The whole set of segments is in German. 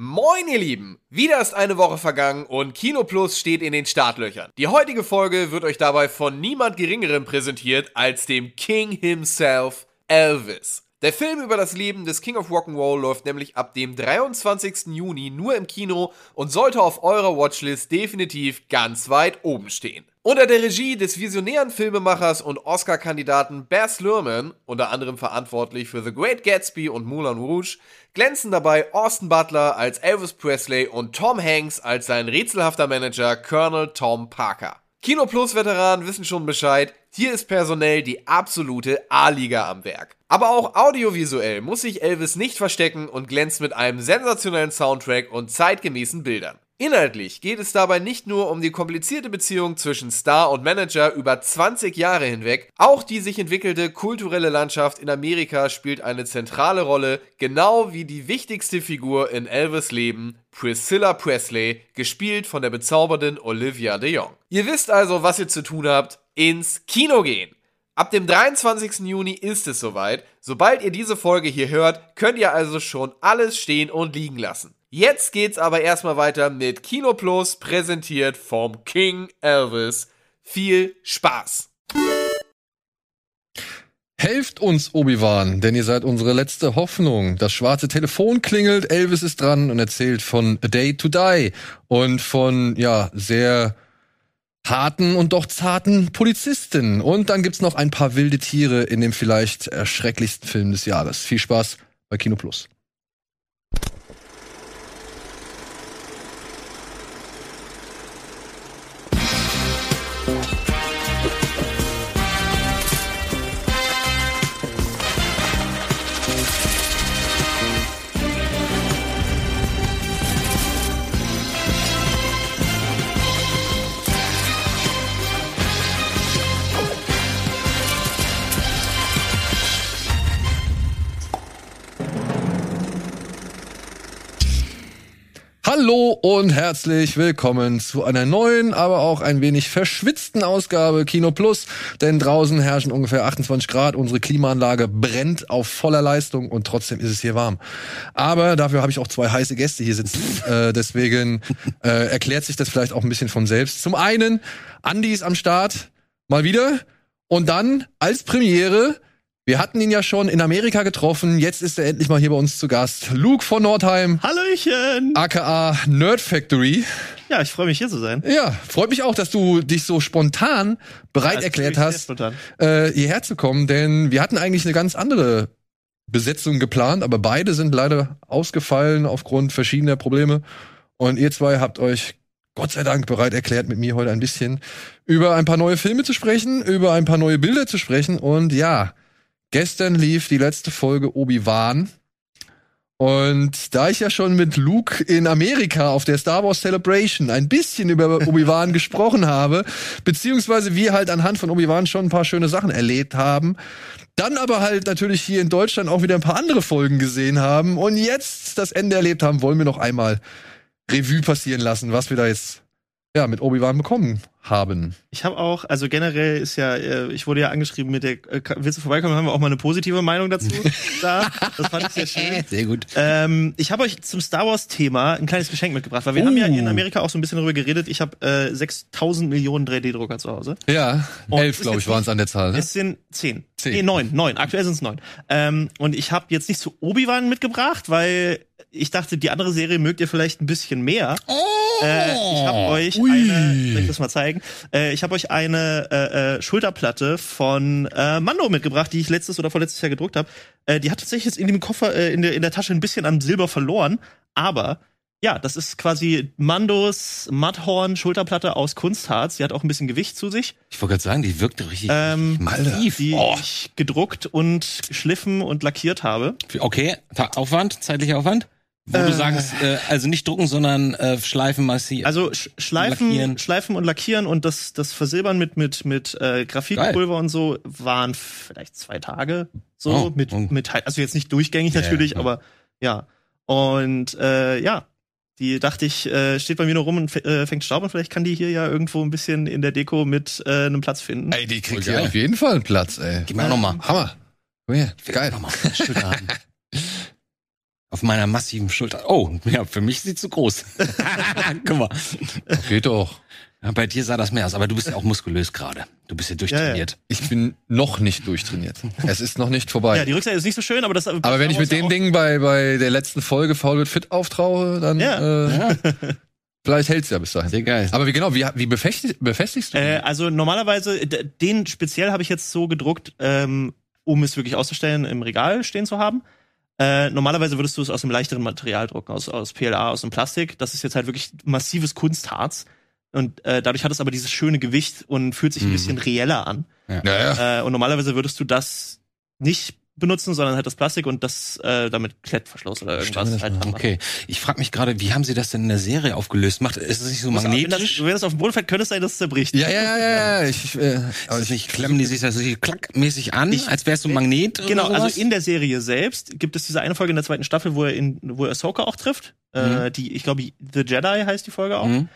Moin ihr Lieben! Wieder ist eine Woche vergangen und Kino Plus steht in den Startlöchern. Die heutige Folge wird euch dabei von niemand Geringerem präsentiert als dem King himself, Elvis. Der Film über das Leben des King of Rock'n'Roll läuft nämlich ab dem 23. Juni nur im Kino und sollte auf eurer Watchlist definitiv ganz weit oben stehen. Unter der Regie des visionären Filmemachers und Oscar-Kandidaten Baz Luhrmann, unter anderem verantwortlich für The Great Gatsby und Moulin Rouge, glänzen dabei Austin Butler als Elvis Presley und Tom Hanks als sein rätselhafter Manager Colonel Tom Parker. Kino Plus Veteranen wissen schon Bescheid, hier ist personell die absolute A-Liga am Werk. Aber auch audiovisuell muss sich Elvis nicht verstecken und glänzt mit einem sensationellen Soundtrack und zeitgemäßen Bildern. Inhaltlich geht es dabei nicht nur um die komplizierte Beziehung zwischen Star und Manager über 20 Jahre hinweg, auch die sich entwickelte kulturelle Landschaft in Amerika spielt eine zentrale Rolle, genau wie die wichtigste Figur in Elvis Leben, Priscilla Presley, gespielt von der bezaubernden Olivia de Jong. Ihr wisst also, was ihr zu tun habt, ins Kino gehen. Ab dem 23. Juni ist es soweit. Sobald ihr diese Folge hier hört, könnt ihr also schon alles stehen und liegen lassen. Jetzt geht's aber erstmal weiter mit Kino Plus, präsentiert vom King Elvis. Viel Spaß! Helft uns, Obi-Wan, denn ihr seid unsere letzte Hoffnung. Das schwarze Telefon klingelt, Elvis ist dran und erzählt von A Day to Die und von, ja, sehr harten und doch zarten Polizisten. Und dann gibt's noch ein paar wilde Tiere in dem vielleicht erschrecklichsten Film des Jahres. Viel Spaß bei Kino Plus. Hallo und herzlich willkommen zu einer neuen, aber auch ein wenig verschwitzten Ausgabe Kino Plus. Denn draußen herrschen ungefähr 28 Grad, unsere Klimaanlage brennt auf voller Leistung und trotzdem ist es hier warm. Aber dafür habe ich auch zwei heiße Gäste hier sitzen. äh, deswegen äh, erklärt sich das vielleicht auch ein bisschen von selbst. Zum einen, Andi ist am Start, mal wieder. Und dann als Premiere wir hatten ihn ja schon in Amerika getroffen. Jetzt ist er endlich mal hier bei uns zu Gast. Luke von Nordheim. Hallöchen. AKA Nerd Factory. Ja, ich freue mich hier zu sein. Ja, freut mich auch, dass du dich so spontan bereit ja, erklärt hast, äh, hierher zu kommen. Denn wir hatten eigentlich eine ganz andere Besetzung geplant, aber beide sind leider ausgefallen aufgrund verschiedener Probleme. Und ihr zwei habt euch Gott sei Dank bereit erklärt, mit mir heute ein bisschen über ein paar neue Filme zu sprechen, über ein paar neue Bilder zu sprechen. Und ja, Gestern lief die letzte Folge Obi-Wan. Und da ich ja schon mit Luke in Amerika auf der Star Wars Celebration ein bisschen über Obi-Wan gesprochen habe, beziehungsweise wir halt anhand von Obi-Wan schon ein paar schöne Sachen erlebt haben, dann aber halt natürlich hier in Deutschland auch wieder ein paar andere Folgen gesehen haben und jetzt das Ende erlebt haben, wollen wir noch einmal Revue passieren lassen, was wir da jetzt ja, mit Obi-Wan bekommen haben. Ich habe auch, also generell ist ja, äh, ich wurde ja angeschrieben mit der, äh, willst du vorbeikommen, haben wir auch mal eine positive Meinung dazu da. Das fand ich sehr schön. Sehr gut. Ähm, ich habe euch zum Star Wars Thema ein kleines Geschenk mitgebracht, weil wir uh. haben ja hier in Amerika auch so ein bisschen darüber geredet. Ich habe äh, 6000 Millionen 3D-Drucker zu Hause. Ja, und elf, glaube ich, waren es an der Zahl. Ne? Es sind zehn. Zehn. Nee, neun, neun. Aktuell sind es neun. Ähm, und ich habe jetzt nicht zu Obi-Wan mitgebracht, weil ich dachte, die andere Serie mögt ihr vielleicht ein bisschen mehr. Oh. Äh, ich habe euch Ui. eine, soll ich das mal zeigen? Äh, ich habe euch eine äh, äh, Schulterplatte von äh, Mando mitgebracht, die ich letztes oder vorletztes Jahr gedruckt habe. Äh, die hat tatsächlich jetzt in dem Koffer, äh, in, der, in der Tasche ein bisschen an Silber verloren, aber ja, das ist quasi Mandos Mudhorn Schulterplatte aus Kunstharz. Die hat auch ein bisschen Gewicht zu sich. Ich wollte gerade sagen, die wirkt richtig ähm, massiv. Die oh. ich gedruckt und geschliffen und lackiert habe. Okay, Aufwand, zeitlicher Aufwand? Wo äh, du sagst, äh, also nicht drucken, sondern äh, schleifen massiv. Also sch schleifen, lackieren. schleifen und lackieren und das, das Versilbern mit mit mit äh, Graphitpulver Geil. und so waren vielleicht zwei Tage so oh, mit oh. mit also jetzt nicht durchgängig ja, natürlich, ja. aber ja und äh, ja die dachte ich äh, steht bei mir nur rum und äh, fängt Staub und vielleicht kann die hier ja irgendwo ein bisschen in der Deko mit äh, einem Platz finden. Ey, die kriegt ja auf jeden Fall einen Platz, ey. Gib mir auch noch mal. Hammer. Komm her, geil. Noch mal. Schön Auf meiner massiven Schulter. Oh, ja, für mich sieht's zu groß. Guck mal. Geht doch. Ja, bei dir sah das mehr aus, aber du bist ja auch muskulös gerade. Du bist ja durchtrainiert. Ja, ja. Ich bin noch nicht durchtrainiert. es ist noch nicht vorbei. Ja, die Rückseite ist nicht so schön, aber das. Aber wenn ich mit dem Ding bei, bei der letzten Folge Foul wird fit auftraue, dann. Ja. Äh, Vielleicht hält's ja bis dahin. Sehr geil. Aber wie genau, wie, wie befestigst, befestigst du? Äh, also normalerweise, den speziell habe ich jetzt so gedruckt, ähm, um es wirklich auszustellen, im Regal stehen zu haben. Äh, normalerweise würdest du es aus einem leichteren Material drucken, aus, aus PLA, aus dem Plastik. Das ist jetzt halt wirklich massives Kunstharz. Und äh, dadurch hat es aber dieses schöne Gewicht und fühlt sich ein mhm. bisschen reeller an. Ja. Ja, Äh, und normalerweise würdest du das nicht benutzen, sondern halt das Plastik und das äh, damit Klettverschluss oder irgendwas. Halt okay, ich frage mich gerade, wie haben sie das denn in der Serie aufgelöst? Macht ist es nicht so magnetisch? Wenn das, wenn das auf dem Boden fällt, könnte es sein, dass es zerbricht. Ja, ja, ja, ja. Ich, äh, aber ich, nicht, klemmen die sich das so klackmäßig an, ich, als wärst du Magnet? Genau, also in der Serie selbst gibt es diese eine Folge in der zweiten Staffel, wo er in, wo er Ahsoka auch trifft. Äh, mhm. Äh, die, ich glaube, The Jedi heißt die Folge auch. Mhm.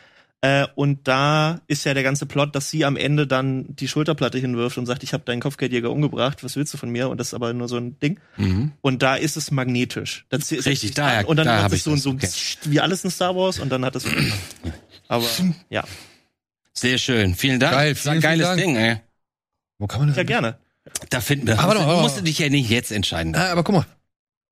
Äh, und da ist ja der ganze Plot, dass sie am Ende dann die Schulterplatte hinwirft und sagt, ich habe deinen Kopfgeldjäger umgebracht, was willst du von mir? Und das ist aber nur so ein Ding. Mhm. Und da ist es magnetisch. Das ist Richtig, da Und dann da hat es so, so okay. wie alles in Star Wars und dann hat es. aber ja. Sehr schön. Vielen Dank. Geil, vielen, geiles vielen Ding, ey. Wo kann man das? Ja, gerne. Da finden wir. Aber du musst dich ja nicht jetzt entscheiden. Ah, aber guck mal.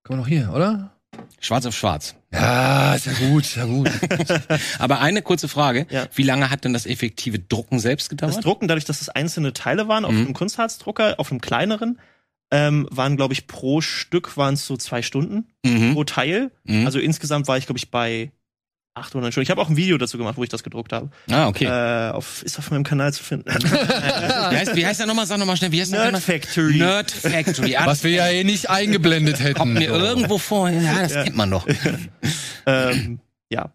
Guck mal noch hier, oder? Schwarz auf schwarz. Ja, ist ja gut, ist ja gut. Aber eine kurze Frage. Ja. Wie lange hat denn das effektive Drucken selbst gedauert? Das Drucken, dadurch, dass es einzelne Teile waren, auf mhm. einem Kunstharzdrucker, auf einem kleineren, ähm, waren, glaube ich, pro Stück waren es so zwei Stunden mhm. pro Teil. Mhm. Also insgesamt war ich, glaube ich, bei 800 Stunden. Ich habe auch ein Video dazu gemacht, wo ich das gedruckt habe. Ah, okay. Äh, auf, ist auf meinem Kanal zu finden. wie, heißt, wie heißt der nochmal? Sag nochmal schnell. Wie heißt Nerd der Factory. Nerd Factory. Was wir ja eh nicht eingeblendet hätten. Kommt mir irgendwo vor. Ja, das ja. kennt man doch. ähm, ja.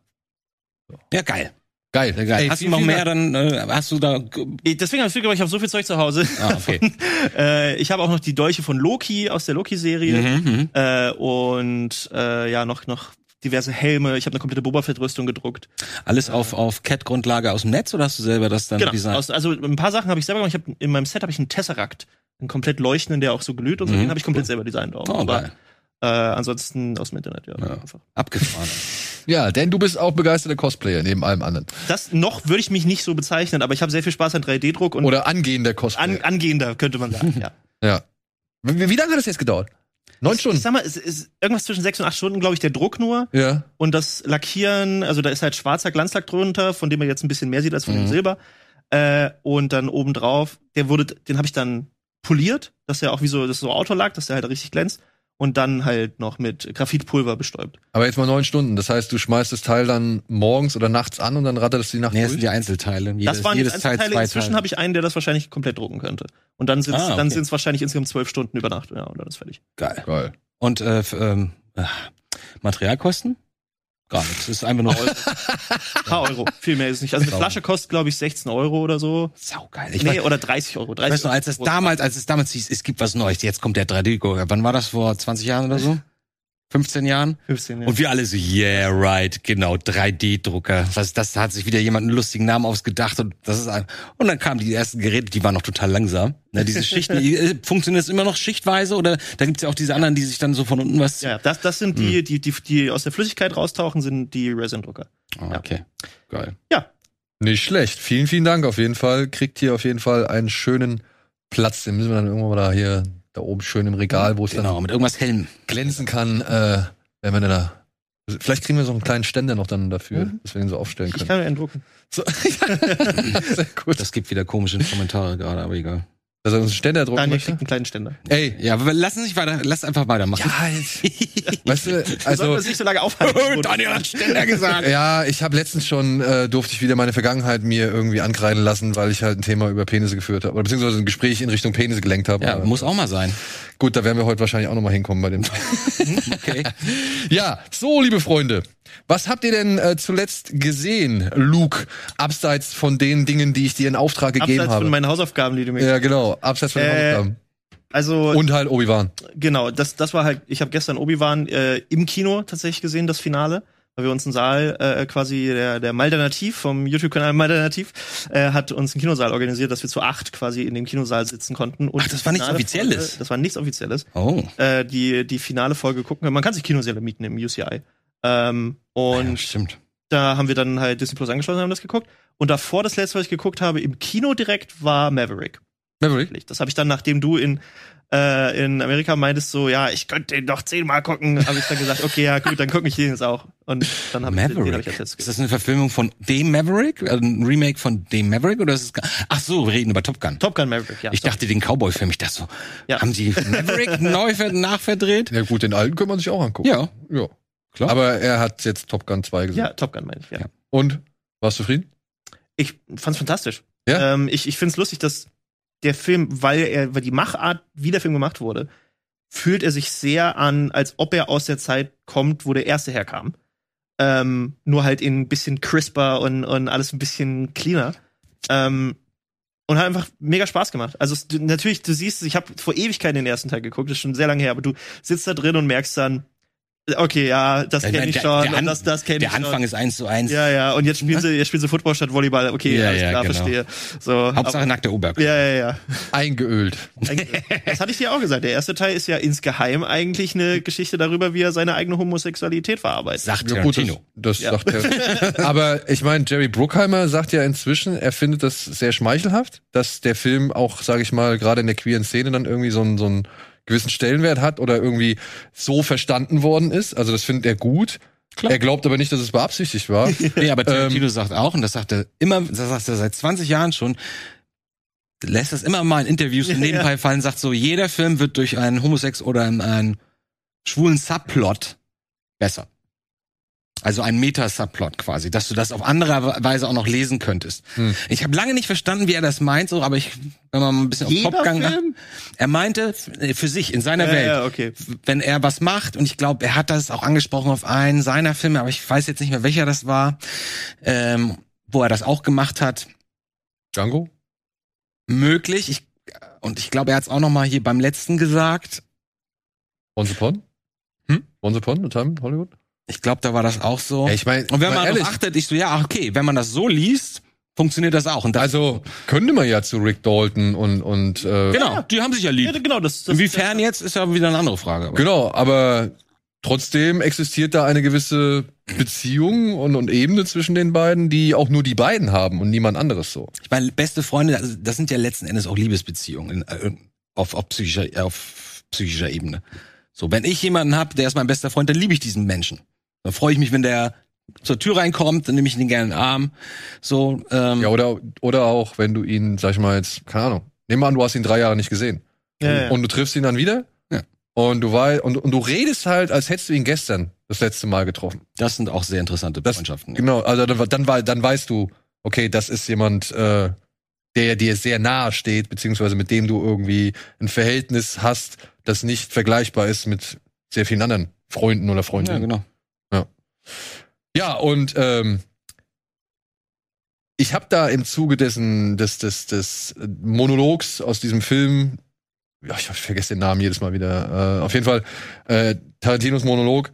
Ja, geil. Geil, geil. Ey, hast du noch mehr, dann äh, hast du da. Deswegen habe ich ich habe so viel Zeug zu Hause. Ah, okay. äh, ich habe auch noch die Dolche von Loki aus der Loki-Serie mhm, mhm. äh, und äh, ja noch noch diverse Helme. Ich habe eine komplette Boba Fett-Rüstung gedruckt. Alles auf, auf Cat-Grundlage aus dem Netz oder hast du selber das dann genau, designt? Aus, also ein paar Sachen habe ich selber gemacht. Ich hab, in meinem Set habe ich einen Tesseract, einen komplett leuchtenden, der auch so glüht und so. Mhm. Den habe ich komplett selber designt. Auch. Oh, Aber, äh, ansonsten aus dem Internet, ja. ja. Einfach. Abgefahren. ja, denn du bist auch begeisterter Cosplayer neben allem anderen. Das noch würde ich mich nicht so bezeichnen, aber ich habe sehr viel Spaß an 3D-Druck und oder angehender Cosplayer. An, angehender könnte man sagen. ja. ja. Wie, wie lange hat das jetzt gedauert? Neun Stunden. Ich sag mal, es ist irgendwas zwischen sechs und acht Stunden, glaube ich, der Druck nur. Ja. Und das Lackieren, also da ist halt schwarzer Glanzlack drunter, von dem man jetzt ein bisschen mehr sieht als von mhm. dem Silber. Äh, und dann obendrauf, der wurde, den habe ich dann poliert, dass er auch wie so, das so Autolack, dass der halt richtig glänzt und dann halt noch mit Graphitpulver bestäubt. Aber jetzt mal neun Stunden. Das heißt, du schmeißt das Teil dann morgens oder nachts an und dann rattert es die Nacht nee, durch? das sind die Einzelteile. Jedes, das waren jedes die Einzelteile. Teil Inzwischen habe ich einen, der das wahrscheinlich komplett drucken könnte. Und dann sind es ah, okay. dann sind's wahrscheinlich insgesamt zwölf Stunden über Nacht. Ja, und dann ist fertig. Geil. Geil. Und äh, ähm, äh, Materialkosten? Gar nichts. Das ist einfach nur Euro. paar Euro. Viel mehr ist es nicht. Also eine Flasche kostet, glaube ich, 16 Euro oder so. Saugeil. Ich nee, oder 30 Euro. 30 weißt du, als es damals, als es damals hieß, es gibt was Neues, jetzt kommt der 3D-Drucker. Wann war das? Vor 20 Jahren oder so? 15 Jahren. 15 Jahre. Und wir alle so, yeah, right, genau, 3D-Drucker. Was das da hat sich wieder jemand einen lustigen Namen ausgedacht und das ist ein, und dann kamen die ersten Geräte, die waren noch total langsam. Ne, diese Schichten, äh, funktioniert es immer noch schichtweise oder da gibt's ja auch diese anderen, die sich dann so von unten was. Ja, das, das sind die, hm. die, die, die aus der Flüssigkeit raustauchen, sind die Resin-Drucker. Oh, okay. Ja. Geil. Ja. Nicht schlecht. Vielen, vielen Dank auf jeden Fall. Kriegt hier auf jeden Fall einen schönen Platz. Den müssen wir dann irgendwann mal da hier da oben schön im Regal, wo es genau, dann mit irgendwas hellem glänzen kann, äh, wenn wir da Vielleicht kriegen wir so einen kleinen Ständer noch dann dafür, mhm. dass wir ihn so aufstellen können. Ich kann ihn drucken. So. Sehr gut. Das gibt wieder komische Kommentare gerade, aber egal. Er uns einen Ständer drucken Daniel kriegt einen kleinen Ständer. Ey. Ja, aber lass uns nicht weiter, lass einfach weitermachen. Ja, weißt du, also. Wir nicht so lange aufhalten. Daniel hat Ständer gesagt. Ja, ich habe letztens schon, äh, durfte ich wieder meine Vergangenheit mir irgendwie ankreiden lassen, weil ich halt ein Thema über Penisse geführt habe. Oder beziehungsweise ein Gespräch in Richtung Penisse gelenkt habe. Ja, muss auch mal sein. Gut, da werden wir heute wahrscheinlich auch nochmal hinkommen bei dem. okay. Ja, so, liebe Freunde. Was habt ihr denn äh, zuletzt gesehen, Luke, abseits von den Dingen, die ich dir in Auftrag gegeben abseits habe? Abseits von meinen Hausaufgaben, die du mir Ja, genau, abseits von den äh, Hausaufgaben. Also und halt Obi-Wan. Genau, das das war halt ich habe gestern Obi-Wan äh, im Kino tatsächlich gesehen, das Finale, weil wir uns einen Saal äh, quasi der der Maldernativ vom YouTube-Kanal Maldernativ äh, hat uns einen Kinosaal organisiert, dass wir zu acht quasi in dem Kinosaal sitzen konnten. Und Ach, das war nichts Offizielles. Folge, das war nichts Offizielles. Oh. Äh, die die finale Folge gucken. Man kann sich Kinosäle mieten im UCI. Ähm, und ja, stimmt. da haben wir dann halt Disney Plus angeschlossen und haben das geguckt. Und davor das letzte, was ich geguckt habe im Kino direkt, war Maverick. Maverick. Das habe ich dann, nachdem du in äh, in Amerika meintest so, ja, ich könnte den doch zehnmal gucken, habe ich dann gesagt, okay, ja gut, dann gucke ich den jetzt auch. Und dann habe ich den, den hab ich als letztes Ist das eine Verfilmung von dem Maverick? Also ein Remake von dem Maverick? Oder ist es Ach so, wir reden über Top Gun. Top Gun Maverick, ja. Ich dachte den Cowboy-Film, ich dachte so, ja. haben sie Maverick neu nachverdreht? Ja gut, den alten kann man sich auch angucken. Ja. Ja. Klar. Aber er hat jetzt Top Gun 2 gesehen. Ja, Top Gun meine ich, ja. ja. Und? Warst du zufrieden? Ich fand's fantastisch. Ja? Ähm, ich ich find's lustig, dass der Film, weil er, weil die Machart, wie der Film gemacht wurde, fühlt er sich sehr an, als ob er aus der Zeit kommt, wo der erste herkam. Ähm, nur halt in ein bisschen crisper und, und alles ein bisschen cleaner. Ähm, und hat einfach mega Spaß gemacht. Also natürlich, du siehst, ich habe vor Ewigkeit den ersten Teil geguckt, das ist schon sehr lange her, aber du sitzt da drin und merkst dann, Okay, ja, das kenne ich schon. Der, An das, das kenn der ich Anfang schon. ist eins zu eins. Ja, ja. Und jetzt spielen sie, jetzt spielen sie Football statt Volleyball. Okay, ja, alles ja, klar, genau. verstehe. So, Hauptsache nackter Oberkörper. Ja, ja, ja. Eingeölt. das hatte ich dir auch gesagt. Der erste Teil ist ja insgeheim eigentlich eine Geschichte darüber, wie er seine eigene Homosexualität verarbeitet. Sagt ja, gut, das, das ja. sagt er. aber ich meine, Jerry Bruckheimer sagt ja inzwischen, er findet das sehr schmeichelhaft, dass der Film auch, sage ich mal, gerade in der queeren Szene dann irgendwie so ein, so ein gewissen Stellenwert hat oder irgendwie so verstanden worden ist. Also das findet er gut. Klar. Er glaubt aber nicht, dass es beabsichtigt war. nee, aber Tarantino ähm, sagt auch, und das sagt er immer, das sagt er seit 20 Jahren schon, lässt das immer mal in Interviews ja, nebenbei ja. fallen, sagt so, jeder Film wird durch einen Homosex oder einen schwulen Subplot besser. Also ein Meta-Subplot quasi, dass du das auf andere Weise auch noch lesen könntest. Hm. Ich habe lange nicht verstanden, wie er das meint, so, aber ich, wenn man ein bisschen Jeder auf Popgang macht, er meinte äh, für sich in seiner ja, Welt, ja, okay. wenn er was macht und ich glaube, er hat das auch angesprochen auf einen seiner Filme, aber ich weiß jetzt nicht mehr, welcher das war, ähm, wo er das auch gemacht hat. Django? Möglich. Ich, und ich glaube, er hat es auch noch mal hier beim letzten gesagt. Once Upon? Hm? Once Upon a Time in Hollywood? Ich glaube, da war das auch so. Ja, ich mein, und wenn man ehrlich, achtet, ich so, ja, okay, wenn man das so liest, funktioniert das auch. Und das also könnte man ja zu Rick Dalton und und äh, genau, die haben sich ja lieb. Ja, genau, das, das Inwiefern jetzt ist ja wieder eine andere Frage. Aber. Genau, aber trotzdem existiert da eine gewisse Beziehung und, und Ebene zwischen den beiden, die auch nur die beiden haben und niemand anderes so. Ich meine, beste Freunde, also das sind ja letzten Endes auch Liebesbeziehungen äh, auf, auf psychischer auf psychischer Ebene. So, wenn ich jemanden hab, der ist mein bester Freund, dann liebe ich diesen Menschen. Dann freue ich mich, wenn der zur Tür reinkommt, dann nehme ich ihn gerne in den Arm. So, ähm, ja, oder, oder auch, wenn du ihn, sag ich mal jetzt, keine Ahnung, nehmen wir an, du hast ihn drei Jahre nicht gesehen. Ja, und, ja. und du triffst ihn dann wieder. Ja. Und du weißt, und, und du redest halt, als hättest du ihn gestern das letzte Mal getroffen. Das sind auch sehr interessante Freundschaften. Das, genau, also dann, dann, dann weißt du, okay, das ist jemand, äh, der dir sehr nahe steht, beziehungsweise mit dem du irgendwie ein Verhältnis hast, das nicht vergleichbar ist mit sehr vielen anderen Freunden oder Freundinnen. Ja, genau. Ja, und ähm, ich habe da im Zuge dessen des, des, des Monologs aus diesem Film, ja, ich vergesse den Namen jedes Mal wieder, äh, auf jeden Fall äh, Tarantinos Monolog,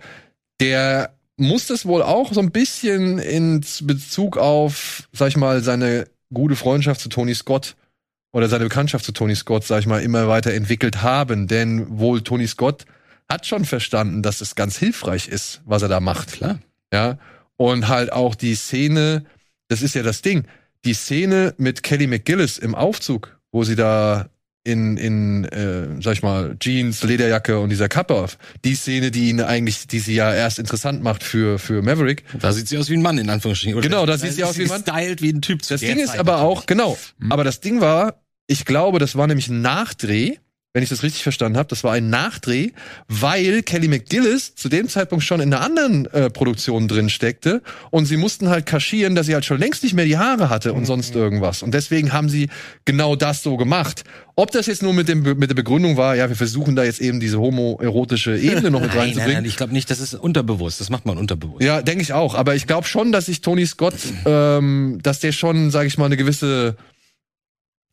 der muss das wohl auch so ein bisschen in Bezug auf, sag ich mal, seine gute Freundschaft zu Tony Scott oder seine Bekanntschaft zu Tony Scott, sag ich mal, immer weiter entwickelt haben. Denn wohl Tony Scott hat schon verstanden, dass es ganz hilfreich ist, was er da macht. Klar. Ja. Und halt auch die Szene, das ist ja das Ding, die Szene mit Kelly McGillis im Aufzug, wo sie da in, in äh, sag ich mal, Jeans, Lederjacke und dieser Kappe auf. Die Szene, die ihn eigentlich, die sie ja erst interessant macht für, für Maverick. Da sieht sie aus wie ein Mann, in Anführungsstrichen. Oder? Genau, da sieht sie aus wie ein Mann. Stylt wie ein Typ. Das Ding ist aber auch, genau. Mhm. Aber das Ding war, ich glaube, das war nämlich ein Nachdreh wenn ich das richtig verstanden habe, das war ein Nachdreh, weil Kelly McGillis zu dem Zeitpunkt schon in einer anderen äh, Produktion drin steckte und sie mussten halt kaschieren, dass sie halt schon längst nicht mehr die Haare hatte und sonst mhm. irgendwas. Und deswegen haben sie genau das so gemacht. Ob das jetzt nur mit, dem, mit der Begründung war, ja, wir versuchen da jetzt eben diese homoerotische Ebene noch mit reinzubringen. Nein, nein, ich glaube nicht, das ist unterbewusst. Das macht man unterbewusst. Ja, denke ich auch. Aber ich glaube schon, dass sich Tony Scott, ähm, dass der schon, sage ich mal, eine gewisse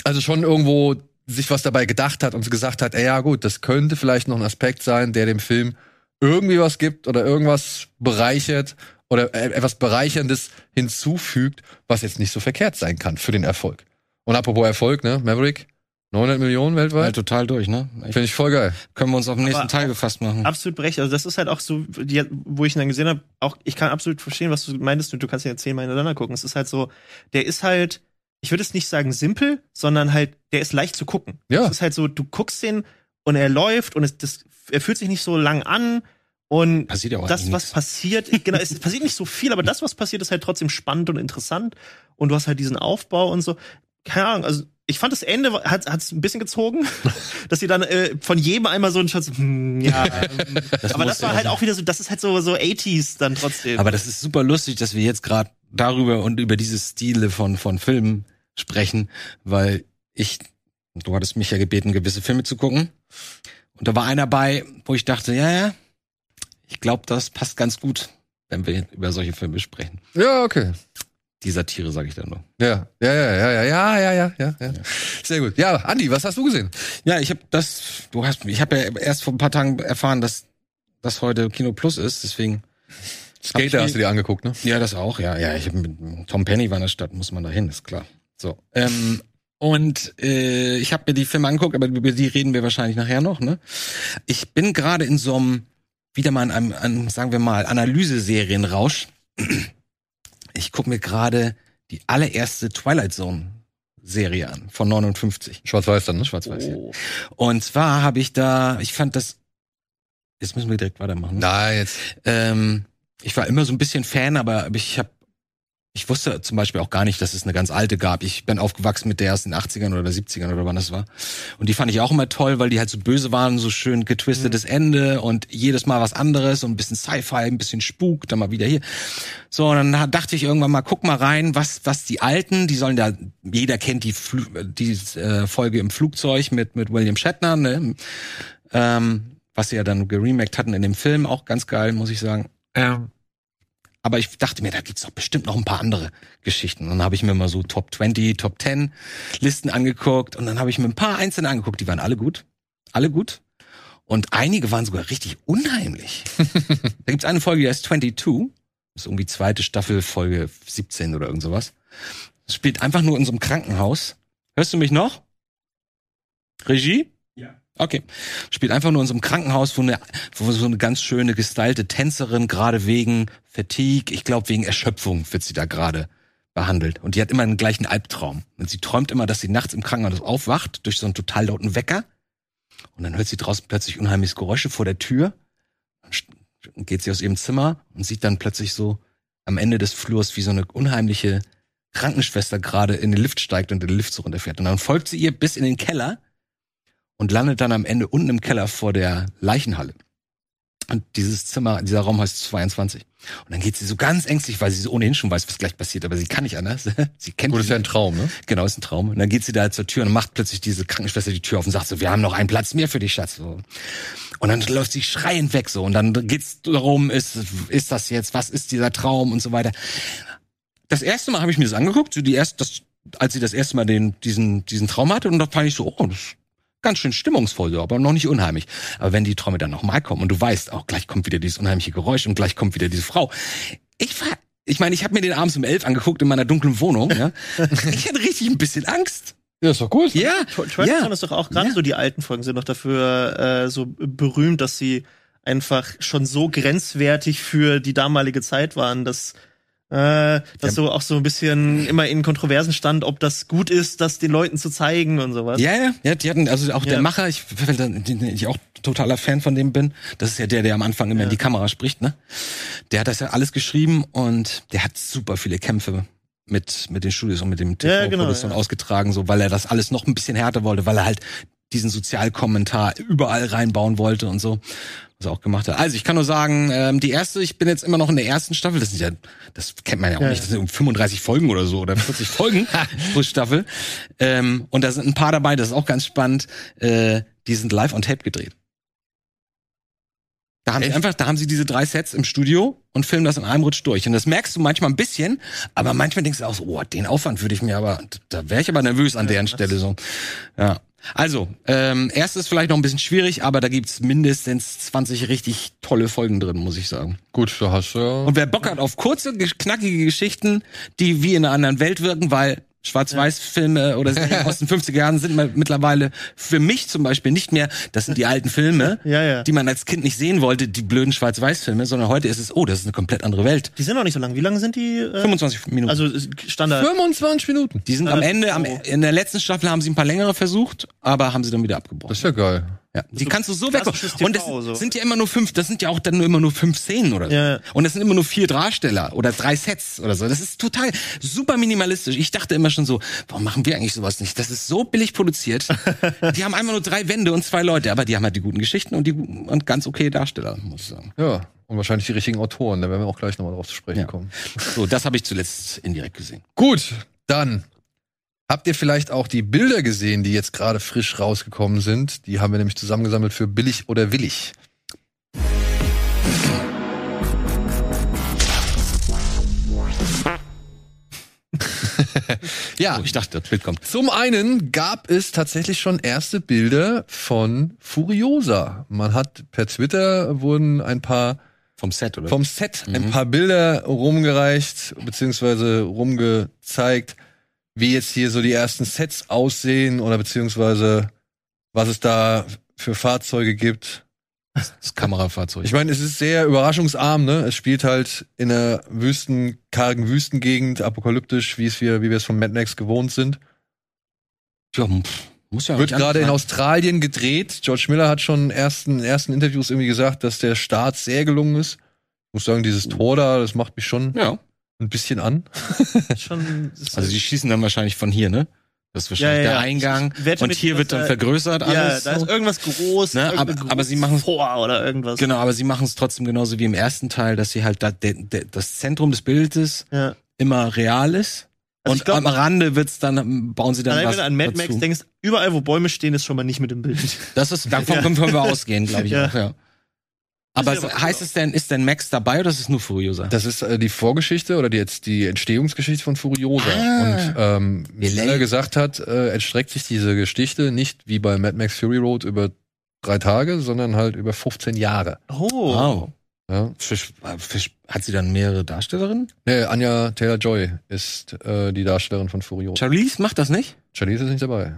also schon irgendwo sich was dabei gedacht hat und gesagt hat, ey, ja gut, das könnte vielleicht noch ein Aspekt sein, der dem Film irgendwie was gibt oder irgendwas bereichert oder äh, etwas Bereicherndes hinzufügt, was jetzt nicht so verkehrt sein kann für den Erfolg. Und apropos Erfolg, ne, Maverick, 900 Millionen weltweit? Ja, total durch, ne? Finde ich voll geil. Können wir uns auf den nächsten Teil gefasst machen. Absolut berechtigt. Also das ist halt auch so, die, wo ich ihn dann gesehen habe, auch ich kann absolut verstehen, was du meintest, du kannst ja zehnmal hintereinander gucken. Es ist halt so, der ist halt, ich würde es nicht sagen simpel, sondern halt, der ist leicht zu gucken. Ja. Es ist halt so, du guckst den und er läuft und es, das, er fühlt sich nicht so lang an. Und passiert ja auch das, was passiert, genau, es passiert nicht so viel, aber das, was passiert, ist halt trotzdem spannend und interessant. Und du hast halt diesen Aufbau und so. Keine Ahnung, also ich fand das Ende hat hat's ein bisschen gezogen, dass sie dann äh, von jedem einmal so ein Schatz, hm, ja, ähm, das aber das war halt auch wieder so, das ist halt so so 80s dann trotzdem. Aber das ist super lustig, dass wir jetzt gerade darüber und über diese Stile von von Filmen sprechen, weil ich du hattest mich ja gebeten, gewisse Filme zu gucken und da war einer bei, wo ich dachte, ja, ja, ich glaube, das passt ganz gut, wenn wir über solche Filme sprechen. Ja, okay. Die Satire, sage ich dann nur. Ja, ja, ja, ja, ja, ja, ja, ja, ja, ja. Sehr gut. Ja, Andi, was hast du gesehen? Ja, ich habe das, du hast, ich habe ja erst vor ein paar Tagen erfahren, dass das heute Kino Plus ist, deswegen. Skater hast du dir angeguckt, ne? Ja, das auch, ja, ja. Ich hab mit Tom Penny war in der Stadt, muss man da hin, ist klar. So. Ähm, und äh, ich habe mir die Filme angeguckt, aber über die reden wir wahrscheinlich nachher noch, ne? Ich bin gerade in so einem, wieder mal in einem, einem, sagen wir mal, Analyseserienrausch ich gucke mir gerade die allererste Twilight Zone Serie an von 59. Schwarz-Weiß dann, ne? Schwarz-Weiß. Oh. Ja. Und zwar habe ich da, ich fand das. Jetzt müssen wir direkt weitermachen. Ne? Nein, jetzt. Ähm, ich war immer so ein bisschen Fan, aber ich habe ich wusste zum Beispiel auch gar nicht, dass es eine ganz alte gab. Ich bin aufgewachsen mit der aus den 80ern oder 70ern oder wann das war. Und die fand ich auch immer toll, weil die halt so böse waren, so schön getwistetes mhm. Ende und jedes Mal was anderes und ein bisschen Sci-Fi, ein bisschen Spuk, dann mal wieder hier. So, und dann dachte ich irgendwann mal, guck mal rein, was, was die Alten, die sollen da, jeder kennt die, Fl die äh, Folge im Flugzeug mit, mit William Shatner, ne? Ähm, was sie ja dann geremaked hatten in dem Film, auch ganz geil, muss ich sagen. Ähm, aber ich dachte mir, da gibt's doch bestimmt noch ein paar andere Geschichten. Und dann habe ich mir mal so Top 20, Top 10 Listen angeguckt und dann habe ich mir ein paar einzelne angeguckt, die waren alle gut. Alle gut. Und einige waren sogar richtig unheimlich. da gibt's eine Folge, die heißt 22. Das ist irgendwie zweite Staffel, Folge 17 oder irgend sowas. Das spielt einfach nur in so einem Krankenhaus. Hörst du mich noch? Regie? Okay. Spielt einfach nur in so einem Krankenhaus, wo, eine, wo so eine ganz schöne gestylte Tänzerin gerade wegen Fatigue, ich glaube wegen Erschöpfung wird sie da gerade behandelt. Und die hat immer einen gleichen Albtraum. Und sie träumt immer, dass sie nachts im Krankenhaus aufwacht durch so einen total lauten Wecker. Und dann hört sie draußen plötzlich unheimliches Geräusche vor der Tür. Dann geht sie aus ihrem Zimmer und sieht dann plötzlich so am Ende des Flurs, wie so eine unheimliche Krankenschwester gerade in den Lift steigt und den Lift so runterfährt. Und dann folgt sie ihr bis in den Keller und landet dann am Ende unten im Keller vor der Leichenhalle. Und dieses Zimmer, dieser Raum heißt 22. Und dann geht sie so ganz ängstlich, weil sie so ohnehin schon weiß, was gleich passiert, aber sie kann nicht anders. sie kennt Gut, ist ja ein Traum, ne? Genau, ist ein Traum. Und dann geht sie da zur Tür und macht plötzlich diese Krankenschwester die Tür auf und sagt so, wir haben noch einen Platz mehr für dich, Schatz. So. Und dann läuft sie schreiend weg so. Und dann geht's darum, ist, ist das jetzt, was ist dieser Traum und so weiter. Das erste Mal habe ich mir das angeguckt, so die erste, das, als sie das erste Mal den, diesen, diesen Traum hatte, und da fand ich so, oh, das ganz schön stimmungsvoll, so, aber noch nicht unheimlich. Aber wenn die Träume dann nochmal kommen und du weißt, auch gleich kommt wieder dieses unheimliche Geräusch und gleich kommt wieder diese Frau. Ich war, ich meine, ich habe mir den abends um elf angeguckt in meiner dunklen Wohnung. Ja. ich hatte richtig ein bisschen Angst. Ja, ist doch gut. Ja, Twilight ja. ist doch auch gerade ja. so die alten Folgen sind doch dafür äh, so berühmt, dass sie einfach schon so grenzwertig für die damalige Zeit waren, dass äh, dass so auch so ein bisschen immer in Kontroversen stand, ob das gut ist, das den Leuten zu zeigen und sowas. Ja, ja, ja, die hatten, also auch ja. der Macher, ich, ich auch totaler Fan von dem bin, das ist ja der, der am Anfang immer ja. in die Kamera spricht, ne? Der hat das ja alles geschrieben und der hat super viele Kämpfe mit, mit den Studios und mit dem TV ja, genau, ja. ausgetragen, so, weil er das alles noch ein bisschen härter wollte, weil er halt diesen Sozialkommentar überall reinbauen wollte und so was er auch gemacht hat. Also ich kann nur sagen, ähm, die erste, ich bin jetzt immer noch in der ersten Staffel. Das sind ja, das kennt man ja auch ja. nicht. Das sind 35 Folgen oder so oder 40 Folgen pro Staffel. Ähm, und da sind ein paar dabei, das ist auch ganz spannend. Äh, die sind live on Tape gedreht. Da haben Echt? sie einfach, da haben sie diese drei Sets im Studio und filmen das in einem Rutsch durch. Und das merkst du manchmal ein bisschen, aber manchmal denkst du auch so, oh, den Aufwand würde ich mir aber, da wäre ich aber nervös an deren Stelle so. Ja. Also, ähm, erstes vielleicht noch ein bisschen schwierig, aber da gibt's mindestens 20 richtig tolle Folgen drin, muss ich sagen. Gut, du hast ja. Und wer Bock hat auf kurze, knackige Geschichten, die wie in einer anderen Welt wirken, weil Schwarz-Weiß-Filme oder Serien aus den 50er Jahren sind mittlerweile für mich zum Beispiel nicht mehr, das sind die alten Filme, ja, ja. die man als Kind nicht sehen wollte, die blöden Schwarz-Weiß-Filme, sondern heute ist es, oh, das ist eine komplett andere Welt. Die sind auch nicht so lang. Wie lange sind die? Äh, 25 Minuten. Also Standard. 25 Minuten. Die sind am Ende, am, in der letzten Staffel haben sie ein paar längere versucht, aber haben sie dann wieder abgebrochen. Das ist ja geil. Ja, die kannst du so weg. Und das so. sind ja immer nur fünf, das sind ja auch dann nur immer nur fünf Szenen oder so. Ja. Und das sind immer nur vier Darsteller oder drei Sets oder so. Das ist total super minimalistisch. Ich dachte immer schon so, warum machen wir eigentlich sowas nicht? Das ist so billig produziert. die haben einfach nur drei Wände und zwei Leute, aber die haben halt die guten Geschichten und die und ganz okay Darsteller, muss ich sagen. Ja. Und wahrscheinlich die richtigen Autoren, da werden wir auch gleich nochmal drauf zu sprechen ja. kommen. So, das habe ich zuletzt indirekt gesehen. Gut, dann Habt ihr vielleicht auch die Bilder gesehen, die jetzt gerade frisch rausgekommen sind? Die haben wir nämlich zusammengesammelt für billig oder willig. ja, oh, ich dachte, das Bild kommt. Zum einen gab es tatsächlich schon erste Bilder von Furiosa. Man hat per Twitter wurden ein paar vom Set oder vom Set mhm. ein paar Bilder rumgereicht beziehungsweise rumgezeigt wie jetzt hier so die ersten Sets aussehen oder beziehungsweise was es da für Fahrzeuge gibt. Das Kamerafahrzeug. Ich meine, es ist sehr überraschungsarm, ne? Es spielt halt in einer Wüsten, kargen Wüstengegend, apokalyptisch, wie es wir, wie wir es von Mad Max gewohnt sind. Ja, muss ja Wird gerade in Australien gedreht. George Miller hat schon in ersten, ersten Interviews irgendwie gesagt, dass der Start sehr gelungen ist. Ich muss sagen, dieses Tor da, das macht mich schon ja ein bisschen an. Schon, also die schießen dann wahrscheinlich von hier, ne? Das ist wahrscheinlich ja, ja, der Eingang. Und hier wird dann vergrößert alles. Ja, da ist irgendwas groß, ne? aber, aber sie machen vor oder irgendwas. Genau, aber sie machen es trotzdem genauso wie im ersten Teil, dass sie halt da, de, de, das Zentrum des Bildes ja. immer real ist. Also und glaub, am Rande wird's dann bauen sie dann allein, was wenn du an Mad Max dazu. denkst, überall wo Bäume stehen, ist schon mal nicht mit dem Bild. Das ist davon können wir ausgehen, glaube ich auch, ja. Aber heißt es denn, ist denn Max dabei oder ist es nur Furiosa? Das ist äh, die Vorgeschichte oder die, jetzt die Entstehungsgeschichte von Furiosa. Ah, Und ähm, wie er gesagt hat, äh, entstreckt sich diese Geschichte nicht wie bei Mad Max Fury Road über drei Tage, sondern halt über 15 Jahre. Oh. Wow. Ja. Fisch, Fisch, hat sie dann mehrere Darstellerinnen? Nee, Anja Taylor-Joy ist äh, die Darstellerin von Furiosa. Charlize macht das nicht? Charlize ist nicht dabei.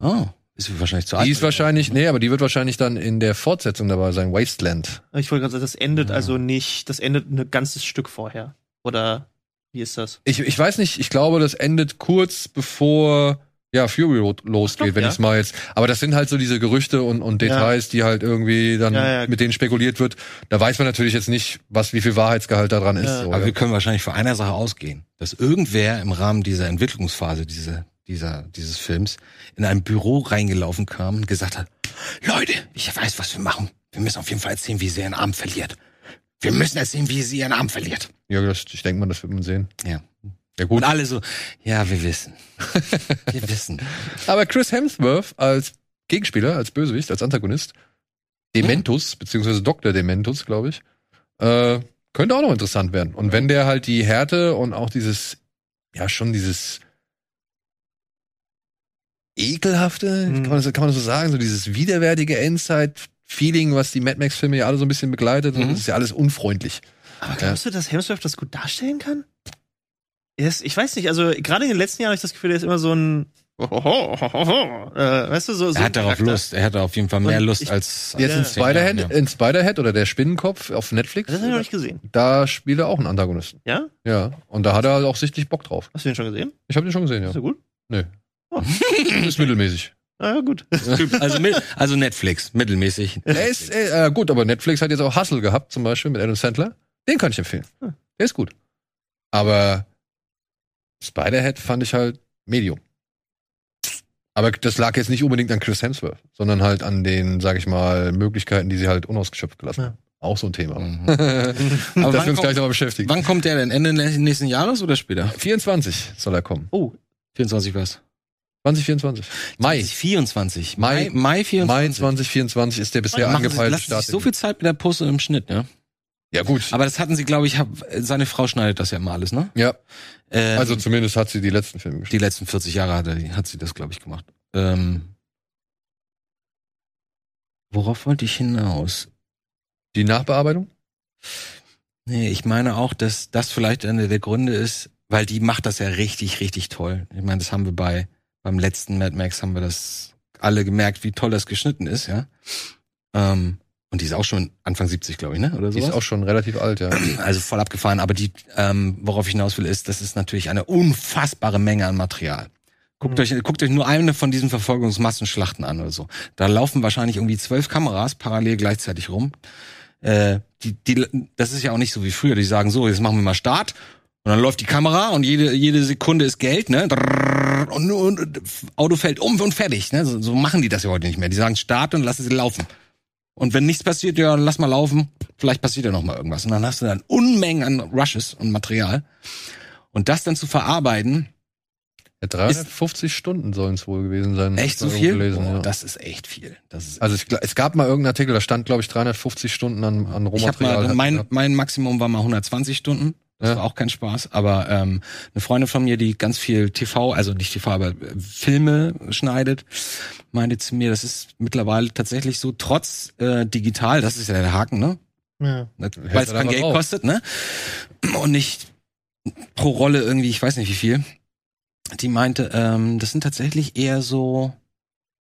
Oh. Ist wahrscheinlich zu alt. Die ist wahrscheinlich, nee, aber die wird wahrscheinlich dann in der Fortsetzung dabei sein, Wasteland. Ich wollte gerade sagen, das endet ja. also nicht, das endet ein ganzes Stück vorher. Oder wie ist das? Ich, ich weiß nicht, ich glaube, das endet kurz bevor ja, Fury Road losgeht, doch, wenn ja. ich es mal jetzt. Aber das sind halt so diese Gerüchte und, und Details, ja. die halt irgendwie dann ja, mit denen spekuliert wird. Da weiß man natürlich jetzt nicht, was wie viel Wahrheitsgehalt daran ist. So, aber wir können wahrscheinlich von einer Sache ausgehen, dass irgendwer im Rahmen dieser Entwicklungsphase, diese dieser, dieses Films in ein Büro reingelaufen kam und gesagt hat, Leute, ich weiß, was wir machen. Wir müssen auf jeden Fall erzählen, wie sie ihren Arm verliert. Wir müssen erzählen, wie sie ihren Arm verliert. Ja, das, ich denke mal, das wird man sehen. Ja. Ja, gut. Und alle so, ja, wir wissen. wir wissen. Aber Chris Hemsworth als Gegenspieler, als Bösewicht, als Antagonist, Dementus, hm. beziehungsweise Dr. Dementus, glaube ich, äh, könnte auch noch interessant werden. Und wenn der halt die Härte und auch dieses, ja, schon dieses ekelhafte, mhm. kann, man das, kann man das so sagen, so dieses widerwärtige Endzeit-Feeling, was die Mad Max-Filme ja alle so ein bisschen begleitet. Mhm. Und das ist ja alles unfreulich. Aber glaubst ja. du, dass Hemsworth das gut darstellen kann? Ist, ich weiß nicht, also gerade in den letzten Jahren habe ich das Gefühl, er ist immer so ein äh, weißt du, so, so er hat darauf Lust, er hat auf jeden Fall mehr Und Lust ich, als jetzt in Spiderhead, ja. in Spiderhead oder der Spinnenkopf auf Netflix. Das habe ich noch nicht gesehen. Da spielt er auch einen Antagonisten. Ja? Ja. Und da hat er auch sichtlich Bock drauf. Hast du den schon gesehen? Ich habe den schon gesehen, ja. Ist der gut? Nö. Ist mittelmäßig. Ah, gut. also, also Netflix, mittelmäßig. Er ist äh, gut, aber Netflix hat jetzt auch Hustle gehabt, zum Beispiel mit Adam Sandler. Den kann ich empfehlen. Hm. Der ist gut. Aber Spiderhead fand ich halt Medium. Aber das lag jetzt nicht unbedingt an Chris Hemsworth, sondern halt an den, sag ich mal, Möglichkeiten, die sie halt unausgeschöpft gelassen haben. Auch so ein Thema. Mhm. Aber Dass wir uns gleich nochmal beschäftigen. Wann kommt der denn? Ende nächsten Jahres oder später? 24 soll er kommen. Oh, 24 was? 2024. Mai. 2024. Mai, Mai 24. Mai 2024 ist der bisher angepeilte Sie, Start. so viel Zeit mit der und im Schnitt, ja? Ja, gut. Aber das hatten sie, glaube ich, hab, seine Frau schneidet das ja immer alles, ne? Ja. Ähm, also zumindest hat sie die letzten Filme geschnitten. Die letzten 40 Jahre hat, er, hat sie das, glaube ich, gemacht. Ähm, worauf wollte ich hinaus? Die Nachbearbeitung? Nee, ich meine auch, dass das vielleicht einer der Gründe ist, weil die macht das ja richtig, richtig toll. Ich meine, das haben wir bei beim letzten Mad Max haben wir das alle gemerkt, wie toll das geschnitten ist, ja. Ähm, und die ist auch schon Anfang 70, glaube ich, ne? Oder so. Die ist auch schon relativ alt, ja. Also voll abgefahren. Aber die, ähm, worauf ich hinaus will, ist, das ist natürlich eine unfassbare Menge an Material. Guckt mhm. euch, guckt euch nur eine von diesen Verfolgungsmassenschlachten an oder so. Da laufen wahrscheinlich irgendwie zwölf Kameras parallel gleichzeitig rum. Äh, die, die, das ist ja auch nicht so wie früher. Die sagen so, jetzt machen wir mal Start. Und dann läuft die Kamera und jede, jede Sekunde ist Geld, ne? Und, und, und Auto fällt um und fertig. Ne? So, so machen die das ja heute nicht mehr. Die sagen Start und lassen sie laufen. Und wenn nichts passiert, ja, lass mal laufen. Vielleicht passiert ja noch mal irgendwas. Und dann hast du dann Unmengen an Rushes und Material. Und das dann zu verarbeiten, ja, 350 ist, Stunden sollen es wohl gewesen sein. Echt so viel? Gelesen, oh, ja. Das ist echt viel. Ist also ich, es gab mal irgendeinen Artikel, da stand glaube ich 350 Stunden an, an Rohmaterial. Ich hab mal, mein, mein Maximum war mal 120 Stunden. Das ja. war auch kein Spaß. Aber ähm, eine Freundin von mir, die ganz viel TV, also nicht TV, aber äh, Filme schneidet, meinte zu mir, das ist mittlerweile tatsächlich so, trotz äh, digital, das ist ja der Haken, ne? Ja. Weil es kein Geld drauf. kostet, ne? Und nicht pro Rolle irgendwie, ich weiß nicht wie viel die meinte, ähm, das sind tatsächlich eher so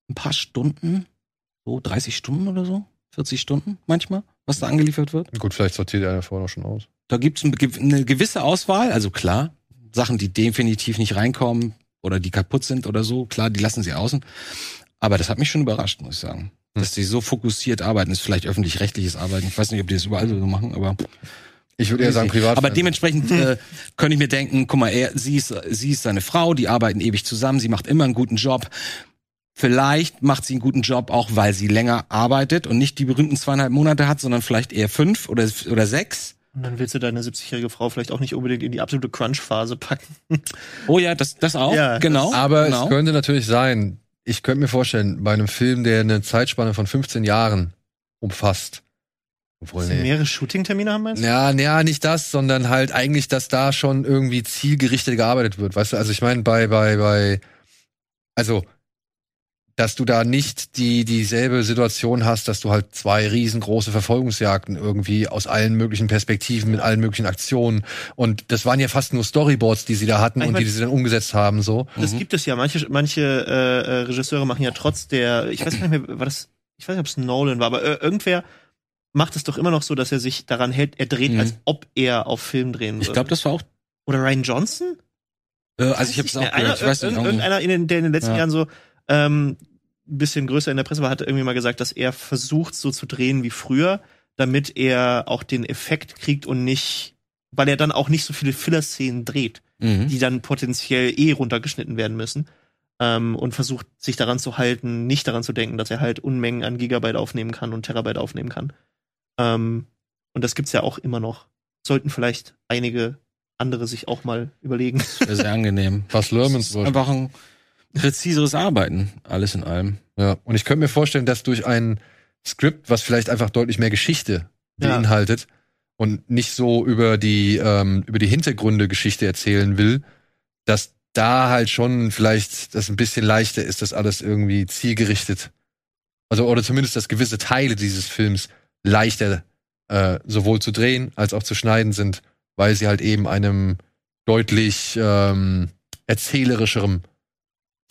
ein paar Stunden, so 30 Stunden oder so, 40 Stunden manchmal, was da angeliefert wird. Gut, vielleicht sortiert er vorher schon aus. Da gibt's eine gewisse Auswahl, also klar, Sachen, die definitiv nicht reinkommen oder die kaputt sind oder so, klar, die lassen sie außen. Aber das hat mich schon überrascht, muss ich sagen. Hm. Dass die so fokussiert arbeiten, ist vielleicht öffentlich-rechtliches Arbeiten. Ich weiß nicht, ob die das überall so machen, aber ich würde eher sagen privat. Aber dementsprechend äh, könnte ich mir denken, guck mal, er, sie ist, sie ist seine Frau, die arbeiten ewig zusammen, sie macht immer einen guten Job. Vielleicht macht sie einen guten Job auch, weil sie länger arbeitet und nicht die berühmten zweieinhalb Monate hat, sondern vielleicht eher fünf oder, oder sechs. Und dann willst du deine 70-jährige Frau vielleicht auch nicht unbedingt in die absolute Crunch-Phase packen. Oh ja, das, das auch, ja, genau. Aber genau. es könnte natürlich sein, ich könnte mir vorstellen, bei einem Film, der eine Zeitspanne von 15 Jahren umfasst, obwohl, nee. mehrere Shooting-Termine haben meinst du? Ja, ja, nicht das, sondern halt eigentlich, dass da schon irgendwie zielgerichtet gearbeitet wird. Weißt du, also ich meine, bei, bei, bei, also, dass du da nicht die, dieselbe Situation hast, dass du halt zwei riesengroße Verfolgungsjagden irgendwie aus allen möglichen Perspektiven, mit allen möglichen Aktionen. Und das waren ja fast nur Storyboards, die sie da hatten ich und mein, die, sie dann umgesetzt haben, so. Das mhm. gibt es ja. Manche, manche äh, äh, Regisseure machen ja trotz der, ich weiß gar nicht mehr, war das, ich weiß nicht, ob es Nolan war, aber äh, irgendwer macht es doch immer noch so, dass er sich daran hält, er dreht, mhm. als ob er auf Film drehen würde. Ich glaube, das war auch. Oder Ryan Johnson? Äh, also ich habe es auch gehört. Ich weiß nicht, irgendeiner in den, der in den letzten ja. Jahren so ähm, ein bisschen größer in der Presse war, hat irgendwie mal gesagt, dass er versucht, so zu drehen wie früher, damit er auch den Effekt kriegt und nicht, weil er dann auch nicht so viele Filler-Szenen dreht, mhm. die dann potenziell eh runtergeschnitten werden müssen. Ähm, und versucht, sich daran zu halten, nicht daran zu denken, dass er halt Unmengen an Gigabyte aufnehmen kann und Terabyte aufnehmen kann. Ähm, und das gibt's ja auch immer noch. Sollten vielleicht einige andere sich auch mal überlegen. Wäre sehr angenehm. Was Lermans Einfach ein präziseres Arbeiten, alles in allem. Ja, und ich könnte mir vorstellen, dass durch ein Skript, was vielleicht einfach deutlich mehr Geschichte beinhaltet ja. und nicht so über die ähm, über die Hintergründe Geschichte erzählen will, dass da halt schon vielleicht das ein bisschen leichter ist, das alles irgendwie zielgerichtet. Also oder zumindest, dass gewisse Teile dieses Films leichter äh, sowohl zu drehen als auch zu schneiden sind, weil sie halt eben einem deutlich ähm, erzählerischeren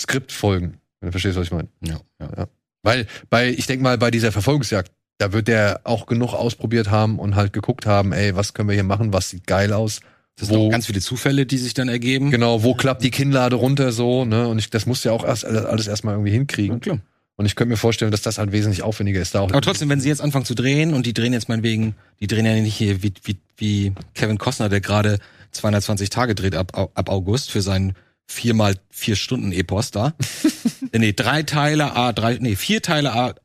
Skript folgen. Wenn du verstehst, was ich meine. Ja, ja. ja. Weil bei, ich denke mal, bei dieser Verfolgungsjagd, da wird der auch genug ausprobiert haben und halt geguckt haben, ey, was können wir hier machen, was sieht geil aus. Das sind wo, ganz viele Zufälle, die sich dann ergeben. Genau, wo klappt die Kinnlade runter so, ne? Und ich, das muss ja auch erst alles erstmal irgendwie hinkriegen. Ja, klar. Und ich könnte mir vorstellen, dass das halt wesentlich aufwendiger ist. Da auch Aber trotzdem, wenn sie jetzt anfangen zu drehen und die drehen jetzt meinetwegen, die drehen ja nicht hier wie, wie, wie Kevin Costner, der gerade 220 Tage dreht ab, ab August für seinen viermal vier Stunden Epos da. nee, drei Teile, A, drei, nee, vier Teile, A,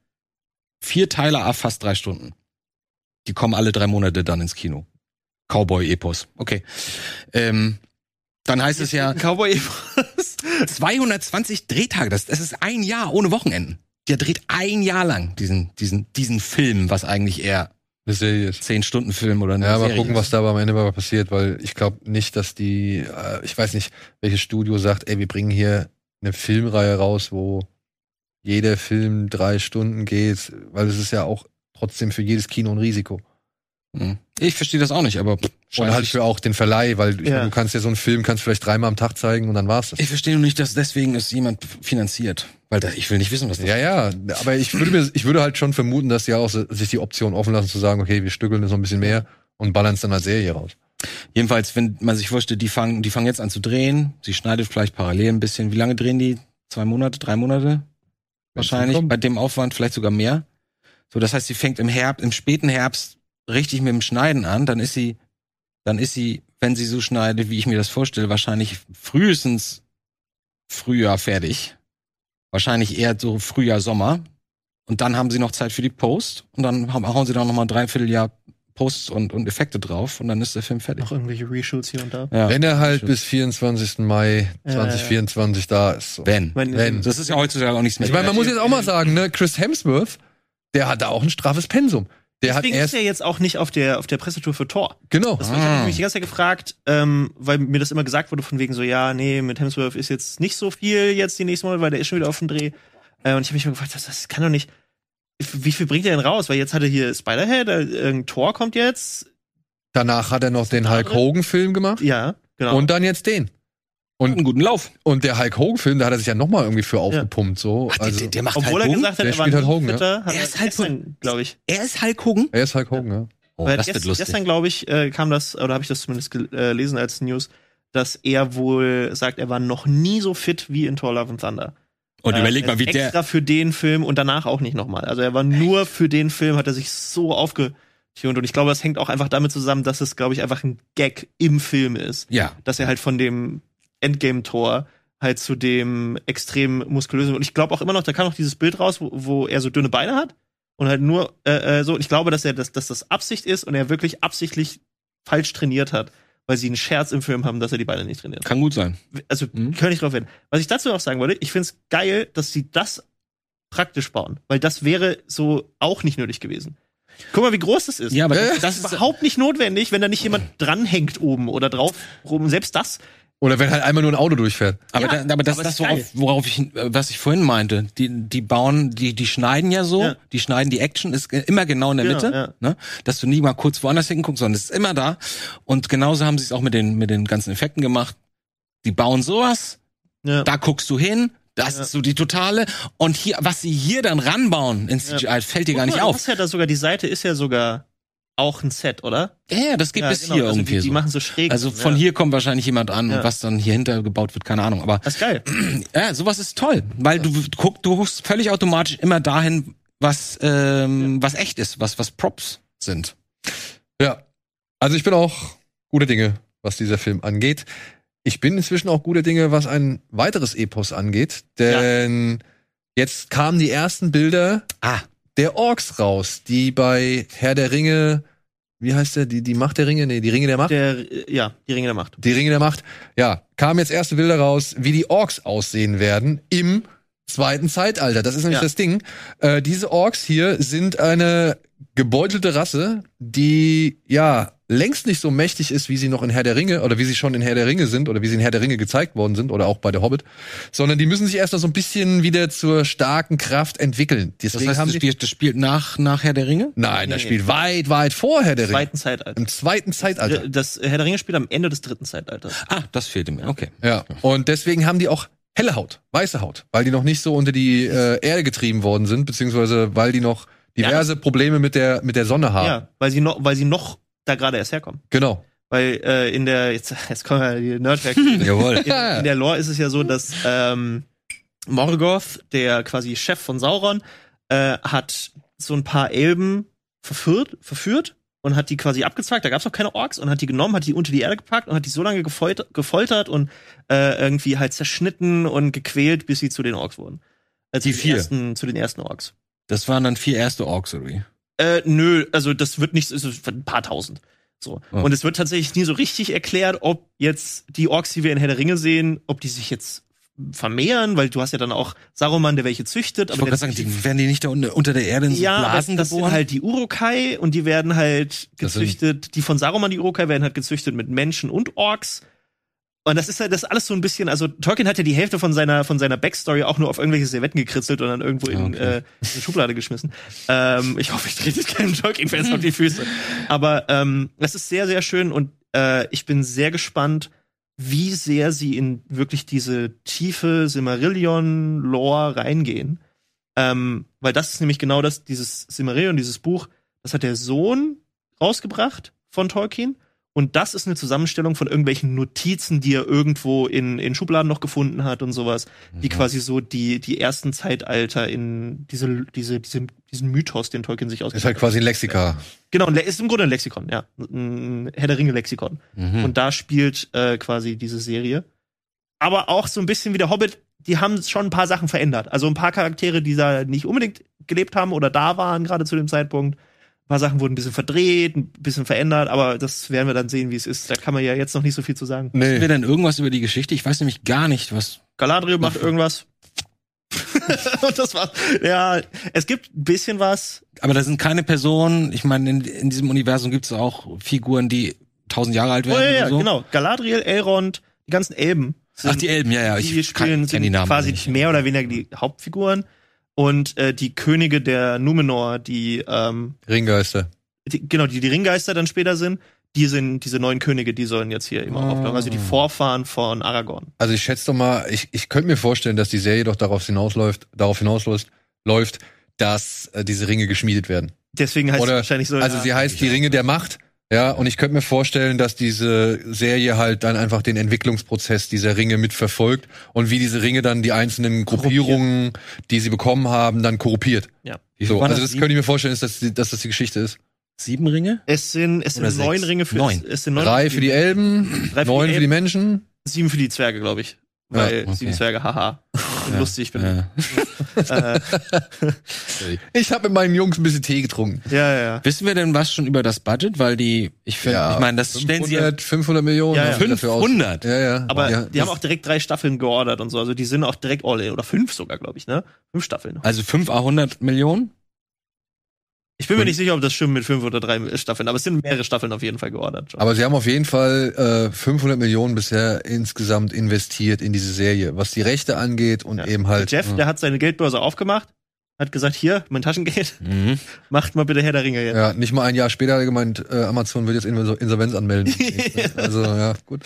vier Teile, A, fast drei Stunden. Die kommen alle drei Monate dann ins Kino. Cowboy-Epos. Okay. Ähm, dann heißt es ja Cowboy 220 Drehtage. Das, das ist ein Jahr ohne Wochenenden der dreht ein Jahr lang diesen, diesen, diesen Film, was eigentlich eher eine Serie. Zehn Stunden Film oder eine Ja, aber gucken, ist. was da am Ende mal passiert, weil ich glaube nicht, dass die, äh, ich weiß nicht, welches Studio sagt, ey, wir bringen hier eine Filmreihe raus, wo jeder Film drei Stunden geht, weil es ist ja auch trotzdem für jedes Kino ein Risiko. Hm. Ich verstehe das auch nicht, aber und halt für auch den Verleih, weil ja. du kannst ja so einen Film kannst vielleicht dreimal am Tag zeigen und dann war's das. Ich verstehe nur nicht, dass deswegen es jemand finanziert, weil da, ich will nicht wissen, was das Ja, ja, aber ich würde mir ich würde halt schon vermuten, dass die auch sich die Option offen lassen zu sagen, okay, wir stückeln das noch ein bisschen mehr und ballern es dann als Serie raus. Jedenfalls, wenn man sich vorstellt, die fangen die fangen jetzt an zu drehen, sie schneidet vielleicht parallel ein bisschen. Wie lange drehen die? Zwei Monate, drei Monate? Wahrscheinlich bei dem Aufwand vielleicht sogar mehr. So, das heißt, sie fängt im Herbst, im späten Herbst richtig mit dem Schneiden an, dann ist sie, dann ist sie, wenn sie so schneidet, wie ich mir das vorstelle, wahrscheinlich frühestens Frühjahr fertig. Wahrscheinlich eher so Frühjahr, Sommer. Und dann haben sie noch Zeit für die Post und dann hauen sie da noch mal ein Dreivierteljahr Posts und, und Effekte drauf und dann ist der Film fertig. Noch irgendwelche Reshoots hier und da. Ja. Wenn er halt bis 24. Mai 2024 ja, ja. da ist. So. Wenn. Wenn. Das ist ja heutzutage auch nichts mehr. Ich meine, man muss jetzt auch mal sagen, ne, Chris Hemsworth, der hat da auch ein straffes Pensum. Der Deswegen hat erst ist er jetzt auch nicht auf der, auf der Pressetour für Thor. Genau. Das ah. ich habe mich die ganze Zeit gefragt, ähm, weil mir das immer gesagt wurde von wegen so, ja, nee, mit Hemsworth ist jetzt nicht so viel jetzt die nächsten Monate, weil der ist schon wieder auf dem Dreh. Äh, und ich habe mich immer gefragt, das, das kann doch nicht, wie viel bringt er denn raus? Weil jetzt hat er hier Spider-Head, äh, Thor kommt jetzt. Danach hat er noch den Hulk Hogan-Film gemacht. Ja, genau. Und dann jetzt den. Und einen guten Lauf. Und der Hulk Hogan-Film, da hat er sich ja nochmal irgendwie für aufgepumpt. So. Ach, also, der, der macht Obwohl Hulk er gesagt hat, er war halt Hogan, fitter, ja. er ist Hulk Hogan, glaube ich. Er ist Hulk Hogan? Er ist Hulk Hogan, ja. Oh, das gest, wird lustig. Gestern, glaube ich, äh, kam das, oder habe ich das zumindest gelesen als News, dass er wohl sagt, er war noch nie so fit wie in Thor Love and Thunder. Und äh, überleg mal, wie extra der. Extra für den Film und danach auch nicht nochmal. Also er war nur für den Film, hat er sich so aufgetunt. Und ich glaube, das hängt auch einfach damit zusammen, dass es, glaube ich, einfach ein Gag im Film ist. Ja. Dass er halt von dem Endgame-Tor halt zu dem extrem muskulösen. Und ich glaube auch immer noch, da kam noch dieses Bild raus, wo, wo er so dünne Beine hat und halt nur äh, äh so. Und ich glaube, dass er das, dass das Absicht ist und er wirklich absichtlich falsch trainiert hat, weil sie einen Scherz im Film haben, dass er die Beine nicht trainiert. Kann gut sein. Also mhm. könnte ich drauf werden. Was ich dazu noch sagen wollte, ich finde es geil, dass sie das praktisch bauen, weil das wäre so auch nicht nötig gewesen. Guck mal, wie groß das ist. Ja, aber das, das ist überhaupt nicht notwendig, wenn da nicht jemand dranhängt oben oder drauf rum. Selbst das oder wenn halt einmal nur ein Auto durchfährt. Aber, ja, da, aber das aber ist das, worauf, worauf ich, was ich vorhin meinte. Die, die bauen, die, die schneiden ja so, ja. die schneiden, die Action ist immer genau in der genau, Mitte, ja. ne? dass du nie mal kurz woanders hinguckst, sondern es ist immer da. Und genauso haben sie es auch mit den, mit den ganzen Effekten gemacht. Die bauen sowas, ja. da guckst du hin, das ist so die totale. Und hier, was sie hier dann ranbauen in CGI, fällt dir gar nicht auf. Das ja da sogar, die Seite ist ja sogar auch ein Set, oder? Ja, ja das geht ja, bis genau. hier also irgendwie die, die so. machen so schräg. Also von ja. hier kommt wahrscheinlich jemand an und was dann hier hinter gebaut wird, keine Ahnung. Aber das ist geil. Ja, sowas ist toll, weil du guck, du guckst völlig automatisch immer dahin, was ähm, was echt ist, was was Props sind. Ja, also ich bin auch gute Dinge, was dieser Film angeht. Ich bin inzwischen auch gute Dinge, was ein weiteres Epos angeht, denn jetzt kamen die ersten Bilder. Ah der Orks raus, die bei Herr der Ringe, wie heißt der, die, die Macht der Ringe? Nee, die Ringe der Macht? Der, ja, die Ringe der Macht. Die Ringe der Macht. Ja, kamen jetzt erste Bilder raus, wie die Orks aussehen werden im zweiten Zeitalter. Das ist nämlich ja. das Ding. Äh, diese Orks hier sind eine gebeutelte Rasse, die ja längst nicht so mächtig ist, wie sie noch in Herr der Ringe oder wie sie schon in Herr der Ringe sind oder wie sie in Herr der Ringe gezeigt worden sind oder auch bei der Hobbit, sondern die müssen sich erst noch so ein bisschen wieder zur starken Kraft entwickeln. Deswegen das heißt, haben das, spielt, das spielt nach, nach Herr der Ringe? Nein, das spielt weit, weit vor Herr der Ringe. Im zweiten Zeitalter. Im zweiten Zeitalter. Das Herr der Ringe spielt am Ende des dritten Zeitalters. Ah, das fehlte mir, okay. Ja, und deswegen haben die auch helle Haut, weiße Haut, weil die noch nicht so unter die äh, Erde getrieben worden sind, beziehungsweise weil die noch diverse ja. Probleme mit der mit der Sonne haben. Ja, weil sie noch weil sie noch da gerade erst herkommen. Genau. Weil äh, in der, jetzt, jetzt kommen wir die Nerdwerk. Jawohl. In, in der Lore ist es ja so, dass ähm, Morgoth, der quasi Chef von Sauron, äh, hat so ein paar Elben verführt, verführt und hat die quasi abgezwackt. Da gab's noch keine Orks und hat die genommen, hat die unter die Erde gepackt und hat die so lange gefoltert, gefoltert und äh, irgendwie halt zerschnitten und gequält, bis sie zu den Orks wurden. Also die vier. Ersten, zu den ersten Orks. Das waren dann vier erste Orks, oder wie? Äh, nö, also das wird nicht, es ist ein paar tausend. So. Oh. Und es wird tatsächlich nie so richtig erklärt, ob jetzt die Orks, die wir in Herr der Ringe sehen, ob die sich jetzt vermehren, weil du hast ja dann auch Saruman, der welche züchtet. Aber ich sagen, die, werden die nicht da unter, der Erde in so ja, Blasen das, das sind halt die Urukai und die werden halt gezüchtet, die von Saruman, die Urukai, werden halt gezüchtet mit Menschen und Orks. Und das ist halt das alles so ein bisschen, also Tolkien hat ja die Hälfte von seiner von seiner Backstory auch nur auf irgendwelche Servetten gekritzelt und dann irgendwo in, okay. äh, in eine Schublade geschmissen. Ähm, ich hoffe, ich trete keinen Tolkien-Fans auf die Füße. Aber ähm, das ist sehr, sehr schön und äh, ich bin sehr gespannt, wie sehr sie in wirklich diese tiefe Silmarillion-Lore reingehen. Ähm, weil das ist nämlich genau das, dieses Silmarillion, dieses Buch, das hat der Sohn rausgebracht von Tolkien und das ist eine Zusammenstellung von irgendwelchen Notizen, die er irgendwo in, in Schubladen noch gefunden hat und sowas, mhm. die quasi so die, die ersten Zeitalter in diese, diese, diese, diesen Mythos, den Tolkien sich ausgedacht hat. Ist halt quasi ein Lexika. Genau, ist im Grunde ein Lexikon, ja. Ein Herr der Ringe-Lexikon. Mhm. Und da spielt äh, quasi diese Serie. Aber auch so ein bisschen wie der Hobbit, die haben schon ein paar Sachen verändert. Also ein paar Charaktere, die da nicht unbedingt gelebt haben oder da waren, gerade zu dem Zeitpunkt ein paar Sachen wurden ein bisschen verdreht, ein bisschen verändert, aber das werden wir dann sehen, wie es ist. Da kann man ja jetzt noch nicht so viel zu sagen. Nee. Wissen wir denn irgendwas über die Geschichte? Ich weiß nämlich gar nicht, was. Galadriel macht irgendwas. und das war's. Ja, es gibt ein bisschen was. Aber da sind keine Personen, ich meine, in, in diesem Universum gibt es auch Figuren, die tausend Jahre alt werden. Oh, ja, ja, so. genau. Galadriel, Elrond, die ganzen Elben. Ach, die Elben, ja, ja. Ich die spielen kann, die Namen quasi nicht. mehr oder weniger die Hauptfiguren und äh, die Könige der Numenor, die ähm, Ringgeister. Die, genau, die die Ringgeister dann später sind, die sind diese neuen Könige, die sollen jetzt hier immer oh. auftauchen. Also die Vorfahren von Aragorn. Also ich schätze doch mal, ich, ich könnte mir vorstellen, dass die Serie doch darauf hinausläuft, darauf hinausläuft, läuft, dass äh, diese Ringe geschmiedet werden. Deswegen heißt Oder, es wahrscheinlich so. Also ja, sie heißt die Ringe der Macht ja, und ich könnte mir vorstellen, dass diese Serie halt dann einfach den Entwicklungsprozess dieser Ringe mitverfolgt und wie diese Ringe dann die einzelnen Gruppierungen, die sie bekommen haben, dann korruptiert. Ja. So, also das könnte ich mir vorstellen, dass das, dass das die Geschichte ist. Sieben Ringe? Es sind, es sind neun Ringe für, neun. Es sind neun Drei für die Elben, drei für neun die für die Menschen. Sieben für die Zwerge, glaube ich. Weil ja, okay. sieben Zwerge, haha. Ja, lustig bin. Ja. Äh. ich habe mit meinen Jungs ein bisschen Tee getrunken. Ja, ja. Wissen wir denn was schon über das Budget? Weil die, ich finde, ja, ich meine, das 500, stellen sie 500 Millionen. Ja, ja. 500. Ja, ja. Aber ja, die haben auch direkt drei Staffeln geordert und so. Also die sind auch direkt all in. Oder fünf sogar, glaube ich, ne? Fünf Staffeln. Also fünf a 100 Millionen? Ich bin mir nicht sicher, ob das stimmt mit fünf oder drei Staffeln, aber es sind mehrere Staffeln auf jeden Fall geordert. Schon. Aber sie haben auf jeden Fall äh, 500 Millionen bisher insgesamt investiert in diese Serie, was die Rechte angeht und ja. eben halt. Jeff, ja. der hat seine Geldbörse aufgemacht, hat gesagt, hier, mein Taschengeld, mhm. macht mal bitte Herr der Ringe jetzt. Ja, nicht mal ein Jahr später hat er gemeint, äh, Amazon wird jetzt Insolvenz anmelden. also, ja, gut.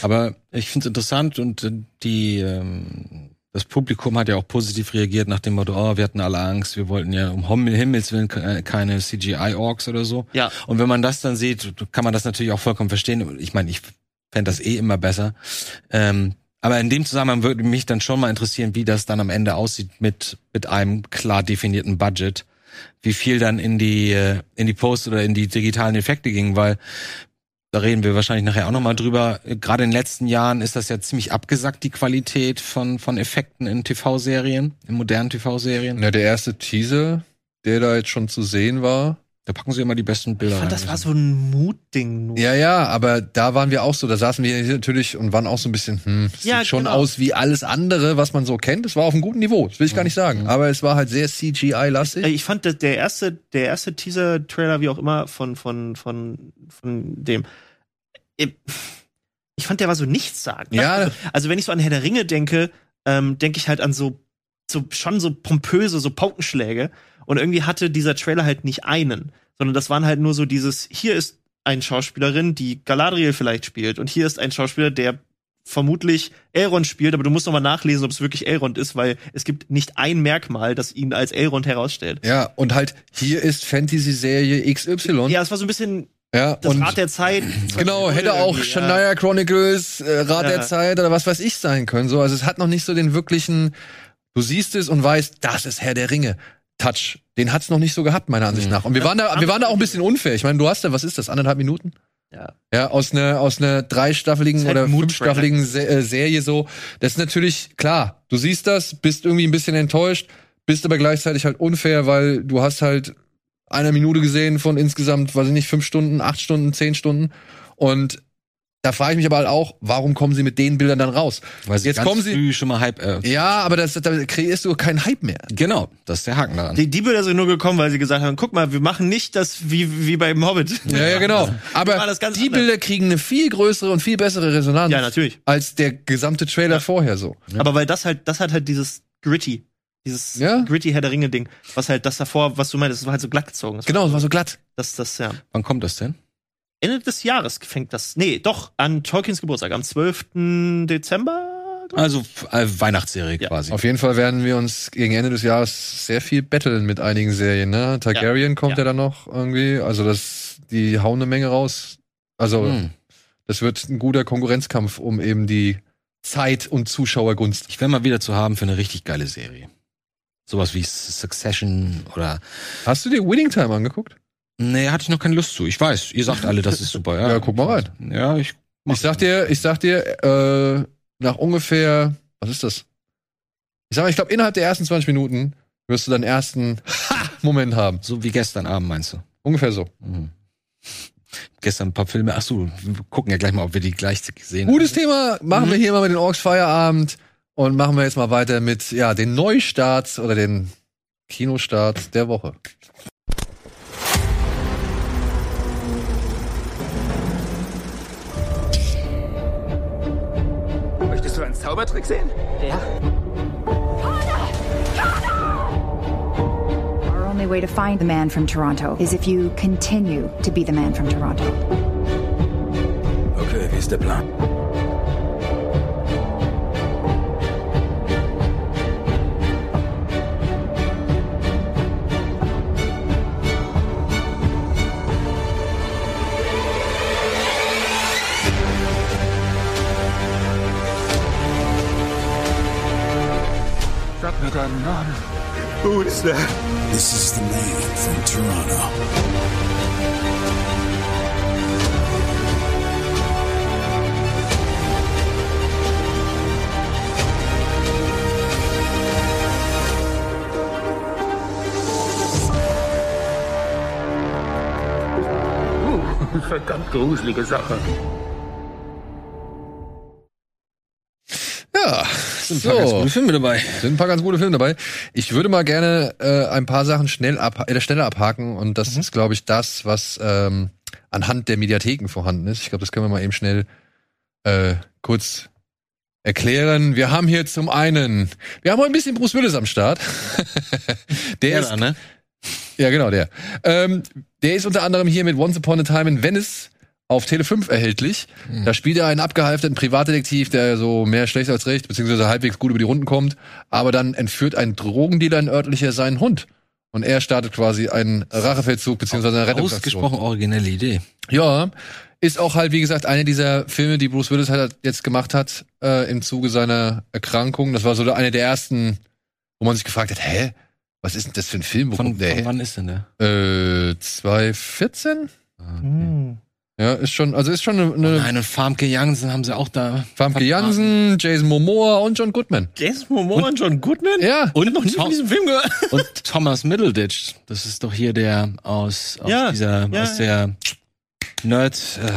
Aber ich finde es interessant und äh, die ähm, das Publikum hat ja auch positiv reagiert nach dem Motto, oh, wir hatten alle Angst, wir wollten ja um Himmels Willen äh, keine CGI-Orks oder so. Ja. Und wenn man das dann sieht, kann man das natürlich auch vollkommen verstehen. Ich meine, ich fände das eh immer besser. Ähm, aber in dem Zusammenhang würde mich dann schon mal interessieren, wie das dann am Ende aussieht mit, mit einem klar definierten Budget. Wie viel dann in die, äh, in die Post oder in die digitalen Effekte ging, weil da reden wir wahrscheinlich nachher auch nochmal drüber. Gerade in den letzten Jahren ist das ja ziemlich abgesackt, die Qualität von, von Effekten in TV-Serien, in modernen TV-Serien. Ja, der erste Teaser, der da jetzt schon zu sehen war. Da packen sie immer die besten Bilder. Ich fand, das war so ein Mutding. Ja, ja, aber da waren wir auch so. Da saßen wir natürlich und waren auch so ein bisschen, hm, das ja, sieht schon genau. aus wie alles andere, was man so kennt. Es war auf einem guten Niveau, das will ich gar nicht sagen. Aber es war halt sehr CGI-lastig. Ich, ich fand der erste, der erste Teaser-Trailer, wie auch immer, von, von, von, von dem, ich fand, der war so nichtssagend. Ja. Also, also, wenn ich so an Herr der Ringe denke, ähm, denke ich halt an so, so schon so pompöse, so Paukenschläge. Und irgendwie hatte dieser Trailer halt nicht einen, sondern das waren halt nur so dieses, hier ist eine Schauspielerin, die Galadriel vielleicht spielt. Und hier ist ein Schauspieler, der vermutlich Elrond spielt, aber du musst noch mal nachlesen, ob es wirklich Elrond ist, weil es gibt nicht ein Merkmal, das ihn als Elrond herausstellt. Ja, und halt hier ist Fantasy-Serie XY. Ja, es war so ein bisschen ja, das und Rad der Zeit. Genau, hätte auch Shania ja. Chronicles, äh, Rad ja. der Zeit oder was weiß ich sein können. So, also es hat noch nicht so den wirklichen, du siehst es und weißt, das ist Herr der Ringe. Touch. Den hat's noch nicht so gehabt, meiner Ansicht mhm. nach. Und wir waren da, wir waren da auch ein bisschen unfair. Ich meine, du hast da, was ist das, anderthalb Minuten? Ja. Ja, aus einer aus einer dreistaffeligen halt oder fünfstaffeligen Se äh, Serie so. Das ist natürlich klar. Du siehst das, bist irgendwie ein bisschen enttäuscht, bist aber gleichzeitig halt unfair, weil du hast halt einer Minute gesehen von insgesamt, weiß ich nicht, fünf Stunden, acht Stunden, zehn Stunden. Und da frage ich mich aber halt auch, warum kommen sie mit den Bildern dann raus? Weil sie Jetzt ganz kommen sie- früh schon mal Hype. Äh, Ja, aber das, da kreierst du keinen Hype mehr. Genau, das ist der Haken daran. Die, die Bilder sind nur gekommen, weil sie gesagt haben, guck mal, wir machen nicht das wie, wie beim Hobbit. Ja, ja, genau. war Aber das ganz die anders. Bilder kriegen eine viel größere und viel bessere Resonanz Ja, natürlich. als der gesamte Trailer vorher so. Aber weil das halt, das hat halt dieses gritty, dieses Ja. gritty Herr der Ringe Ding, was halt das davor, was du meinst, das war halt so glatt gezogen. Das, Genau, es war so glatt. das, das, ja. Wann kommt das denn? Ende des Jahres fängt das, nee, doch, an Tolkiens Geburtstag, am 12. Dezember. Also äh, Weihnachtsserie Ja. quasi. Auf jeden Fall werden wir uns gegen Ende des Jahres sehr viel betteln mit einigen Serien, ne? Targaryen kommt ja. Ja. dann noch irgendwie, also das, die hauen eine Menge raus. Also, Hm. das wird ein guter Konkurrenzkampf um eben die Zeit und Zuschauergunst. Ich wäre mal wieder zu haben für eine richtig geile Serie. Sowas wie Succession oder. Hast du dir Winning Time angeguckt? Nee, hatte ich noch keine Lust zu. Ich weiß, ihr sagt alle, das ist super. Ja, Ja, guck mal rein. Ja, ich. Ich sag dir, ich sag dir, äh, nach ungefähr, was ist das? Ich sag mal, ich glaube, innerhalb der ersten 20 Minuten wirst du deinen ersten Moment haben. So wie gestern Abend, meinst du? Ungefähr so. Mhm. Gestern ein paar Filme. Ach so, wir gucken ja gleich mal, ob wir die gleich gesehen Gutes Thema. Machen wir Mhm. hier mal mit den Orks Feierabend und machen wir jetzt mal weiter mit ja den Neustart oder den Kinostart der Woche. Zaubertrick sehen? Ja. Our only way to find the man from Toronto is if you continue to be the man from Toronto. Okay, wie ist der Plan? Sag mir deinen Namen. Who is that? This is the man from Toronto. Uh, verdammt gruselige Sache. Sind ein paar ganz gute Filme dabei. Sind ein paar ganz gute Filme dabei. Ich würde mal gerne äh, ein paar Sachen schnell ab, äh, schneller abhaken und das ist, glaube ich, das, was ähm, anhand der Mediatheken vorhanden ist. Ich glaube, das können wir mal eben schnell äh, kurz erklären. Wir haben hier zum einen, wir haben heute ein bisschen Bruce Willis am Start. der ist, da, ne? ja genau der. Ähm, der ist unter anderem hier mit Once Upon a Time in Venice auf Tele 5 erhältlich. Da spielt er einen abgehalfterten Privatdetektiv, der so mehr schlecht als recht, beziehungsweise halbwegs gut über die Runden kommt. Aber dann entführt ein Drogendealer in örtlicher seinen Hund. Und er startet quasi einen Rachefeldzug, beziehungsweise eine Rettungsaktion. Ausgesprochen originelle Idee. Ja, ist auch halt, wie gesagt, eine dieser Filme, die Bruce Willis halt jetzt gemacht hat, äh, im Zuge seiner Erkrankung. Das war so eine der ersten, wo man sich gefragt hat, hä? Was ist denn das für ein Film? Wo Von, kommt der von her? wann ist denn der? Äh, 2014? Hm. Ja, ist schon, also ist schon eine, eine Nein, und Famke Jansen haben sie auch da. Famke Jansen, Jason Momoa und John Goodman. Jason Momoa und John Goodman? Ja, Und Noch nie von diesem Film gehört. Und Thomas Middleditch, das ist doch hier der aus, aus Ja, dieser, ja, aus der Nerd, äh,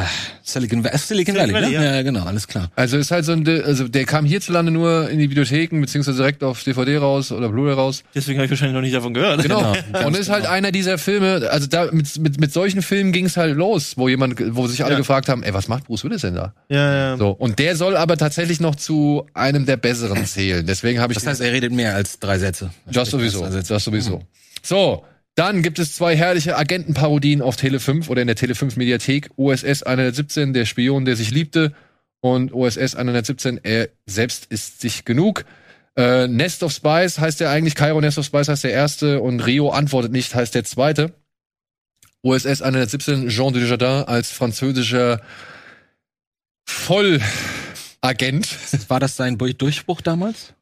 Silicon, Va- äh, Silicon Valley, Valley, ne? ja. ja. genau, alles klar. also ist halt so ein, also der kam hierzulande nur in die Videotheken, beziehungsweise direkt auf DVD raus oder Blu-ray raus. Deswegen habe ich wahrscheinlich noch nicht davon gehört. Genau. Genau, und ist halt einer dieser Filme, also da mit, mit, mit solchen Filmen ging es halt los, wo jemand, wo sich alle Ja. gefragt haben, ey, was macht Bruce Willis denn da? Ja, ja. So, und der soll aber tatsächlich noch zu einem der besseren zählen. Deswegen habe ich Das heißt, er redet mehr als drei Sätze. Das sowieso. Also, Das sowieso. So, dann gibt es zwei herrliche Agentenparodien auf Tele 5 oder in der Tele 5 Mediathek. OSS 117, der Spion, der sich liebte. Und OSS 117, er selbst ist sich genug. Äh, Nest of Spies heißt der eigentlich, Cairo Nest of Spies heißt der erste und Rio antwortet nicht, heißt der zweite. OSS 117, Jean Dujardin als französischer Vollagent. War das sein Durchbruch damals?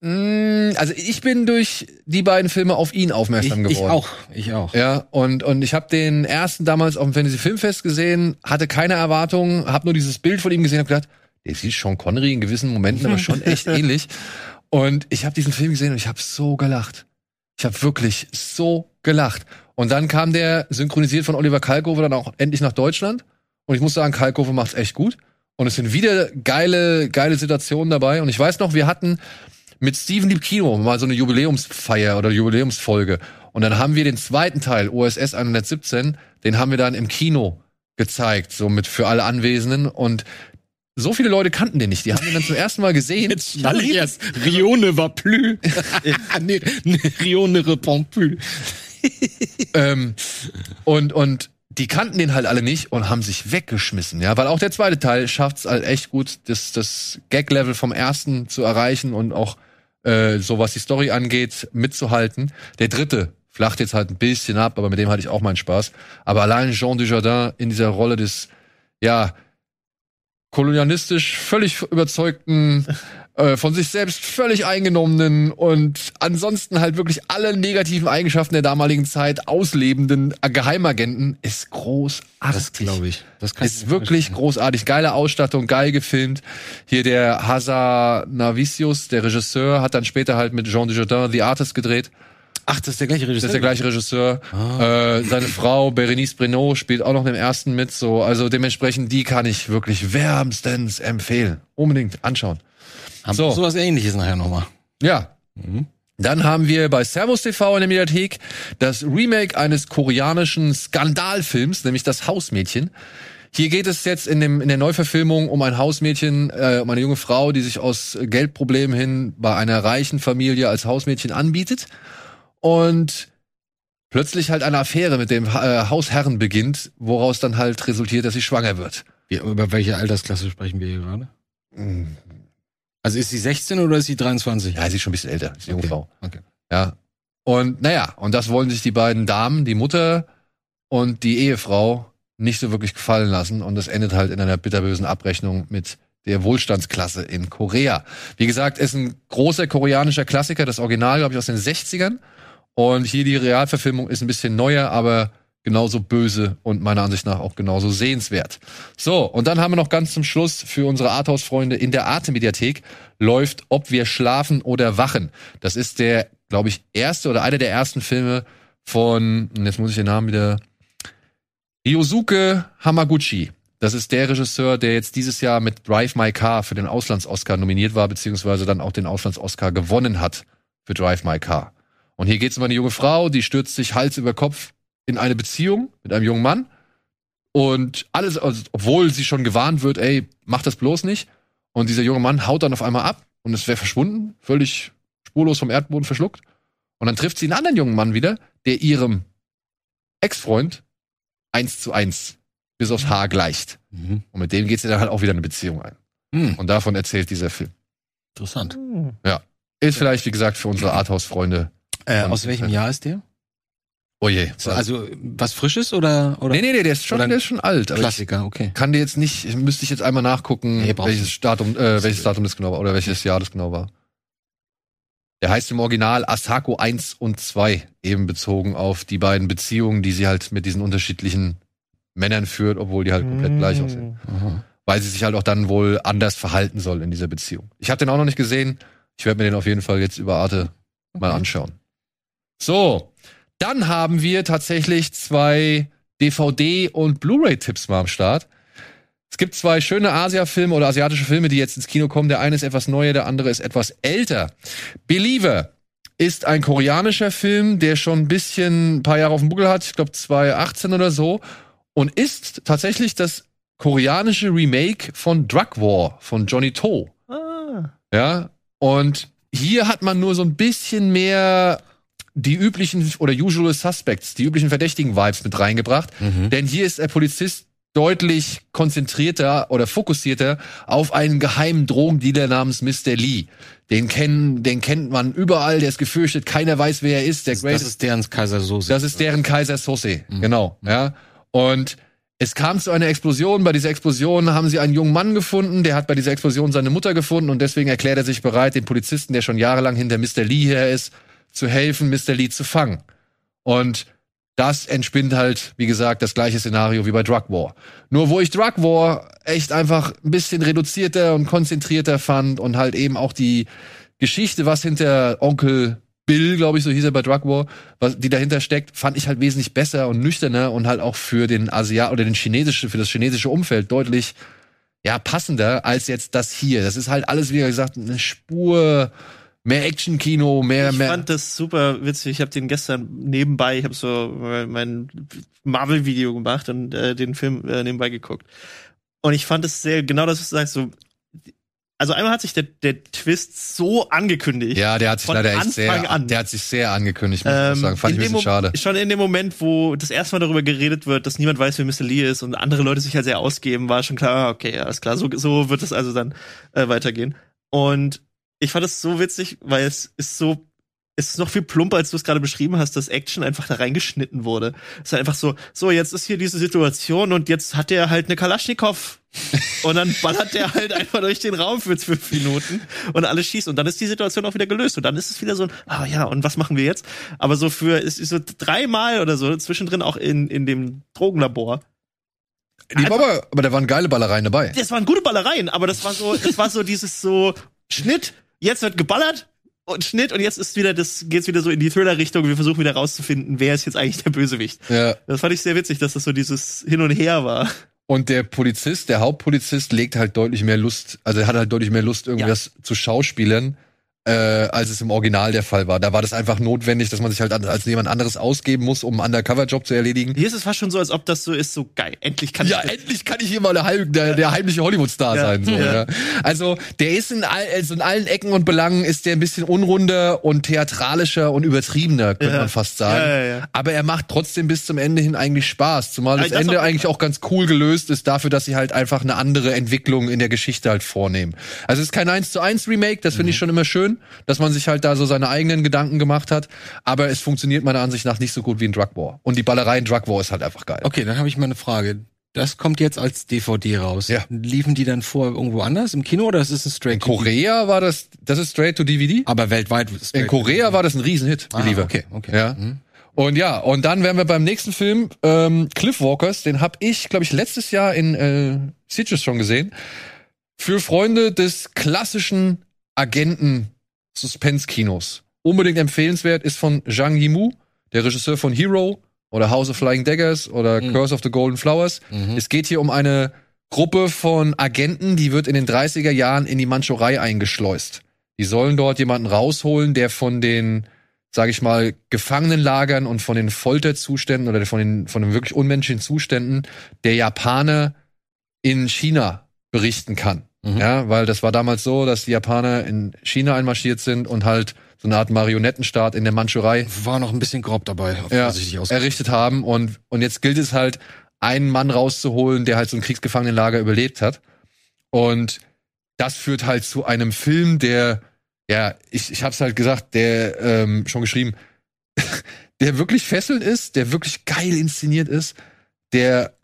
Mm, Also ich bin durch die beiden Filme auf ihn Ich, aufmerksam ich geworden. auch, ich auch. Ja, und, und ich habe den ersten damals auf dem Fantasy Filmfest gesehen, hatte keine Erwartungen, habe nur dieses Bild von ihm gesehen und gedacht, der sieht Sean Connery in gewissen Momenten aber schon echt ähnlich. Und ich habe diesen Film gesehen und ich habe so gelacht. Ich habe wirklich so gelacht. Und dann kam der synchronisiert von Oliver Kalkofe dann auch endlich nach Deutschland. Und ich muss sagen, Kalkofe macht's echt gut. Und es sind wieder geile, geile Situationen dabei. Und ich weiß noch, wir hatten mit Steven Lieb Kino mal so eine Jubiläumsfeier oder Jubiläumsfolge. Und dann haben wir den zweiten Teil, OSS 117, den haben wir dann im Kino gezeigt, so mit für alle Anwesenden. Und so viele Leute kannten den nicht. Die haben ihn dann zum ersten Mal gesehen. Jetzt schnall ich erst. Rio ne va plus. ne, ne, Rio ne répond plus. ähm, und, und die kannten den halt alle nicht und haben sich weggeschmissen, ja, weil auch der zweite Teil schafft es halt echt gut, das, das Gag-Level vom ersten zu erreichen und auch äh, so was die Story angeht, mitzuhalten. Der dritte flacht jetzt halt ein bisschen ab, aber mit dem hatte ich auch meinen Spaß. Aber allein Jean Dujardin in dieser Rolle des, ja, kolonialistisch völlig überzeugten, äh, von sich selbst völlig eingenommenen und ansonsten halt wirklich alle negativen Eigenschaften der damaligen Zeit auslebenden Geheimagenten ist großartig. Das glaube ich. Das kann ist wirklich großartig. Geile Ausstattung, geil gefilmt. Hier der Hazanavicius, der Regisseur, hat dann später halt mit Jean Dujardin The Artist gedreht. Ach, das ist der gleiche Regisseur. Das ist der gleiche Regisseur. Ah. Äh, seine Frau Berenice Brenot spielt auch noch im ersten mit. So, also dementsprechend die kann ich wirklich wärmstens empfehlen. Unbedingt anschauen. Haben so. sowas ähnliches nachher nochmal. Ja. Mhm. Dann haben wir bei Servus TV in der Mediathek das Remake eines koreanischen Skandalfilms, nämlich das Hausmädchen. Hier geht es jetzt in, dem, in der Neuverfilmung um ein Hausmädchen, äh, um eine junge Frau, die sich aus Geldproblemen hin bei einer reichen Familie als Hausmädchen anbietet und plötzlich halt eine Affäre mit dem äh, Hausherren beginnt, woraus dann halt resultiert, dass sie schwanger wird. Wie, über welche Altersklasse sprechen wir hier gerade? Also ist sie 16 oder ist sie 23? Ja, sie ist schon ein bisschen älter, ist eine junge Frau. Okay. Ja. Und naja, und das wollen sich die beiden Damen, die Mutter und die Ehefrau, nicht so wirklich gefallen lassen. Und das endet halt in einer bitterbösen Abrechnung mit der Wohlstandsklasse in Korea. Wie gesagt, ist ein großer koreanischer Klassiker, das Original, glaube ich, aus den 60ern. Und hier die Realverfilmung ist ein bisschen neuer, aber genauso böse und meiner Ansicht nach auch genauso sehenswert. So, und dann haben wir noch ganz zum Schluss für unsere Arthouse-Freunde in der Arte-Mediathek läuft Ob wir schlafen oder wachen. Das ist der, glaube ich, erste oder einer der ersten Filme von, jetzt muss ich den Namen wieder, Ryosuke Hamaguchi. Das ist der Regisseur, der jetzt dieses Jahr mit Drive My Car für den Auslands-Oscar nominiert war, beziehungsweise dann auch den Auslands-Oscar gewonnen hat für Drive My Car. Und hier geht es um eine junge Frau, die stürzt sich Hals über Kopf in eine Beziehung mit einem jungen Mann. Und alles, also, obwohl sie schon gewarnt wird, ey, mach das bloß nicht. Und dieser junge Mann haut dann auf einmal ab und es wäre verschwunden, völlig spurlos vom Erdboden verschluckt. Und dann trifft sie einen anderen jungen Mann wieder, der ihrem Ex-Freund eins zu eins bis aufs Haar gleicht. Mhm. Und mit dem geht sie dann halt auch wieder eine Beziehung ein. Mhm. Und davon erzählt dieser Film. Interessant. Ja. Ist vielleicht, wie gesagt, für unsere Arthouse-Freunde äh, aus welchem Jahr ist der? Oh je. Also was Frisches oder? oder nee, nee, nee, der ist schon, der ist schon alt. Klassiker, okay. Kann dir jetzt nicht, müsste ich jetzt einmal nachgucken, nee, welches Datum, äh, welches Datum das genau war oder welches Jahr das genau war. Der heißt im Original Asako 1 und 2, eben bezogen auf die beiden Beziehungen, die sie halt mit diesen unterschiedlichen Männern führt, obwohl die halt komplett mm. gleich aussehen. Aha. Weil sie sich halt auch dann wohl anders verhalten soll in dieser Beziehung. Ich habe den auch noch nicht gesehen. Ich werde mir den auf jeden Fall jetzt über Arte okay. mal anschauen. So, dann haben wir tatsächlich zwei DVD- und Blu-ray-Tipps mal am Start. Es gibt zwei schöne Asia-Filme oder asiatische Filme, die jetzt ins Kino kommen. Der eine ist etwas neuer, der andere ist etwas älter. Believer ist ein koreanischer Film, der schon ein bisschen ein paar Jahre auf dem Buckel hat, ich glaube 2018 oder so, und ist tatsächlich das koreanische Remake von Drug War von Johnny To. Ah. Ja, und hier hat man nur so ein bisschen mehr die üblichen oder usual suspects, die üblichen verdächtigen Vibes mit reingebracht. Mhm. Denn hier ist der Polizist deutlich konzentrierter oder fokussierter auf einen geheimen Drogendealer namens Mr. Lee. Den kennen, den kennt man überall, der ist gefürchtet, keiner weiß, wer er ist. Der das, das ist deren Kaiser Sose. Das ist deren Kaiser Sose, mhm. genau, ja. Und es kam zu einer Explosion. Bei dieser Explosion haben sie einen jungen Mann gefunden. Der hat bei dieser Explosion seine Mutter gefunden und deswegen erklärt er sich bereit, den Polizisten, der schon jahrelang hinter Mr. Lee her ist, zu helfen, Mr. Lee zu fangen. Und das entspinnt halt, wie gesagt, das gleiche Szenario wie bei Drug War. Nur wo ich Drug War echt einfach ein bisschen reduzierter und konzentrierter fand und halt eben auch die Geschichte, was hinter Onkel Bill, glaube ich, so hieß er bei Drug War, was, die dahinter steckt, fand ich halt wesentlich besser und nüchterner und halt auch für den Asiat oder den chinesischen, für das chinesische Umfeld deutlich ja passender als jetzt das hier. Das ist halt alles, wie gesagt, eine Spur mehr Action-Kino, mehr, ich mehr. Ich fand das super witzig. Ich habe den gestern nebenbei, ich habe so mein Marvel-Video gemacht und äh, den Film äh, nebenbei geguckt. Und ich fand es sehr, genau das, was du sagst, so also einmal hat sich der, der Twist so angekündigt. Ja, der hat sich leider echt sehr, an. der hat sich sehr angekündigt, muss ähm, ich sagen. Fand ich ein bisschen schade. Schon in dem Moment, wo das erste Mal darüber geredet wird, dass niemand weiß, wer Mr. Lee ist und andere Leute sich halt sehr ausgeben, war schon klar, okay, alles klar, so, so wird es also dann äh, weitergehen. Und ich fand es so witzig, weil es ist so es ist noch viel plumper, als du es gerade beschrieben hast, dass Action einfach da reingeschnitten wurde. Es ist einfach so, so, jetzt ist hier diese Situation und jetzt hat er halt eine Kalaschnikow. und dann ballert der halt einfach durch den Raum für fünf Minuten und alles schießt. Und dann ist die Situation auch wieder gelöst. Und dann ist es wieder so, ah ja, und was machen wir jetzt? Aber so für, es ist so dreimal oder so, zwischendrin auch in, in dem Drogenlabor. Die war aber, aber da waren geile Ballereien dabei. Das waren gute Ballereien, aber das war so, das war so dieses so Schnitt, jetzt wird geballert, und Schnitt und jetzt ist wieder das geht's wieder so in die Thriller-Richtung. Wir versuchen wieder rauszufinden, wer ist jetzt eigentlich der Bösewicht. Ja. Das fand ich sehr witzig, dass das so dieses Hin und Her war. Und der Polizist, der Hauptpolizist, legt halt deutlich mehr Lust, also er hat halt deutlich mehr Lust, irgendwas ja. zu schauspielen äh, als es im Original der Fall war. Da war das einfach notwendig, dass man sich halt als jemand anderes ausgeben muss, um einen Undercover-Job zu erledigen. Hier ist es fast schon so, als ob das so ist, so geil. Endlich kann ja, ich. Ja, endlich kann ich hier mal der, Heim, der, der heimliche Hollywood-Star ja. sein. So, ja. ja. Also der ist in, all, also in allen Ecken und Belangen ist der ein bisschen unrunder und theatralischer und übertriebener, könnte man fast sagen. Aber er macht trotzdem bis zum Ende hin eigentlich Spaß. Zumal das, das Ende eigentlich auch ganz cool gelöst ist dafür, dass sie halt einfach eine andere Entwicklung in der Geschichte halt vornehmen. Also es ist kein 1 zu 1 Remake, das finde mhm. ich schon immer schön dass man sich halt da so seine eigenen Gedanken gemacht hat. Aber es funktioniert meiner Ansicht nach nicht so gut wie ein Drug War. Und die Ballerei in Drug War ist halt einfach geil. Okay, dann habe ich mal eine Frage. Das kommt jetzt als DVD raus. Ja. Liefen die dann vor irgendwo anders im Kino oder ist es ein Straight? In Korea war das, das ist Straight to DVD. Aber weltweit. In Korea war das ein Riesenhit, ah, Believer. Okay, okay. Ja. Mhm. Und ja, und dann wären wir beim nächsten Film, ähm, Cliffwalkers, den habe ich, glaube ich, letztes Jahr in äh, Citrus schon gesehen. Für Freunde des klassischen Agenten Suspense-Kinos. Unbedingt empfehlenswert ist von Zhang Yimou, der Regisseur von Hero oder House of Flying Daggers oder mhm. Curse of the Golden Flowers. Mhm. Es geht hier um eine Gruppe von Agenten, die wird in den 30er Jahren in die Mandschurei eingeschleust. Die sollen dort jemanden rausholen, der von den, sag ich mal, Gefangenenlagern und von den Folterzuständen oder von den, von den wirklich unmenschlichen Zuständen der Japaner in China berichten kann. Mhm. Ja, weil das war damals so, dass die Japaner in China einmarschiert sind und halt so eine Art Marionettenstaat in der Mandschurei. War noch ein bisschen grob dabei, ja, errichtet haben. Und, und jetzt gilt es halt, einen Mann rauszuholen, der halt so ein Kriegsgefangenenlager überlebt hat. Und das führt halt zu einem Film, der, ja, ich, ich hab's halt gesagt, der ähm, schon geschrieben, der wirklich fesselnd ist, der wirklich geil inszeniert ist, der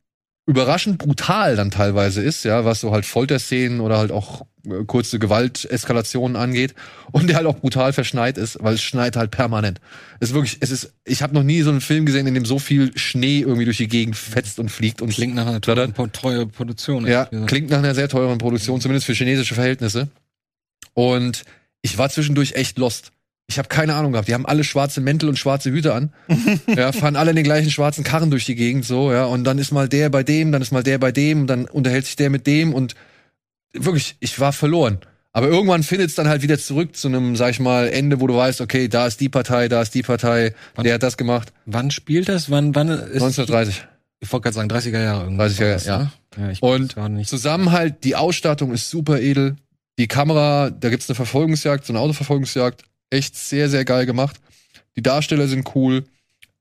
überraschend brutal dann teilweise ist, ja, was so halt Folterszenen oder halt auch äh, kurze Gewalteskalationen angeht und der halt auch brutal verschneit ist, weil es schneit halt permanent. Es ist wirklich, es ist, ich habe noch nie so einen Film gesehen, in dem so viel Schnee irgendwie durch die Gegend fetzt und fliegt und klingt nach einer teuren, teuren Produktion. Ja, klingt nach einer sehr teuren Produktion, zumindest für chinesische Verhältnisse. Und ich war zwischendurch echt lost. Ich habe keine Ahnung gehabt. Die haben alle schwarze Mäntel und schwarze Hüte an. ja, fahren alle in den gleichen schwarzen Karren durch die Gegend so, ja. Und dann ist mal der bei dem, dann ist mal der bei dem, dann unterhält sich der mit dem und wirklich, ich war verloren. Aber irgendwann findet es dann halt wieder zurück zu einem, sag ich mal, Ende, wo du weißt, okay, da ist die Partei, da ist die Partei, wann, der hat das gemacht. Wann spielt das? Wann, wann ist 1930. Ich wollte gerade sagen, 30er Jahre. 30er Jahre, ja. Ne? ja ich und zusammen halt, die Ausstattung ist super edel. Die Kamera, da gibt's eine Verfolgungsjagd, so eine Autoverfolgungsjagd echt sehr, sehr geil gemacht. Die Darsteller sind cool.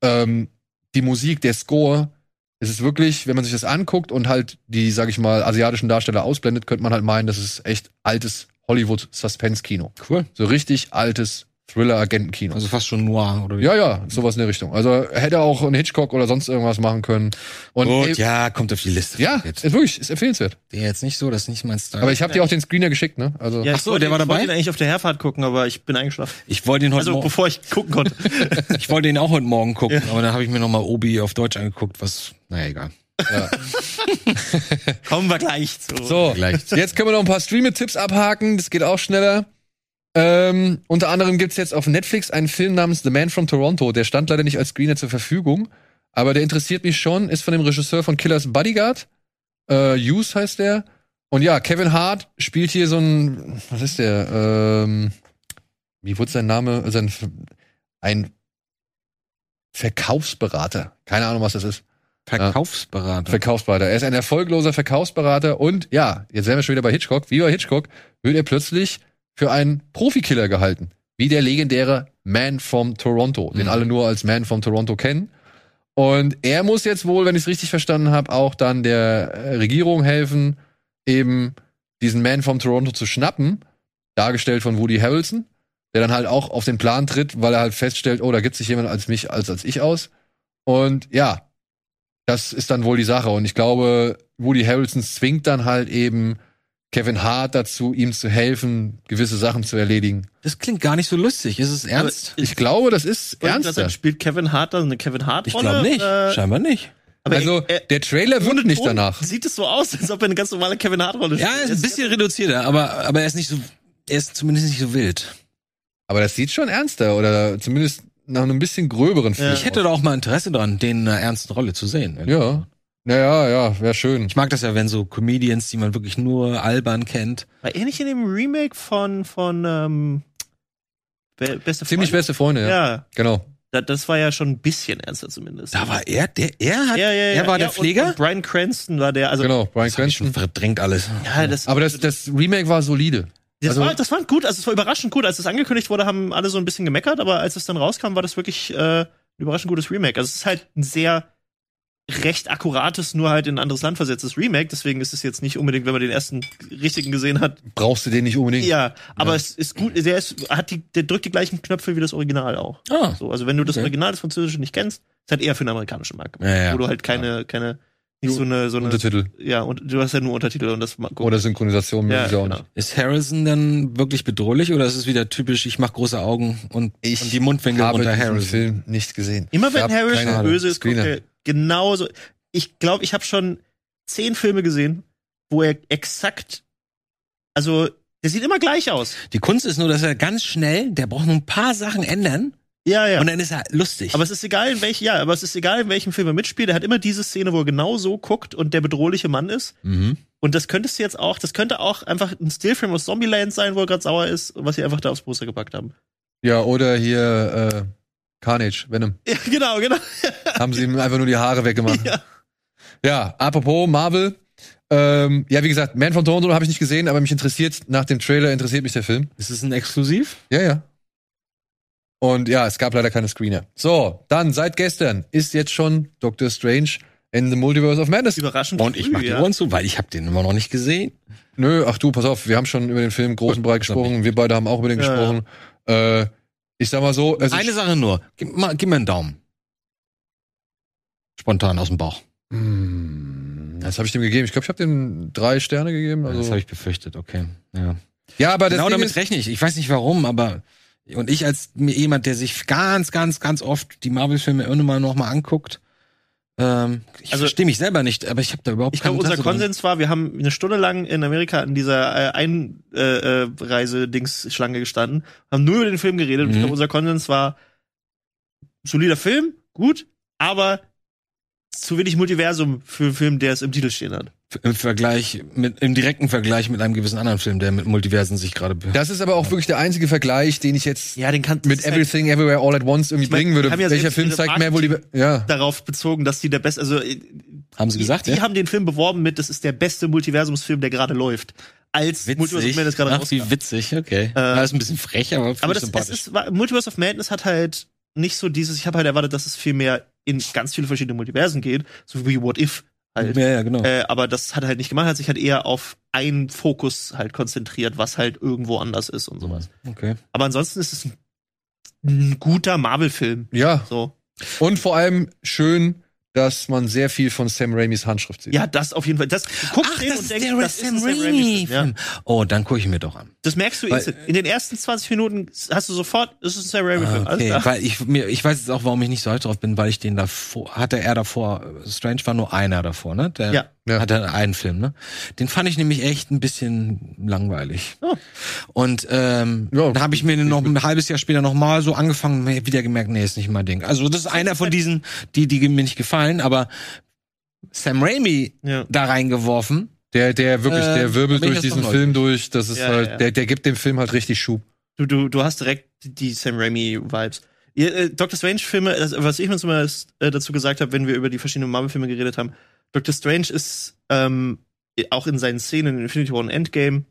Ähm, die Musik, der Score, es ist wirklich, wenn man sich das anguckt und halt die, sag ich mal, asiatischen Darsteller ausblendet, könnte man halt meinen, das ist echt altes Hollywood-Suspense-Kino. Cool. So richtig altes Thriller-Agentenkino. Also fast schon noir, oder wie? Ja, ja, sowas in der Richtung. Also hätte auch ein Hitchcock oder sonst irgendwas machen können. Und Gut, ey, ja, kommt auf die Liste. Ja, jetzt. ist wirklich, ist empfehlenswert. Der jetzt nicht so, das ist nicht mein Style. Aber ich habe dir auch den Screener geschickt, ne? Also ja, Ach so, der war dabei. Ich wollte ihn eigentlich auf der Herfahrt gucken, aber ich bin eingeschlafen. Ich wollte ihn heute Also, bevor ich gucken konnte. ich wollte ihn auch heute Morgen gucken, ja. aber dann habe ich mir nochmal Obi auf Deutsch angeguckt, was, naja, egal. Ja. Kommen wir gleich zu. So, gleich. jetzt können wir noch ein paar Streamer-Tipps abhaken. Das geht auch schneller. Ähm, unter anderem gibt's jetzt auf Netflix einen Film namens The Man from Toronto. Der stand leider nicht als Screener zur Verfügung, aber der interessiert mich schon. Ist von dem Regisseur von Killers Bodyguard. Äh, Hughes heißt der. Und ja, Kevin Hart spielt hier so ein, was ist der? Ähm, wie wurde sein Name? Sein, ein Verkaufsberater. Keine Ahnung, was das ist. Verkaufsberater. Verkaufsberater. Er ist ein erfolgloser Verkaufsberater und ja, jetzt wären wir schon wieder bei Hitchcock. Wie bei Hitchcock wird er plötzlich für einen Profikiller gehalten. Wie der legendäre Man from Toronto, den Mhm. alle nur als Man from Toronto kennen. Und er muss jetzt wohl, wenn ich es richtig verstanden habe, auch dann der äh, Regierung helfen, eben diesen Man from Toronto zu schnappen, dargestellt von Woody Harrelson, der dann halt auch auf den Plan tritt, weil er halt feststellt, oh, da gibt sich jemand als mich als als ich aus. Und ja, das ist dann wohl die Sache. Und ich glaube, Woody Harrelson zwingt dann halt eben Kevin Hart dazu, ihm zu helfen, gewisse Sachen zu erledigen. Das klingt gar nicht so lustig. Ist es ernst? Ich glaube, das ist ich sagen, Spielt Kevin Hart da eine Kevin Hart Ich Rolle? glaube nicht. Äh, Scheinbar nicht. aber Also, er- der Trailer wirkt nicht danach. Sieht es so aus, als ob er eine ganz normale Kevin Hart Rolle Ja, er ist ein bisschen reduzierter, aber, aber er ist nicht so, er ist zumindest nicht so wild. Aber das sieht schon ernster oder zumindest nach einem bisschen gröberen Film. Ich hätte da auch mal Interesse dran, den in einer ernsten Rolle zu sehen. Ja. Naja, ja, wäre schön. Ich mag das ja, wenn so Comedians, die man wirklich nur albern kennt. War er nicht in dem Remake von, von ähm, Be Beste Ziemlich Freunde? beste Freunde, ja. Ja, Genau. da, das war ja schon ein bisschen ernster zumindest. Da war er, der, er hat, ja, ja, ja, er war ja, der Pfleger? Und, und Brian Cranston war der, also genau, Brian Cranston. verdrängt alles. ja, das, Aber das, das Remake war solide. das, also- war, das war gut, also es war überraschend gut. Als es angekündigt wurde, haben alle so ein bisschen gemeckert, aber als es dann rauskam, war das wirklich äh, ein überraschend gutes Remake. Also es ist halt ein sehr recht akkurates, nur halt in ein anderes Land versetztes Remake. Deswegen ist es jetzt nicht unbedingt, wenn man den ersten richtigen gesehen hat. Brauchst du den nicht unbedingt? Ja, aber Ja. es ist gut. Der ist, hat die, der drückt die gleichen Knöpfe wie das Original auch. Ah. So, also wenn du das Okay. Original des Französischen nicht kennst, ist halt eher für den amerikanischen Markt. gemacht, Ja, ja. Wo du halt keine, keine, nicht so eine, so eine, Untertitel ja, und du hast ja nur Untertitel und das ma- oder Synchronisation ja, genau. nicht. Ist Harrison dann wirklich bedrohlich oder ist es wieder typisch, ich mach große Augen und, Ich und die Mundwinkel habe unter Harrison? Film nicht gesehen. Immer wenn Harrison böse ist, guckt Screener. Genauso. Ich glaube, ich habe schon zehn Filme gesehen, wo er exakt, also der sieht immer gleich aus. Die Kunst ist nur, dass er ganz schnell, der braucht nur ein paar Sachen ändern Ja, ja. und dann ist er lustig. aber es ist egal, in welchem, ja, aber es ist egal, in welchem Film er mitspielt. Er hat immer diese Szene, wo er genau so guckt und der bedrohliche Mann ist. mhm. Und das könntest du jetzt auch, das könnte auch einfach ein Stillfilm aus Zombieland sein, wo er gerade sauer ist, was sie einfach da aufs Poster gepackt haben. Ja, oder hier äh, Carnage, Venom. Ja, genau, genau. Haben sie ihm einfach nur die Haare weggemacht. Ja. Ja, apropos Marvel. Ähm, ja, wie gesagt, Man von Toronto habe ich nicht gesehen, aber mich interessiert, nach dem Trailer interessiert mich der Film. Ist es ein Exklusiv? Ja, ja. Und ja, es gab leider keine Screener. So, dann seit gestern ist jetzt schon Doctor Strange in the Multiverse of Madness. Überraschend. Und ich früh, mach die ja. Ohren zu, weil ich habe den immer noch nicht gesehen. Nö, ach du, pass auf, wir haben schon über den Film groß und breit gesprochen. Wir beide haben auch über den Ja, gesprochen. Äh, ich sag mal so, also Eine Sache nur. Gib, mal, gib mir einen Daumen. Spontan aus dem Bauch. Hm, das habe ich dem gegeben. Ich glaube, ich habe dem drei Sterne gegeben. Also, das habe ich befürchtet, okay. Ja. ja, aber das genau damit ist, rechne ich. Ich weiß nicht warum, aber und ich als mir jemand, der sich ganz, ganz, ganz oft die Marvel-Filme immer noch mal anguckt, ähm, ich Also- verstehe mich selber nicht, aber ich habe da überhaupt Ich glaube, unser. Konsens war, wir haben eine Stunde lang in Amerika in dieser äh, Einreise-Dings-Schlange gestanden, haben nur über den Film geredet. Und ich Mhm. glaube, unser Konsens war, solider Film, gut, aber zu wenig Multiversum für einen Film, der es im Titel stehen hat. Im Vergleich mit im direkten Vergleich mit einem gewissen anderen Film, der mit Multiversen sich gerade das ist aber auch wirklich der einzige Vergleich, den ich jetzt Ja, den kann mit Everything Everywhere All at Once irgendwie Ich mein, bringen würde. ja Welcher Film zeigt mehr Multiverse? Ja. darauf bezogen, dass die der beste, also äh, haben sie gesagt, die, die ja? haben den Film beworben mit, das ist der beste Multiversumsfilm, der gerade läuft. Als Multiverse of Witzig. Madness gerade Ach, rauskam. wie witzig, okay. das ist ein bisschen frech, aber, Aber das es ist, Multiverse of Madness hat halt nicht so dieses, ich habe halt erwartet, dass es viel mehr in ganz viele verschiedene Multiversen geht, so wie What If halt. ja, ja, genau. Äh, aber das hat er halt nicht gemacht, hat sich halt eher auf einen Fokus halt konzentriert, was halt irgendwo anders ist und sowas. okay. Aber ansonsten ist es ein, ein guter Marvel-Film. Ja. So. Und vor allem schön, dass man sehr viel von Sam Raimis Handschrift sieht. Ja, das auf jeden Fall. Das guckst Ach, das und denkst, der das ist ein Sam Sam Raimi-Film. Ja. Oh, dann gucke ich mir doch an. Das merkst du Weil-. In den ersten 20 Minuten hast du sofort, es ist ein Sam Raimi-Film. Alles Okay, weil ich mir ich weiß jetzt auch, warum ich nicht so heiß drauf bin, weil ich den davor hatte er davor Strange war nur einer davor, ne? Der Ja. Ja. hatte einen Film, ne? Den fand ich nämlich echt ein bisschen langweilig. Oh. Und ähm, Ja. dann habe ich mir noch ein halbes Jahr später noch mal so angefangen, mir wieder gemerkt, nee, ist nicht mein Ding. Also das ist einer von diesen, die die mir nicht gefallen, aber Sam Raimi Ja. da reingeworfen, Der, der wirklich, Äh, der wirbelt da bin ich durch diesen Film durch. Das ist Ja, halt, ja. Der, der gibt dem Film halt richtig Schub. Du, du, du hast direkt die Sam Raimi-Vibes. Ihr, äh, Doctor Strange-Filme, was ich mir zumindest äh, dazu gesagt habe, wenn wir über die verschiedenen Marvel-Filme geredet haben, Doctor Strange ist ähm, auch in seinen Szenen in Infinity War und Endgame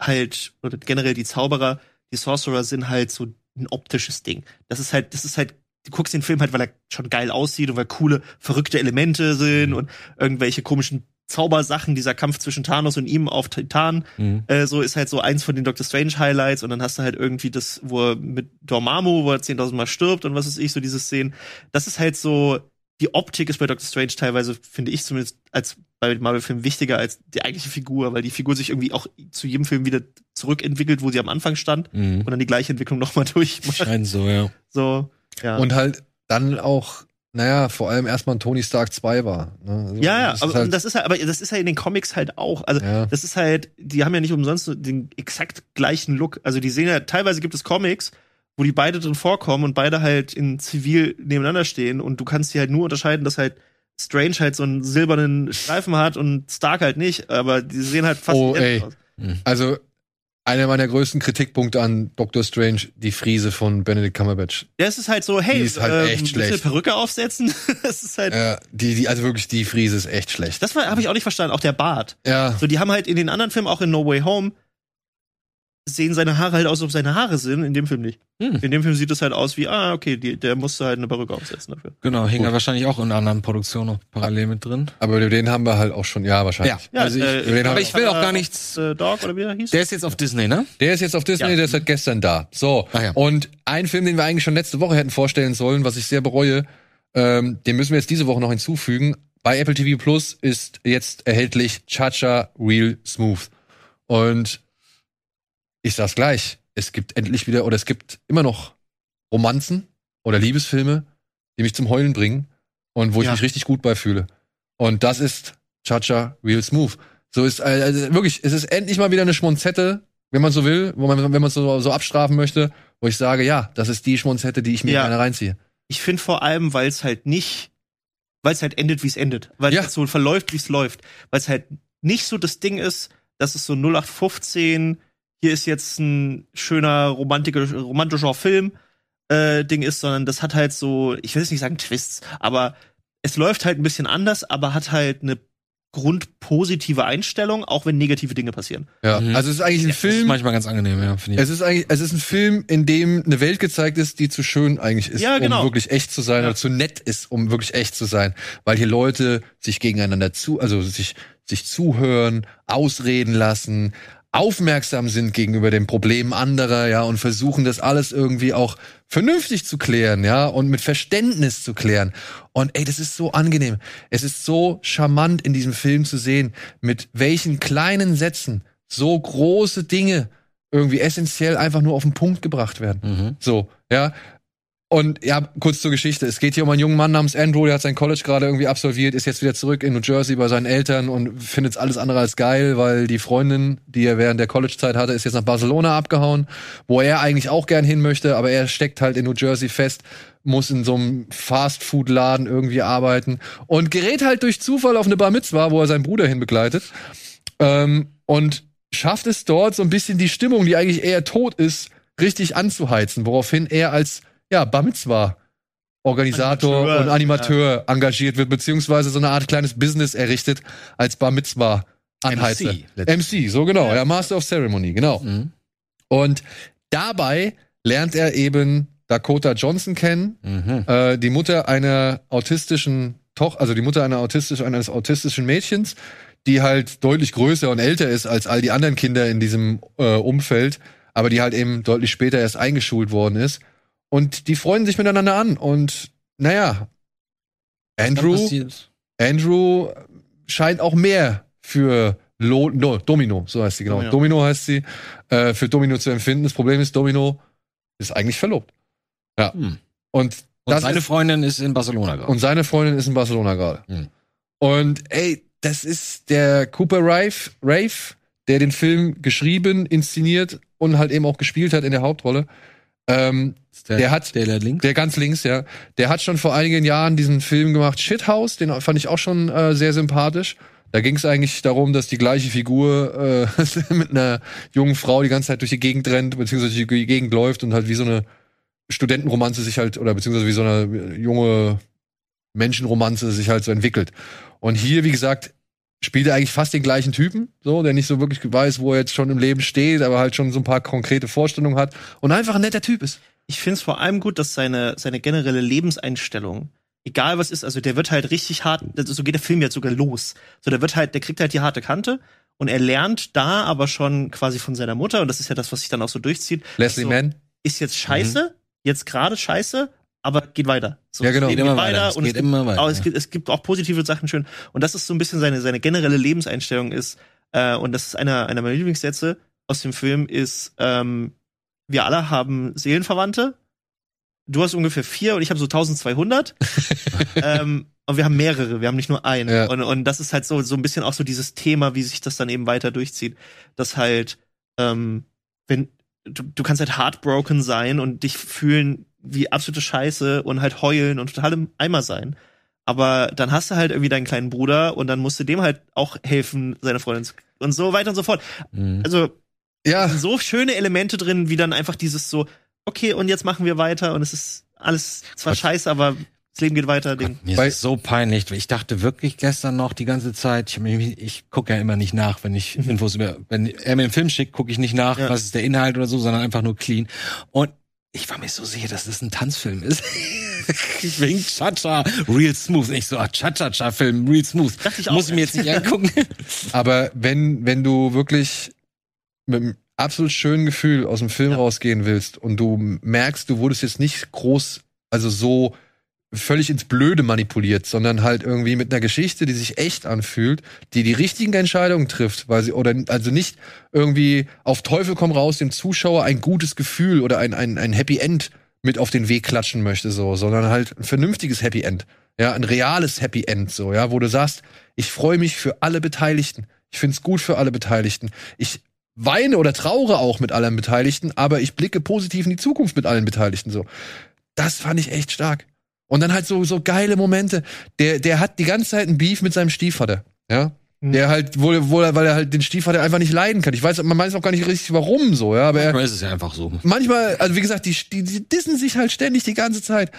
halt, oder generell die Zauberer, die Sorcerer sind halt so ein optisches Ding. Das ist halt, das ist halt, du guckst den Film halt, weil er schon geil aussieht und weil coole, verrückte Elemente sind und irgendwelche komischen Zaubersachen, dieser Kampf zwischen Thanos und ihm auf Titan, Mhm. äh, so ist halt so eins von den Doctor Strange Highlights und dann hast du halt irgendwie das, wo er mit Dormammu, wo er 10.000 Mal stirbt und was ist ich, so diese Szenen. Das ist halt so, die Optik ist bei Doctor Strange teilweise, finde ich zumindest, als bei Marvel-Filmen wichtiger als die eigentliche Figur, weil die Figur sich irgendwie auch zu jedem Film wieder zurückentwickelt, wo sie am Anfang stand Mhm. und dann die gleiche Entwicklung nochmal durchmacht. Scheint so, ja. So, ja. Und halt dann auch, naja, vor allem erstmal Tony Stark 2 war. Ne? Also, ja, ja, aber halt, das ist halt, aber das ist halt in den Comics halt auch. Also Ja. das ist halt, die haben ja nicht umsonst so den exakt gleichen Look. Also die sehen ja, teilweise gibt es Comics, wo die beide drin vorkommen und beide halt in Zivil nebeneinander stehen und du kannst die halt nur unterscheiden, dass halt Strange halt so einen silbernen Streifen hat und Stark halt nicht, aber die sehen halt fast Oh, ey. aus. Also, einer meiner größten Kritikpunkte an Doctor Strange, die Friese von Benedict Cumberbatch. Ja, es ist halt so, hey, Die ist halt ähm, echt willst du eine schlecht. Perücke aufsetzen? Es ist halt, Ja, die, die, also wirklich, die Friese ist echt schlecht. das habe ich auch nicht verstanden, auch der Bart. Ja, So, die haben halt in den anderen Filmen, auch in No Way Home, sehen seine Haare halt aus, ob seine Haare sind, in dem Film nicht. Hm. In dem Film sieht es halt aus wie, ah, okay, die, der musste halt eine Perücke aufsetzen dafür. Genau, hing Gut. er wahrscheinlich auch in anderen Produktionen noch parallel mit drin. aber über den haben wir halt auch schon, ja, wahrscheinlich. Ja, also ich, äh, den aber ich will auch gar Äh, nichts. äh, Dog oder wie er hieß? Der ist jetzt auf Disney, ne? Der ist jetzt auf Disney, Ja. der ist seit gestern da. So. Ach ja. Und ein Film, den wir eigentlich schon letzte Woche hätten vorstellen sollen, was ich sehr bereue, ähm, den müssen wir jetzt diese Woche noch hinzufügen. Bei Apple TV Plus ist jetzt erhältlich Cha-Cha Real Smooth. Und ich sag's gleich, es gibt endlich wieder, oder es gibt immer noch Romanzen oder Liebesfilme, die mich zum Heulen bringen und wo ich Ja. mich richtig gut bei fühle. Und das ist Cha-Cha Real Smooth. So ist, äh, also wirklich, es ist endlich mal wieder eine Schmonzette, wenn man so will, wo man, wenn man so, so abstrafen möchte, wo ich sage, ja, das ist die Schmonzette, die ich mir Ja. gerne reinziehe. Ich finde vor allem, weil es halt nicht, weil es halt endet, wie es endet. Weil es Ja. halt so verläuft, wie es läuft. Weil es halt nicht so das Ding ist, dass es so 0815, hier ist jetzt ein schöner romantischer, romantischer Film, äh, Ding ist, sondern das hat halt so, ich will jetzt nicht sagen Twists, aber es läuft halt ein bisschen anders, aber hat halt eine grundpositive Einstellung, auch wenn negative Dinge passieren. Ja. Mhm. Also es ist eigentlich ein Das ist Film, manchmal ganz angenehm, ja, finde ich. es ist eigentlich, es ist ein Film, in dem eine Welt gezeigt ist, die zu schön eigentlich ist, Ja, genau. um wirklich echt zu sein Ja. oder zu nett ist, um wirklich echt zu sein, weil hier Leute sich gegeneinander zu, also sich sich zuhören, ausreden lassen, aufmerksam sind gegenüber den Problemen anderer, ja, und versuchen das alles irgendwie auch vernünftig zu klären, ja, und mit Verständnis zu klären. Und ey, das ist so angenehm. Es ist so charmant in diesem Film zu sehen, mit welchen kleinen Sätzen so große Dinge irgendwie essentiell einfach nur auf den Punkt gebracht werden. Mhm. So, ja. Und ja, kurz zur Geschichte. Es geht hier um einen jungen Mann namens Andrew, der hat sein College gerade irgendwie absolviert, ist jetzt wieder zurück in New Jersey bei seinen Eltern und findet alles andere als geil, weil die Freundin, die er während der College-Zeit hatte, ist jetzt nach Barcelona abgehauen, wo er eigentlich auch gern hin möchte, aber er steckt halt in New Jersey fest, muss in so einem Fast-Food-Laden irgendwie arbeiten und gerät halt durch Zufall auf eine Bar Mitzwa, wo er seinen Bruder hinbegleitet. Ähm, und schafft es dort so ein bisschen die Stimmung, die eigentlich eher tot ist, richtig anzuheizen, woraufhin er als ja, Bar Mitzwa Organisator Animateur, und Animateur engagiert wird, beziehungsweise so eine Art kleines Business errichtet als Bar Mitzwa Anheizer. MC. MC, so genau, ja, Master of Ceremony, genau. Mhm. Und dabei lernt er eben Dakota Johnson kennen, Mhm. äh, die Mutter einer autistischen Tochter, also die Mutter einer autistisch, eines autistischen Mädchens, die halt deutlich größer und älter ist als all die anderen Kinder in diesem äh, Umfeld, aber die halt eben deutlich später erst eingeschult worden ist. Und die freuen sich miteinander an. Und naja, Andrew, Andrew scheint auch mehr für Lo, no, Domino, so heißt sie genau. Domino. Domino heißt sie, äh, für Domino zu empfinden. Das Problem ist, Domino ist eigentlich verlobt. Ja. Hm. Und, Und seine ist, Freundin ist in Barcelona gerade. und seine Freundin ist in Barcelona gerade. Hm. Und ey, das ist der Cooper Rave, Rave, der den Film geschrieben, inszeniert und halt eben auch gespielt hat in der Hauptrolle. Ähm, Ist der hat- der, der links. der ganz links, ja. Der hat schon vor einigen Jahren diesen Film gemacht, Shithouse, den fand ich auch schon äh, sehr sympathisch. Da ging es eigentlich darum, dass die gleiche Figur äh, mit einer jungen Frau die ganze Zeit durch die Gegend rennt, beziehungsweise durch die Gegend läuft und halt wie so eine Studentenromanze sich halt, oder beziehungsweise wie so eine junge Menschenromanze sich halt so entwickelt. Und hier, wie gesagt, spielt er eigentlich fast den gleichen Typen, so, der nicht so wirklich weiß, wo er jetzt schon im Leben steht, aber halt schon so ein paar konkrete Vorstellungen hat und einfach ein netter Typ ist. Ich finde es vor allem gut, dass seine, seine generelle Lebenseinstellung, egal was ist, also der wird halt richtig hart, so geht der Film jetzt sogar los. So, der wird halt, der kriegt halt die harte Kante und er lernt da aber schon quasi von seiner Mutter, und das ist ja das, was sich dann auch so durchzieht. Leslie also, Mann. Ist jetzt scheiße, mhm. jetzt gerade scheiße, aber geht weiter. So, ja, genau. Geht, geht immer weiter, weiter. und es, geht immer weiter. Es, gibt, es gibt auch positive Sachen schön. Und das ist so ein bisschen seine, seine generelle Lebenseinstellung ist, äh, und das ist einer, einer meiner Lieblingssätze aus dem Film, ist, ähm, wir alle haben Seelenverwandte. Du hast ungefähr vier und ich habe so 1200. ähm, und wir haben mehrere, wir haben nicht nur einen. Ja. Und, und das ist halt so, so ein bisschen auch so dieses Thema, wie sich das dann eben weiter durchzieht. Dass halt, ähm, wenn, du, du kannst halt heartbroken sein und dich fühlen wie absolute Scheiße und halt heulen und total im Eimer sein. Aber dann hast du halt irgendwie deinen kleinen Bruder und dann musst du dem halt auch helfen, seine Freundin zu und so weiter und so fort. Mhm. Also ja. so schöne Elemente drin, wie dann einfach dieses so, okay, und jetzt machen wir weiter und es ist alles zwar Was? scheiße, aber das Leben geht weiter. Ding. Mir ist so peinlich. Ich dachte wirklich gestern noch die ganze Zeit, ich, ich gucke ja immer nicht nach, wenn ich mhm. Infos über, wenn er mir einen Film schickt, gucke ich nicht nach, ja. was ist der Inhalt oder so, sondern einfach nur clean. Und ich war mir so sicher, dass das ein Tanzfilm ist. Wegen Cha-Cha, Real Smooth. Nicht so, ah, Cha-Cha-Cha-Film, Real Smooth. Dachte ich auch. Muss ich mir jetzt nicht angucken. Aber wenn, wenn du wirklich mit einem absolut schönen Gefühl aus dem Film ja. rausgehen willst und du merkst, du wurdest jetzt nicht groß, also so völlig ins Blöde manipuliert, sondern halt irgendwie mit einer Geschichte, die sich echt anfühlt, die die richtigen Entscheidungen trifft, weil sie oder also nicht irgendwie auf Teufel komm raus dem Zuschauer ein gutes Gefühl oder ein ein, ein Happy End mit auf den Weg klatschen möchte so, sondern halt ein vernünftiges Happy End. Ja, ein reales Happy End so, ja, wo du sagst, ich freue mich für alle Beteiligten. Ich find's gut für alle Beteiligten. Ich weine oder traure auch mit allen Beteiligten, aber ich blicke positiv in die Zukunft mit allen Beteiligten so. Das fand ich echt stark. Und dann halt so, so geile Momente. Der, der hat die ganze Zeit ein Beef mit seinem Stiefvater. Ja. Mhm. Der halt, wohl, wohl, weil er halt den Stiefvater einfach nicht leiden kann. Ich weiß, man weiß auch gar nicht richtig, warum so, ja. Aber manchmal er, ist es ja einfach so. Manchmal, also wie gesagt, die, die, die dissen sich halt ständig die ganze Zeit.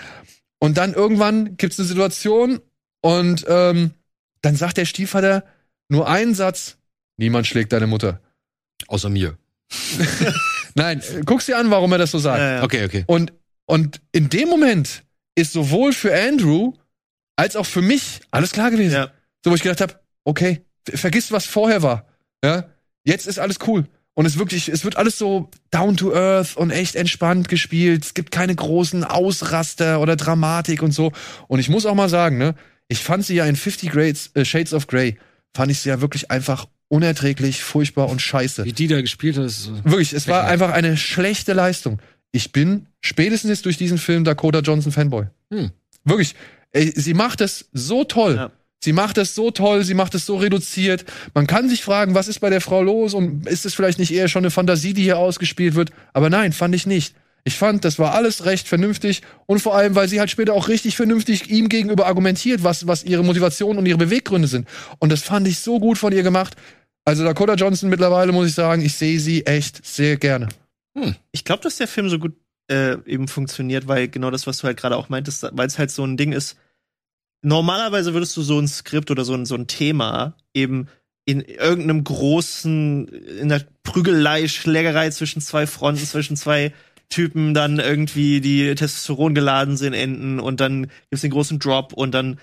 Und dann irgendwann gibt's eine Situation und ähm, dann sagt der Stiefvater nur einen Satz: Niemand schlägt deine Mutter. Außer mir. Nein, guck's dir an, warum er das so sagt. Ja, ja. Okay, okay. Und, und in dem Moment ist sowohl für Andrew als auch für mich alles klar gewesen. Ja. So, wo ich gedacht habe, okay, vergiss, was vorher war. Ja, jetzt ist alles cool. Und es wirklich, es wird alles so down to earth und echt entspannt gespielt. Es gibt keine großen Ausraster oder Dramatik und so. Und ich muss auch mal sagen, ne, ich fand sie ja in 50 Grades, äh, Shades of Grey, fand ich sie ja wirklich einfach unerträglich, furchtbar und scheiße. Wie die da gespielt hat, ist wirklich, es war einfach eine schlechte Leistung ich bin spätestens jetzt durch diesen Film Dakota Johnson Fanboy. Hm. Wirklich. Ey, sie macht es so toll. Ja. Sie macht es so toll, sie macht es so reduziert. Man kann sich fragen, was ist bei der Frau los und ist es vielleicht nicht eher schon eine Fantasie, die hier ausgespielt wird? Aber nein, fand ich nicht. Ich fand, das war alles recht vernünftig und vor allem, weil sie halt später auch richtig vernünftig ihm gegenüber argumentiert, was, was ihre Motivation und ihre Beweggründe sind. Und das fand ich so gut von ihr gemacht. Also Dakota Johnson mittlerweile muss ich sagen, ich sehe sie echt sehr gerne. Hm. Ich glaube, dass der Film so gut äh, eben funktioniert, weil genau das, was du halt gerade auch meintest, weil es halt so ein Ding ist. Normalerweise würdest du so ein Skript oder so ein, so ein Thema eben in irgendeinem großen, in der Prügelei, Schlägerei zwischen zwei Fronten, zwischen zwei Typen dann irgendwie, die Testosteron geladen sind, enden und dann gibt's den großen Drop und dann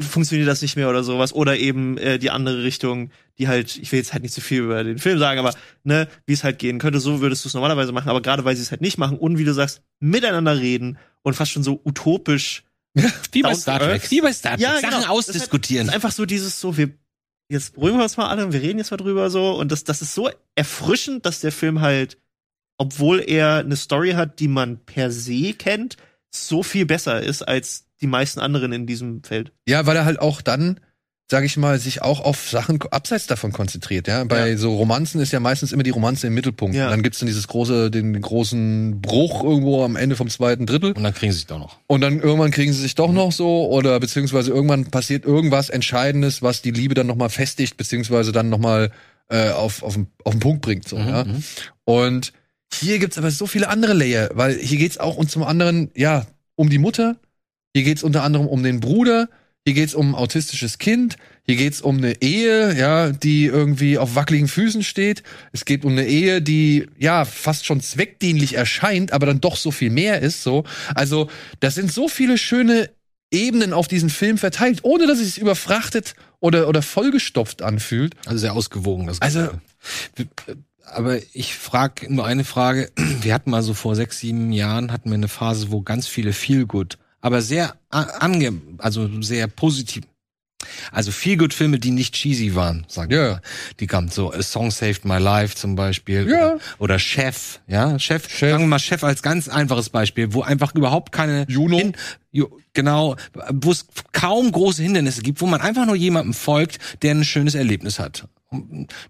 funktioniert das nicht mehr oder sowas. Oder eben äh, die andere Richtung, die halt, ich will jetzt halt nicht zu so viel über den Film sagen, aber ne, wie es halt gehen könnte, so würdest du es normalerweise machen, aber gerade weil sie es halt nicht machen und wie du sagst, miteinander reden und fast schon so utopisch. wie bei Star Trek, wie bei Star Trek, ja, Sachen genau. ausdiskutieren. Das ist, halt, ist einfach so dieses so, wir jetzt beruhigen wir uns mal alle und wir reden jetzt mal drüber so und das, das ist so erfrischend, dass der Film halt, obwohl er eine Story hat, die man per se kennt, so viel besser ist als die meisten anderen in diesem Feld. Ja, weil er halt auch dann sage ich mal, sich auch auf Sachen abseits davon konzentriert. Ja, bei ja. so Romanzen ist ja meistens immer die Romanze im Mittelpunkt. Ja. Und dann gibt's dann dieses große, den großen Bruch irgendwo am Ende vom zweiten Drittel. Und dann kriegen sie sich doch noch. Und dann irgendwann kriegen sie sich doch mhm. noch so oder beziehungsweise irgendwann passiert irgendwas Entscheidendes, was die Liebe dann nochmal festigt beziehungsweise dann nochmal äh, auf auf auf den Punkt bringt. So, mhm. ja. Mhm. Und hier gibt's aber so viele andere Layer, weil hier geht's auch und zum anderen ja um die Mutter. Hier geht's unter anderem um den Bruder hier geht's um ein autistisches Kind. Hier geht's um eine Ehe, ja, die irgendwie auf wackeligen Füßen steht. Es geht um eine Ehe, die ja fast schon zweckdienlich erscheint, aber dann doch so viel mehr ist. So, also das sind so viele schöne Ebenen auf diesen Film verteilt, ohne dass es sich überfrachtet oder oder vollgestopft anfühlt. Also sehr ausgewogen. Das also aber ich frage nur eine Frage. Wir hatten mal so vor sechs, sieben Jahren hatten wir eine Phase, wo ganz viele Feel Good aber sehr ange, also sehr positiv. Also viel gut Filme, die nicht cheesy waren, sagen wir. Yeah. Die kamen so A Song Saved My Life zum Beispiel yeah. oder, oder Chef, ja, Chef, Chef. Sagen wir mal Chef als ganz einfaches Beispiel, wo einfach überhaupt keine Juno. Hin, genau, wo es kaum große Hindernisse gibt, wo man einfach nur jemandem folgt, der ein schönes Erlebnis hat.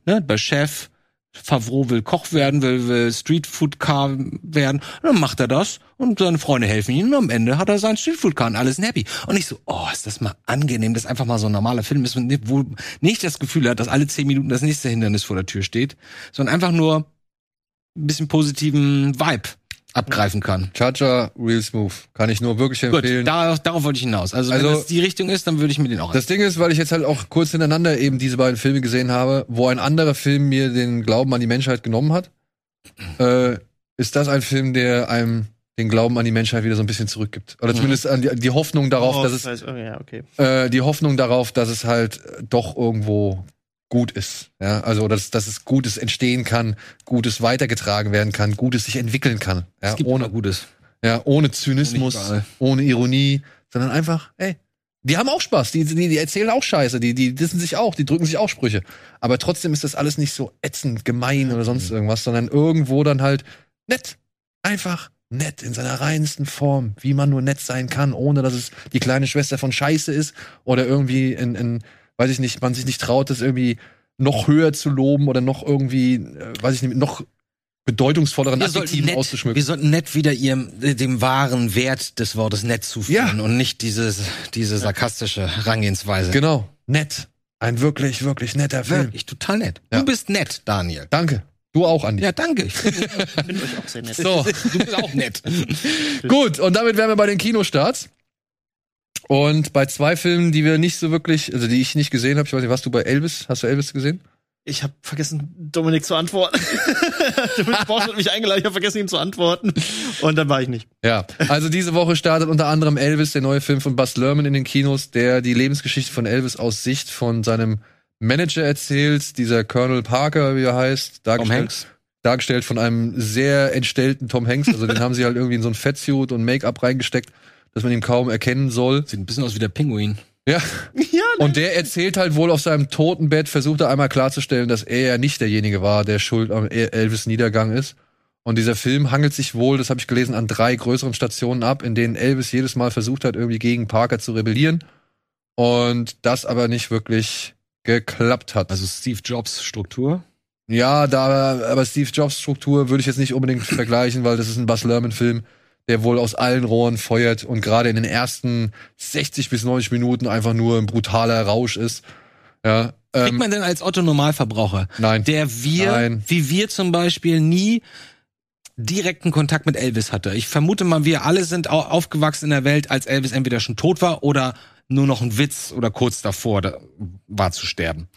Ne, bei Chef Favreau will Koch werden, will, will Streetfood-Car werden. Und dann macht er das und seine Freunde helfen ihm und am Ende hat er sein Streetfood-Car und alles happy. Und ich so, oh, ist das mal angenehm, dass einfach mal so ein normaler Film ist, wo nicht das Gefühl hat, dass alle zehn Minuten das nächste Hindernis vor der Tür steht, sondern einfach nur ein bisschen positiven Vibe abgreifen kann. Charger Real Smooth kann ich nur wirklich empfehlen. Gut, darauf, darauf wollte ich hinaus. Also, also wenn das die Richtung ist, dann würde ich mir den auch. Das Ding ist, weil ich jetzt halt auch kurz hintereinander eben diese beiden Filme gesehen habe, wo ein anderer Film mir den Glauben an die Menschheit genommen hat, äh, ist das ein Film, der einem den Glauben an die Menschheit wieder so ein bisschen zurückgibt. Oder mhm. zumindest an die, die Hoffnung darauf, oh, dass es okay, okay. Äh, die Hoffnung darauf, dass es halt doch irgendwo gut ist. Ja, also dass, dass es Gutes entstehen kann, Gutes weitergetragen werden kann, Gutes sich entwickeln kann. Ja, ohne Gutes. Ja, ohne Zynismus, ohne Ironie, sondern einfach, ey, die haben auch Spaß, die, die, die erzählen auch Scheiße, die, die dissen sich auch, die drücken sich auch Sprüche. Aber trotzdem ist das alles nicht so ätzend, gemein oder sonst irgendwas, sondern irgendwo dann halt nett. Einfach nett in seiner reinsten Form, wie man nur nett sein kann, ohne dass es die kleine Schwester von Scheiße ist oder irgendwie in, in weiß ich nicht, man sich nicht traut, das irgendwie noch höher zu loben oder noch irgendwie, äh, weiß ich nicht, noch bedeutungsvolleren wir Adjektiven nett, auszuschmücken. Wir sollten nett wieder ihrem, dem wahren Wert des Wortes nett zuführen ja. und nicht dieses, diese sarkastische Herangehensweise. Genau, nett. Ein wirklich, wirklich netter Film. Wirklich, total nett. Ja. Du bist nett, Daniel. Danke. Du auch, Andi. Ja, danke. Ich finde find euch auch sehr nett. So. Du bist auch nett. Gut, und damit wären wir bei den Kinostarts. Und bei zwei Filmen, die wir nicht so wirklich, also die ich nicht gesehen habe, ich weiß nicht, warst du bei Elvis? Hast du Elvis gesehen? Ich habe vergessen, Dominik zu antworten. Dominik Borsch hat mich eingeladen, ich habe vergessen, ihm zu antworten. Und dann war ich nicht. Ja, also diese Woche startet unter anderem Elvis, der neue Film von Buzz Lerman in den Kinos, der die Lebensgeschichte von Elvis aus Sicht von seinem Manager erzählt, dieser Colonel Parker, wie er heißt, dargestellt, Tom Hanks. dargestellt von einem sehr entstellten Tom Hanks. Also den haben sie halt irgendwie in so ein Fettsuit und Make-up reingesteckt dass man ihn kaum erkennen soll. Sieht ein bisschen aus wie der Pinguin. Ja. ja und der erzählt halt wohl auf seinem Totenbett, versucht er einmal klarzustellen, dass er ja nicht derjenige war, der schuld am Elvis Niedergang ist. Und dieser Film hangelt sich wohl, das habe ich gelesen, an drei größeren Stationen ab, in denen Elvis jedes Mal versucht hat, irgendwie gegen Parker zu rebellieren. Und das aber nicht wirklich geklappt hat. Also Steve Jobs Struktur? Ja, da, aber Steve Jobs Struktur würde ich jetzt nicht unbedingt vergleichen, weil das ist ein Buzz Lerman Film der wohl aus allen Rohren feuert und gerade in den ersten 60 bis 90 Minuten einfach nur ein brutaler Rausch ist. Ja, ähm, Kriegt man denn als Otto Normalverbraucher, nein, der wir, nein. wie wir zum Beispiel nie direkten Kontakt mit Elvis hatte. Ich vermute mal, wir alle sind aufgewachsen in der Welt, als Elvis entweder schon tot war oder nur noch ein Witz oder kurz davor da war zu sterben.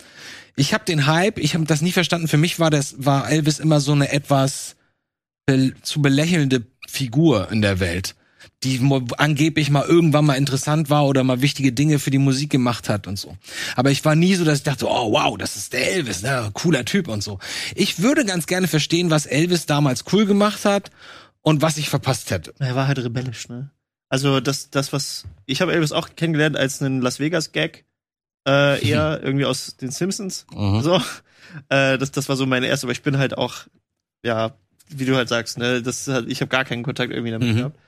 Ich habe den Hype, ich habe das nie verstanden. Für mich war das war Elvis immer so eine etwas be zu belächelnde Figur in der Welt, die angeblich mal irgendwann mal interessant war oder mal wichtige Dinge für die Musik gemacht hat und so. Aber ich war nie so, dass ich dachte, oh wow, das ist der Elvis, ne, cooler Typ und so. Ich würde ganz gerne verstehen, was Elvis damals cool gemacht hat und was ich verpasst hätte. Er war halt rebellisch, ne? Also das, das was ich habe Elvis auch kennengelernt als einen Las Vegas Gag, äh, eher irgendwie aus den Simpsons. Mhm. So, äh, das, das war so meine erste. Aber ich bin halt auch ja wie du halt sagst, ne, das hat, ich habe gar keinen Kontakt irgendwie damit mhm. gehabt.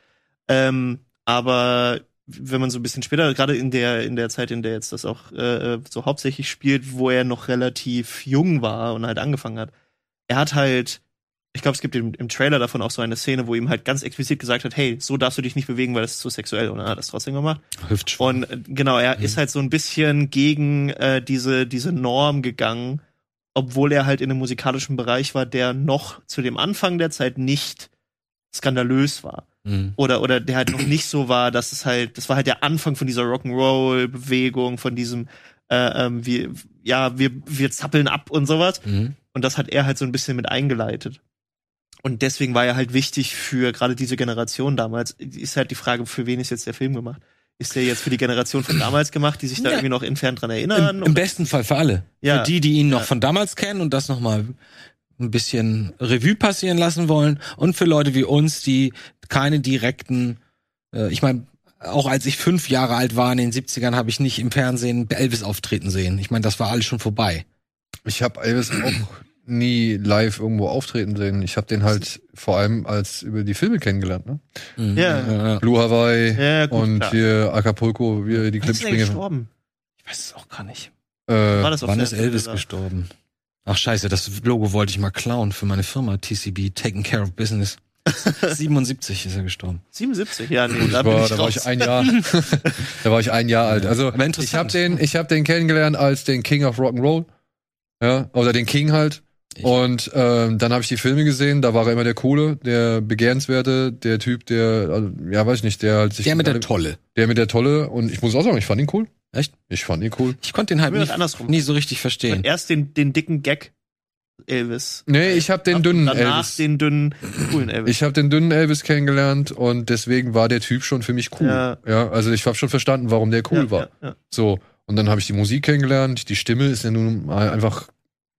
Ähm, aber wenn man so ein bisschen später, gerade in der, in der Zeit, in der jetzt das auch äh, so hauptsächlich spielt, wo er noch relativ jung war und halt angefangen hat, er hat halt, ich glaube, es gibt im, im Trailer davon auch so eine Szene, wo ihm halt ganz explizit gesagt hat, hey, so darfst du dich nicht bewegen, weil das ist zu sexuell. Und er hat das trotzdem gemacht. Hüftschwung. Und äh, genau, er mhm. ist halt so ein bisschen gegen äh, diese, diese Norm gegangen, obwohl er halt in einem musikalischen Bereich war, der noch zu dem Anfang der Zeit nicht skandalös war. Mhm. Oder, oder der halt noch nicht so war, dass es halt, das war halt der Anfang von dieser Rock'n'Roll-Bewegung, von diesem, äh, ähm, wir, ja, wir, wir zappeln ab und sowas. Mhm. Und das hat er halt so ein bisschen mit eingeleitet. Und deswegen war er halt wichtig für gerade diese Generation damals. Ist halt die Frage, für wen ist jetzt der Film gemacht? Ist der jetzt für die Generation von damals gemacht, die sich da ja. irgendwie noch entfernt dran erinnern? Im, im besten Fall für alle. Ja. Für die, die ihn noch ja. von damals kennen und das nochmal ein bisschen Revue passieren lassen wollen und für Leute wie uns, die keine direkten, äh, ich meine, auch als ich fünf Jahre alt war in den 70ern, habe ich nicht im Fernsehen Elvis auftreten sehen. Ich meine, das war alles schon vorbei. Ich habe Elvis auch nie live irgendwo auftreten sehen. Ich habe den halt vor allem als über die Filme kennengelernt, ne? Mhm. Ja. Blue Hawaii ja, gut, und klar. hier Acapulco, wie er die Clips springen. gestorben? Ich weiß es auch gar nicht. Äh, war das wann ist Elvis gestorben? Ach scheiße, das Logo wollte ich mal klauen für meine Firma TCB, Taking Care of Business. 77 ist er gestorben. 77, ja, nee, da, war, ich da war ich ein Jahr, da war ich ein Jahr alt. Also ich habe den, ich habe den kennengelernt als den King of Rock'n'Roll, ja, oder den King halt. Ich. Und ähm, dann habe ich die Filme gesehen, da war er immer der Coole, der Begehrenswerte, der Typ, der, also, ja, weiß ich nicht, der halt sich. Der mit der Tolle. Der mit der Tolle. Und ich muss auch sagen, ich fand ihn cool. Echt? Ich fand ihn cool. Ich konnte den halt nie, nie so richtig verstehen. erst den, den dicken Gag Elvis. Nee, ich habe den dünnen danach Elvis. den dünnen coolen Elvis. Ich habe den dünnen Elvis kennengelernt und deswegen war der Typ schon für mich cool. Ja, ja also ich habe schon verstanden, warum der cool ja, war. Ja, so und dann habe ich die Musik kennengelernt. Die Stimme ist ja nun einfach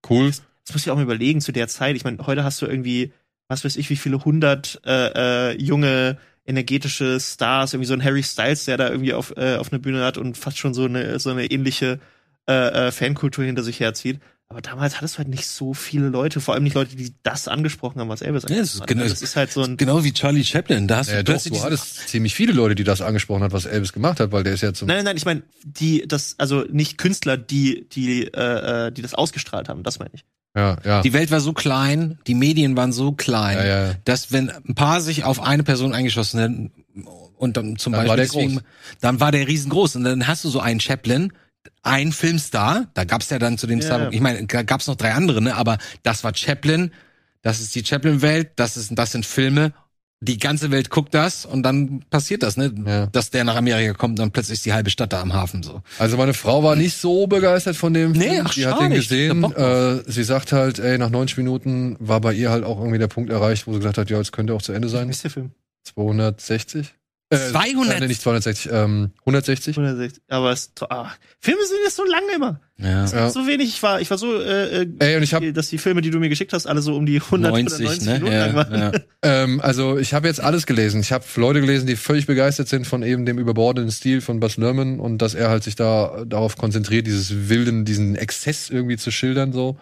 cool. Das, muss ich auch mal überlegen zu der Zeit. Ich meine, heute hast du irgendwie, was weiß ich, wie viele hundert äh, äh, junge energetische Stars, irgendwie so ein Harry Styles, der da irgendwie auf äh, auf eine Bühne hat und fast schon so eine so eine ähnliche äh, äh, Fankultur hinter sich herzieht. Aber damals hattest du halt nicht so viele Leute, vor allem nicht Leute, die das angesprochen haben, was Elvis ja, das ist, genau, das ist halt so ein genau wie Charlie Chaplin. Da hast ja, du plötzlich doch, du hattest ziemlich viele Leute, die das angesprochen hat, was Elvis gemacht hat, weil der ist ja zum Nein, nein, nein, ich meine, die das also nicht Künstler, die die äh, äh, die das ausgestrahlt haben, das meine ich. Ja, ja. Die Welt war so klein, die Medien waren so klein, ja, ja. dass wenn ein paar sich auf eine Person eingeschossen hätten und dann zum dann Beispiel war der deswegen, groß. dann war der riesengroß und dann hast du so einen Chaplin, ein Filmstar, da gab's ja dann zu dem yeah. Zeitpunkt, ich meine, da gab's noch drei andere, ne, aber das war Chaplin, das ist die Chaplin-Welt, das ist, das sind Filme, die ganze Welt guckt das und dann passiert das, ne, ja. dass der nach Amerika kommt und dann plötzlich ist die halbe Stadt da am Hafen so. Also meine Frau war nicht so begeistert von dem nee, Film, ach, die hat den gesehen, äh, sie sagt halt, ey, nach 90 Minuten war bei ihr halt auch irgendwie der Punkt erreicht, wo sie gesagt hat, ja, jetzt könnte auch zu Ende sein. Ist der Film? 260? Äh, 200? Äh, nicht 260, ähm, 160. 160. Aber es, ah, Filme sind jetzt so lange immer. Ja. Es ja. so wenig. Ich war, ich war so, äh, äh, Ey, und ich hab, dass die Filme, die du mir geschickt hast, alle so um die 100 90, 90 ne? Minuten ja, lang waren. Ja. ähm, also ich habe jetzt alles gelesen. Ich habe Leute gelesen, die völlig begeistert sind von eben dem überbordenden Stil von Bas Lerman und dass er halt sich da darauf konzentriert, dieses wilden, diesen Exzess irgendwie zu schildern so.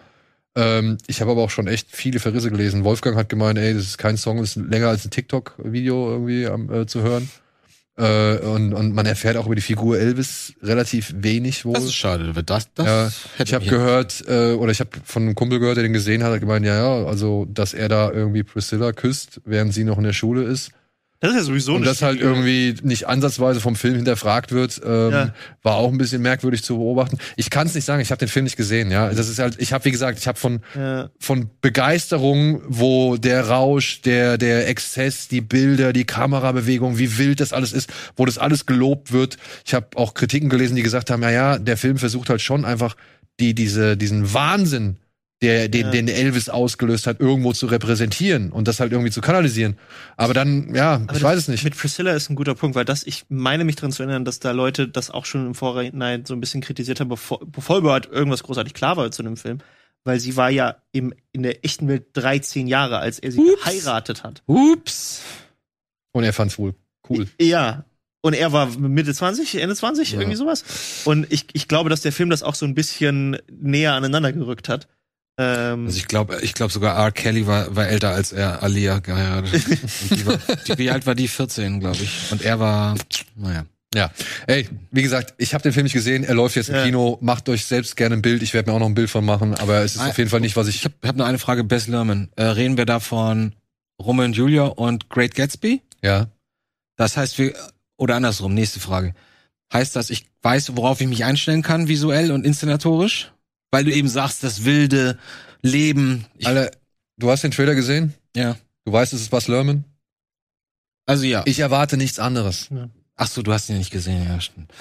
Ähm, ich habe aber auch schon echt viele Verrisse gelesen. Wolfgang hat gemeint, ey, das ist kein Song, das ist länger als ein TikTok-Video irgendwie äh, zu hören. Äh, und, und man erfährt auch über die Figur Elvis relativ wenig wohl. Das ist schade, das, das ja, ich habe gehört, äh, oder ich habe von einem Kumpel gehört, der den gesehen hat, hat gemeint, ja, ja, also, dass er da irgendwie Priscilla küsst, während sie noch in der Schule ist. Das ist ja sowieso Und das halt irgendwie nicht ansatzweise vom Film hinterfragt wird, ähm, ja. war auch ein bisschen merkwürdig zu beobachten. Ich kann es nicht sagen, ich habe den Film nicht gesehen, ja. Das ist halt, ich habe wie gesagt, ich habe von ja. von Begeisterung, wo der Rausch, der der Exzess, die Bilder, die Kamerabewegung, wie wild das alles ist, wo das alles gelobt wird. Ich habe auch Kritiken gelesen, die gesagt haben, ja, ja, der Film versucht halt schon einfach die diese diesen Wahnsinn der den, ja. den Elvis ausgelöst hat, irgendwo zu repräsentieren und das halt irgendwie zu kanalisieren. Aber dann, ja, Aber ich weiß es nicht. Mit Priscilla ist ein guter Punkt, weil das, ich meine mich daran zu erinnern, dass da Leute das auch schon im Vorhinein so ein bisschen kritisiert haben, bevor, bevor überhaupt irgendwas großartig klar war zu dem Film. Weil sie war ja im, in der echten Welt 13 Jahre, als er sie Ups. geheiratet hat. Ups. Und er fand's wohl cool. Ja, und er war Mitte 20, Ende 20, ja. irgendwie sowas. Und ich, ich glaube, dass der Film das auch so ein bisschen näher aneinander gerückt hat. Ähm, also ich glaube, ich glaube sogar R. Kelly war, war älter als er Alia geheiratet. die war, die, wie alt war die? 14, glaube ich. Und er war, naja. Ja, ey, wie gesagt, ich habe den Film nicht gesehen. Er läuft jetzt im Ja. Kino. Macht euch selbst gerne ein Bild. Ich werde mir auch noch ein Bild von machen. Aber es ist Ah, auf jeden Fall nicht, was ich. Ich habe hab nur eine Frage, Bess Lerman. Äh, reden wir da von Romeo und Julia und Great Gatsby? ja, Das heißt, wir, oder andersrum, nächste Frage. Heißt das, ich weiß, worauf ich mich einstellen kann, visuell und inszenatorisch? Weil du eben sagst, das wilde Leben. Ich, Alter, du hast den Trailer gesehen. ja. Du weißt, es ist Bas Lerman. Also ja. Ich erwarte nichts anderes. Ach so, du hast ihn nicht gesehen, ja, stimmt.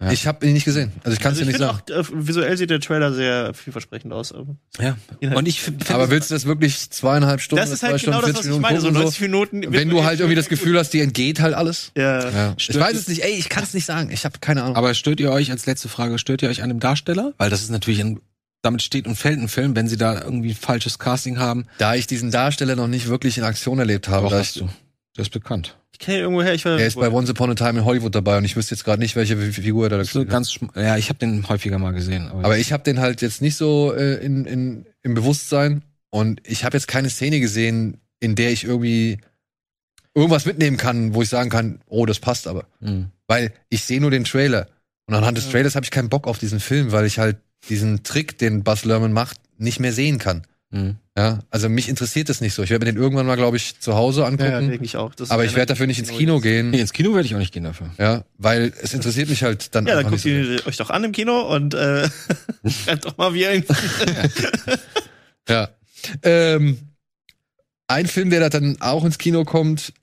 Ja. Ich habe ihn nicht gesehen. Also ich kann es Also dir ich nicht sagen. auch, äh, visuell sieht der Trailer sehr vielversprechend aus. aber Ja. Und ich finde, Aber willst du das wirklich zweieinhalb Stunden, Das ist zwei halt genau Stunden, das, was 40 ich meine. So Minuten gucken 90 Minuten. Wenn du halt irgendwie das Gefühl hast, dir entgeht halt alles. Ja. Ja. Ich weiß es nicht. Ey, ich kann es nicht sagen. Ich habe keine Ahnung. aber stört ihr euch als letzte Frage, stört ihr euch an dem Darsteller? Weil das ist natürlich ein, damit steht und fällt ein Film, wenn sie da irgendwie falsches Casting haben. da ich diesen Darsteller noch nicht wirklich in Aktion erlebt habe, Doch, da hast ich, du. Der ist bekannt. Kenne ihn irgendwo her. Ich war, er ist bei Once Upon a Time in Hollywood dabei und ich wüsste jetzt gerade nicht, welche Figur er da So ganz, ja, ich habe den häufiger mal gesehen. Aber, Aber ich habe den halt jetzt nicht so äh, in, in, im Bewusstsein und ich habe jetzt keine Szene gesehen, in der ich irgendwie irgendwas mitnehmen kann, wo ich sagen kann, oh, das passt aber. Hm. Weil ich sehe nur den Trailer. Und anhand des Trailers habe ich keinen Bock auf diesen Film, weil ich halt diesen Trick, den Buzz Lerman macht, nicht mehr sehen kann. Hm. Ja, also mich interessiert das nicht so. Ich werde mir den irgendwann mal, glaube ich, zu Hause ja, ja, angucken. denke ich auch. Das ist aber ich werde dafür nicht ins Kino gehen. Nee, ins Kino werde ich auch nicht gehen dafür. Ja, weil es interessiert mich halt dann Ja, dann guckt so. ihr euch doch an im Kino und äh, schreibt doch mal, wie ihn Ja. Ähm, ein Film, der da dann auch ins Kino kommt,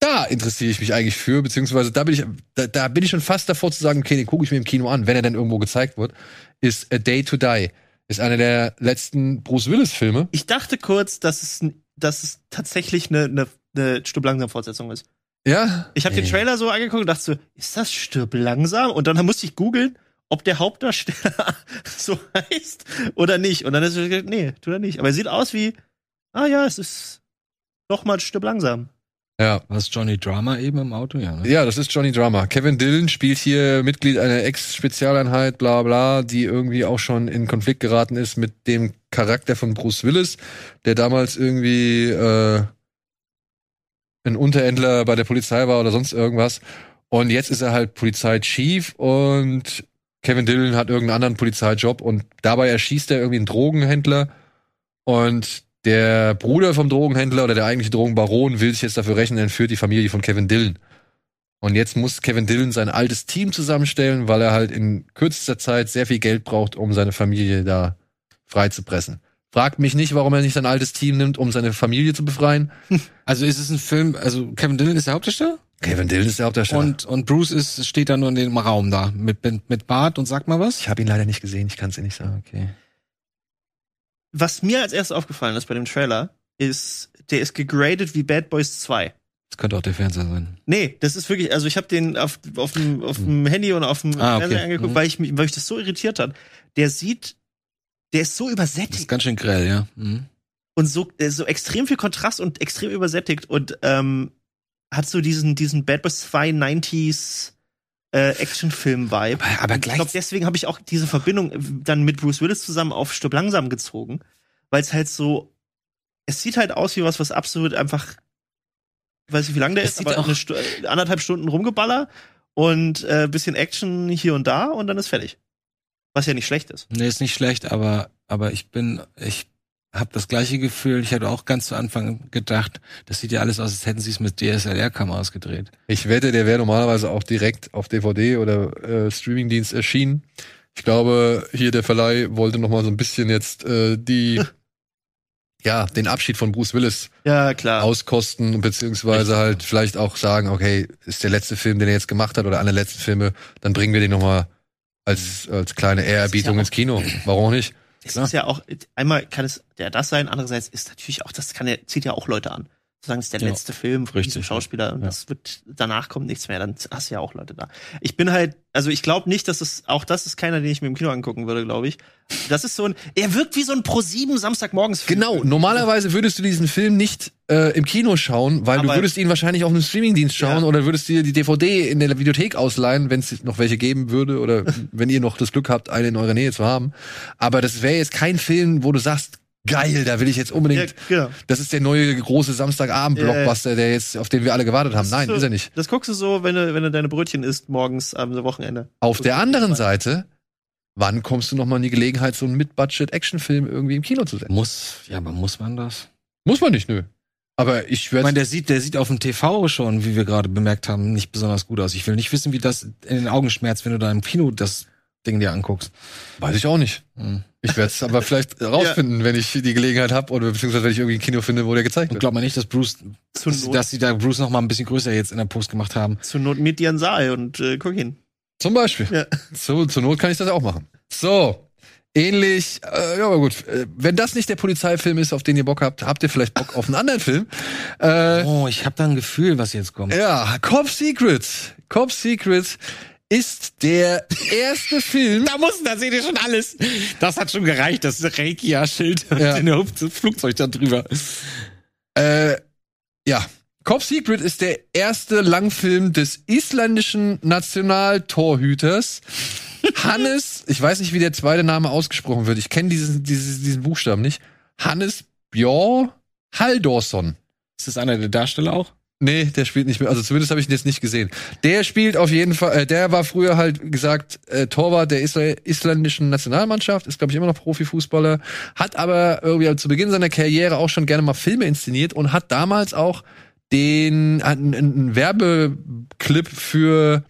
da interessiere ich mich eigentlich für, beziehungsweise da bin ich, da, da bin ich schon fast davor zu sagen, okay, den gucke ich mir im Kino an, wenn er dann irgendwo gezeigt wird, ist A Day to Die. Ist einer der letzten Bruce Willis-Filme. Ich dachte kurz, dass es, dass es tatsächlich eine, eine, eine Stirb langsam Fortsetzung ist. Ja? Ich habe den. Trailer so angeguckt und dachte so, ist das Stirb langsam? Und dann musste ich googeln, ob der Hauptdarsteller so heißt oder nicht. Und dann ist es gesagt, nee, tut er nicht. Aber er sieht aus wie, ah ja, es ist doch mal Stirb langsam. Ja. Was Johnny Drama eben im Auto, ja. Ne? Ja, das ist Johnny Drama. Kevin Dillon spielt hier Mitglied einer Ex-Spezialeinheit, bla bla, die irgendwie auch schon in Konflikt geraten ist mit dem Charakter von Bruce Willis, der damals irgendwie äh, ein Unterhändler bei der Polizei war oder sonst irgendwas. Und jetzt ist er halt Polizeichief und Kevin Dillon hat irgendeinen anderen Polizeijob und dabei erschießt er irgendwie einen Drogenhändler und der Bruder vom Drogenhändler oder der eigentliche Drogenbaron will sich jetzt dafür rächen, entführt die Familie von Kevin Dillon. Und jetzt muss Kevin Dillon sein altes Team zusammenstellen, weil er halt in kürzester Zeit sehr viel Geld braucht, um seine Familie da freizupressen. Fragt mich nicht, warum er nicht sein altes Team nimmt, um seine Familie zu befreien. Also ist es ein Film, also Kevin Dillon ist der Hauptdarsteller Kevin Dillon ist der Hauptdarsteller. und, und Bruce ist, steht da nur in dem Raum da mit, mit, Bart und sag mal was. ich habe ihn leider nicht gesehen, ich kann es dir nicht sagen. Okay. Was mir als erstes aufgefallen ist bei dem Trailer, ist, der ist gegradet wie Bad Boys 2. Das könnte auch der Fernseher sein. Nee, das ist wirklich, also ich habe den auf, auf, dem, auf dem Handy und auf dem Ah, okay. Fernseher angeguckt, Mhm. weil ich mich, weil ich das so irritiert hat. Der sieht, der ist so Das übersättigt ist ganz schön grell, ja. Mhm. und so, der ist so extrem viel Kontrast und extrem übersättigt und ähm, hat so diesen, diesen Bad Boys 2 90s äh, Actionfilm-Vibe. Aber, aber Und ich gleich. glaube, deswegen habe ich auch diese Verbindung äh, dann mit Bruce Willis zusammen auf Stück langsam gezogen, weil es halt so, es sieht halt aus wie was, was absolut einfach, ich weiß nicht, wie lang der Es ist, sieht aber auch- eine Stu anderthalb Stunden rumgeballer und äh, bisschen Action hier und da und dann ist fertig. Was ja nicht schlecht ist. Nee, ist nicht schlecht, aber, aber ich bin, ich habe das gleiche Gefühl. Ich hatte auch ganz zu Anfang gedacht, das sieht ja alles aus, als hätten sie es mit DSLR-Kameras gedreht. Ich wette, der wäre normalerweise auch direkt auf DVD oder äh, Streamingdienst erschienen. Ich glaube, hier der Verleih wollte noch mal so ein bisschen jetzt äh, die ja, den Abschied von Bruce Willis Ja, klar. auskosten, beziehungsweise halt vielleicht auch sagen, okay, ist der letzte Film, den er jetzt gemacht hat, oder einer der letzten Filme, dann bringen wir den noch mal als, als kleine Ehrerbietung ja ins Kino. Warum nicht? Es ist ja auch, einmal kann es ja das sein, andererseits ist natürlich auch, das kann ja, zieht ja auch Leute an. Sozusagen ist der Ja, letzte Film von richtig, diesem Schauspieler und ja. das wird, danach kommt nichts mehr, dann hast du ja auch Leute da. Ich bin halt, also ich glaube nicht, dass es, auch das ist keiner, den ich mir im Kino angucken würde, glaube ich. Das ist so ein, er wirkt wie so ein Pro 7 Samstagmorgens Genau, normalerweise würdest du diesen Film nicht äh, im Kino schauen, weil du Aber- würdest ihn wahrscheinlich auf einem Streamingdienst schauen Ja. oder würdest dir die DVD in der Videothek ausleihen, wenn es noch welche geben würde oder wenn ihr noch das Glück habt, eine in eurer Nähe zu haben. Aber das wäre jetzt kein Film, wo du sagst, geil, da will ich jetzt unbedingt. Ja, genau. Das ist der neue große Samstagabend-Blockbuster, der jetzt, auf den wir alle gewartet haben. Nein, so, ist er nicht. Das guckst du so, wenn du, wenn du deine Brötchen isst morgens am Wochenende. Auf der anderen Seite, wann kommst du noch mal in die Gelegenheit, so einen Mid-Budget-Actionfilm irgendwie im Kino zu sehen? Muss, ja, aber muss man das? Muss man nicht, nö. Aber ich werde. Ich meine, der sieht, der sieht auf dem TV schon, wie wir gerade bemerkt haben, nicht besonders gut aus. Ich will nicht wissen, wie das in den Augen schmerzt, wenn du da im Kino das Ding dir anguckst. Weiß ich auch nicht. Ich werde es aber vielleicht rausfinden, ja. wenn ich die Gelegenheit habe oder beziehungsweise wenn ich irgendwie ein Kino finde, wo der gezeigt wird. Glaub mal nicht, dass Bruce, dass, dass sie da Bruce noch mal ein bisschen größer jetzt in der Post gemacht haben. Zur Not mit dir in Saal und äh, guck hin. Zum Beispiel. Ja. So, zur Not kann ich das auch machen. So. Ähnlich, äh, ja, aber gut. Äh, wenn das nicht der Polizeifilm ist, auf den ihr Bock habt, habt ihr vielleicht Bock auf einen anderen Film. Äh, oh, ich habe da ein Gefühl, was jetzt kommt. Ja, Cop Secrets. Cop Secrets ist der erste Film. Da muss, da seht ihr schon alles. Das hat schon gereicht, das Rekia-Schild ja. und den Flugzeug da drüber. Äh, ja. Cop Secret ist der erste Langfilm des isländischen Nationaltorhüters Hannes, ich weiß nicht, wie der zweite Name ausgesprochen wird. Ich kenne diesen, diesen, diesen Buchstaben nicht. Hannes Björn Haldorsson. Ist das einer der Darsteller auch? Nee, der spielt nicht mehr. Also zumindest habe ich ihn jetzt nicht gesehen. Der spielt auf jeden Fall, äh, der war früher halt gesagt äh, Torwart der Isra isländischen Nationalmannschaft, ist glaube ich immer noch Profifußballer, hat aber irgendwie zu Beginn seiner Karriere auch schon gerne mal Filme inszeniert und hat damals auch den einen, einen Werbeclip für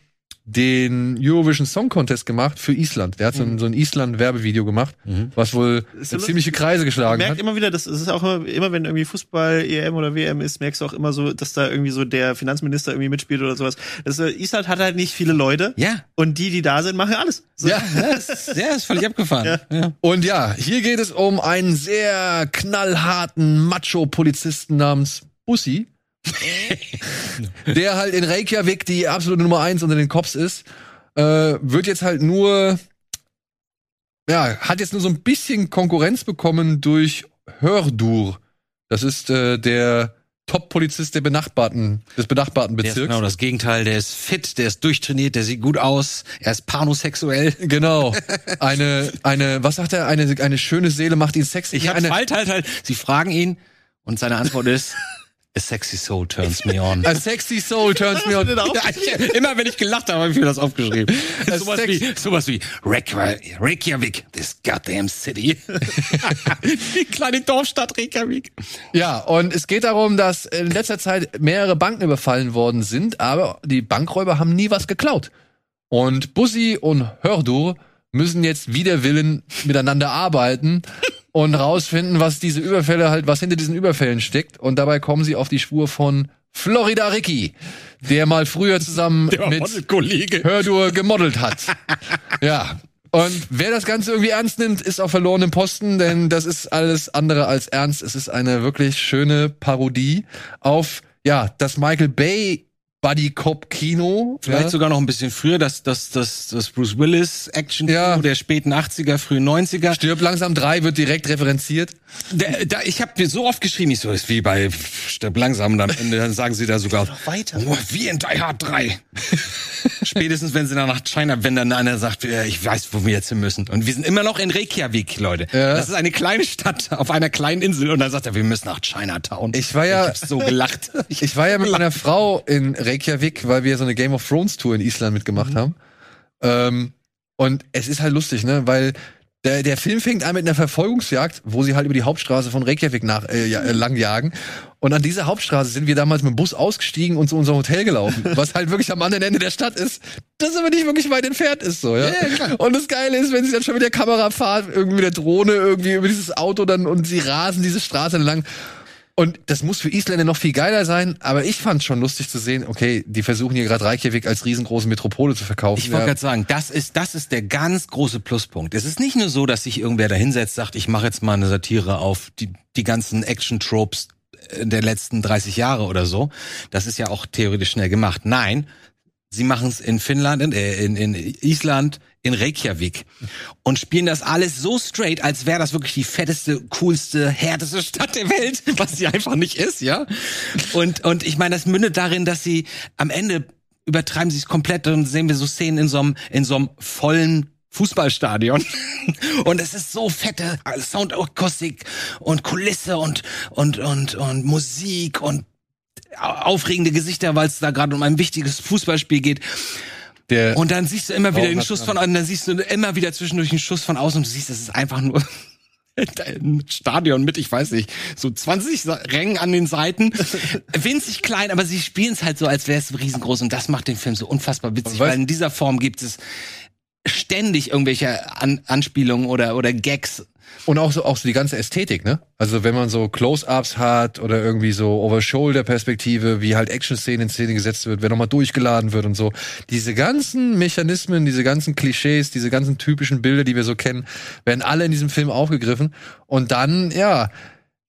den Eurovision Song Contest gemacht für Island. Der hat so ein, mhm. so ein Island-Werbevideo gemacht, mhm. was wohl ziemliche Kreise geschlagen man merkt hat. immer wieder, das ist auch immer, immer, wenn irgendwie Fußball, EM oder WM ist, merkst du auch immer so, dass da irgendwie so der Finanzminister irgendwie mitspielt oder sowas. Das, äh, Island hat halt nicht viele Leute. Ja. Und die, die da sind, machen alles. So. Ja, das, ja, ist völlig abgefahren. Ja. ja. Und ja, hier geht es um einen sehr knallharten Macho-Polizisten namens Bussi der halt in Reykjavik die absolute Nummer eins unter den Cops ist, äh, wird jetzt halt nur, ja, hat jetzt nur so ein bisschen Konkurrenz bekommen durch Hördur. Das ist äh, der Top-Polizist der benachbarten, des benachbarten Bezirks. Der ist genau das Gegenteil. Der ist fit, der ist durchtrainiert, der sieht gut aus, er ist panosexuell. Genau. Eine, eine, was sagt er? Eine, eine schöne Seele macht ihn sexy. Ich eine, halt, halt, halt. Sie fragen ihn und seine Antwort ist, A sexy soul turns me on. A sexy soul turns me on. Immer wenn ich gelacht habe, habe ich mir das aufgeschrieben. sowas, wie, sowas wie Reykjavik, this goddamn city. Die kleine Dorfstadt Reykjavik. Ja, und es geht darum, dass in letzter Zeit mehrere Banken überfallen worden sind, aber die Bankräuber haben nie was geklaut. Und Bussi und Hördur müssen jetzt wider Willen miteinander arbeiten und rausfinden, was diese Überfälle halt, was hinter diesen Überfällen steckt. Und dabei kommen sie auf die Spur von Florida Ricky, der mal früher zusammen mit Hördur gemodelt hat. ja. Und wer das Ganze irgendwie ernst nimmt, ist auf verlorenem Posten, denn das ist alles andere als ernst. Es ist eine wirklich schöne Parodie auf, ja, das Michael Bay Buddy Cop Kino. Vielleicht ja. sogar noch ein bisschen früher, das, das, das, das Bruce Willis Action ja. der späten 80er, frühen 90er. Stirb langsam 3 wird direkt referenziert. Da, da, ich habe mir so oft geschrieben, ich so, ist wie bei Stirb langsam und am Ende dann sagen sie da sogar, weiter. Oh, wie in Die Hard 3. Spätestens, wenn sie dann nach China, wenn dann einer sagt, ich weiß, wo wir jetzt hin müssen. Und wir sind immer noch in Reykjavik, Leute. Ja. Das ist eine kleine Stadt auf einer kleinen Insel und dann sagt er, wir müssen nach Chinatown. Ich war ja, ich hab so gelacht. Ich, ich war ja mit meiner Frau in Reykjavik, weil wir so eine Game of Thrones Tour in Island mitgemacht mhm. haben. Ähm, und es ist halt lustig, ne, weil der, der Film fängt an mit einer Verfolgungsjagd, wo sie halt über die Hauptstraße von Reykjavik nach, äh, ja, äh, lang jagen. Und an dieser Hauptstraße sind wir damals mit dem Bus ausgestiegen und zu unserem Hotel gelaufen, was halt wirklich am anderen Ende der Stadt ist, das aber nicht wirklich weit entfernt ist, so, ja. ja und das Geile ist, wenn sie dann schon mit der Kamera fahren, irgendwie mit der Drohne irgendwie über dieses Auto dann und sie rasen diese Straße lang. Und das muss für Isländer noch viel geiler sein, aber ich fand schon lustig zu sehen, okay, die versuchen hier gerade Reykjavik als riesengroße Metropole zu verkaufen. Ich wollte ja. gerade sagen, das ist, das ist der ganz große Pluspunkt. Es ist nicht nur so, dass sich irgendwer da hinsetzt, sagt, ich mache jetzt mal eine Satire auf die, die ganzen Action-Tropes der letzten 30 Jahre oder so. Das ist ja auch theoretisch schnell gemacht. Nein, sie machen es in Finnland, in, äh, in, in Island, in Reykjavik und spielen das alles so straight, als wäre das wirklich die fetteste, coolste, härteste Stadt der Welt, was sie einfach nicht ist, ja. Und und ich meine, das mündet darin, dass sie am Ende übertreiben sie es komplett und sehen wir so Szenen in so einem in so einem vollen Fußballstadion. Und es ist so fette Soundakustik und Kulisse und, und, und, und Musik und aufregende Gesichter, weil es da gerade um ein wichtiges Fußballspiel geht. Der und dann siehst du immer wieder den Schuss von außen, dann siehst du immer wieder zwischendurch einen Schuss von außen und du siehst, das ist einfach nur ein Stadion mit, ich weiß nicht, so 20 Rängen an den Seiten. Winzig klein, aber sie spielen es halt so, als wäre es riesengroß und das macht den Film so unfassbar witzig, weil in dieser Form gibt es ständig irgendwelche An Anspielungen oder, oder Gags. Und auch so, auch so die ganze Ästhetik, ne? Also wenn man so Close-Ups hat oder irgendwie so Over-Shoulder-Perspektive, wie halt Action-Szenen in Szene gesetzt wird, wenn nochmal durchgeladen wird und so. Diese ganzen Mechanismen, diese ganzen Klischees, diese ganzen typischen Bilder, die wir so kennen, werden alle in diesem Film aufgegriffen. Und dann, ja,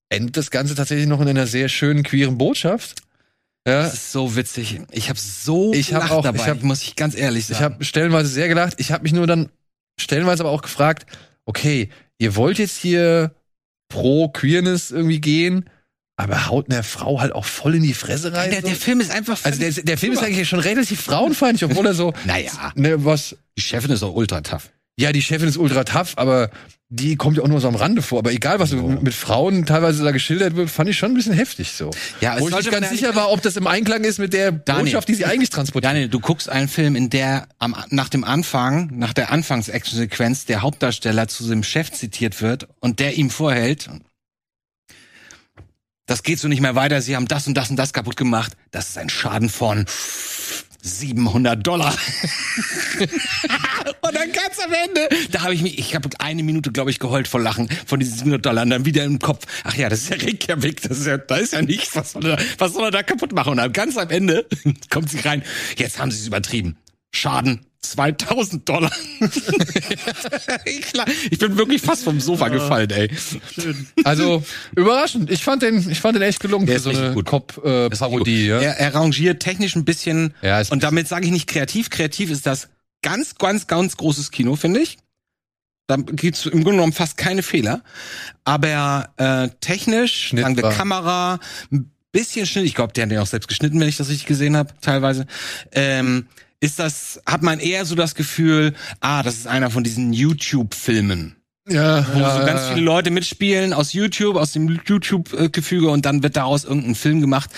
endet das Ganze tatsächlich noch in einer sehr schönen queeren Botschaft. Ja. Das ist so witzig. Ich habe so ich hab auch, dabei, ich hab, muss ich ganz ehrlich sagen. Ich habe stellenweise sehr gelacht. Ich habe mich nur dann stellenweise aber auch gefragt, okay, ihr wollt jetzt hier pro Queerness irgendwie gehen, aber haut eine Frau halt auch voll in die Fresse rein. Der, der Film ist einfach Also der, der Film ist eigentlich schon relativ frauenfeindlich, obwohl er so Naja. ne, was Die Chefin ist auch ultra tough. Ja, die Chefin ist ultra tough, aber die kommt ja auch nur so am Rande vor. Aber egal, was so. mit Frauen teilweise da geschildert wird, fand ich schon ein bisschen heftig so. Ja, Wo ich nicht ganz sicher war, ob das im Einklang ist mit der Daniel. Botschaft, die sie eigentlich transportiert. Daniel, du guckst einen Film, in der am, nach dem Anfang, nach der Anfangs-Action-Sequenz der Hauptdarsteller zu dem Chef zitiert wird und der ihm vorhält, das geht so nicht mehr weiter, sie haben das und das und das kaputt gemacht. Das ist ein Schaden von 700 Dollar. und dann ganz am Ende, da habe ich mich, ich habe eine Minute, glaube ich, geheult vor Lachen von diesen 700 Dollar und dann wieder im Kopf, ach ja, das ist ja Reykjavik, das ist ja, da ist ja nichts, was soll er, was soll er da kaputt machen? Und dann ganz am Ende kommt sie rein, jetzt haben sie es übertrieben. Schaden 2000 Dollar. ich bin wirklich fast vom Sofa gefallen, ey. Also überraschend. Ich fand den, ich fand den echt gelungen Der für ist so richtig eine. Cop-Parodie. ja. Er, er rangiert technisch ein bisschen Ja, ist- und damit sage ich nicht kreativ. Kreativ ist das ganz, ganz, ganz großes Kino, finde ich. Da gibt's im Grunde genommen fast keine Fehler. Aber äh, technisch, Schnitt sagen wir war- Kamera, ein bisschen Schnitt, ich glaube, der hat den auch selbst geschnitten, wenn ich das richtig gesehen habe, teilweise. Ähm, ist das, hat man eher so das Gefühl, ah, das ist einer von diesen YouTube-Filmen? Ja, wo ja, so ganz viele Leute mitspielen aus YouTube, aus dem YouTube-Gefüge und dann wird daraus irgendein Film gemacht.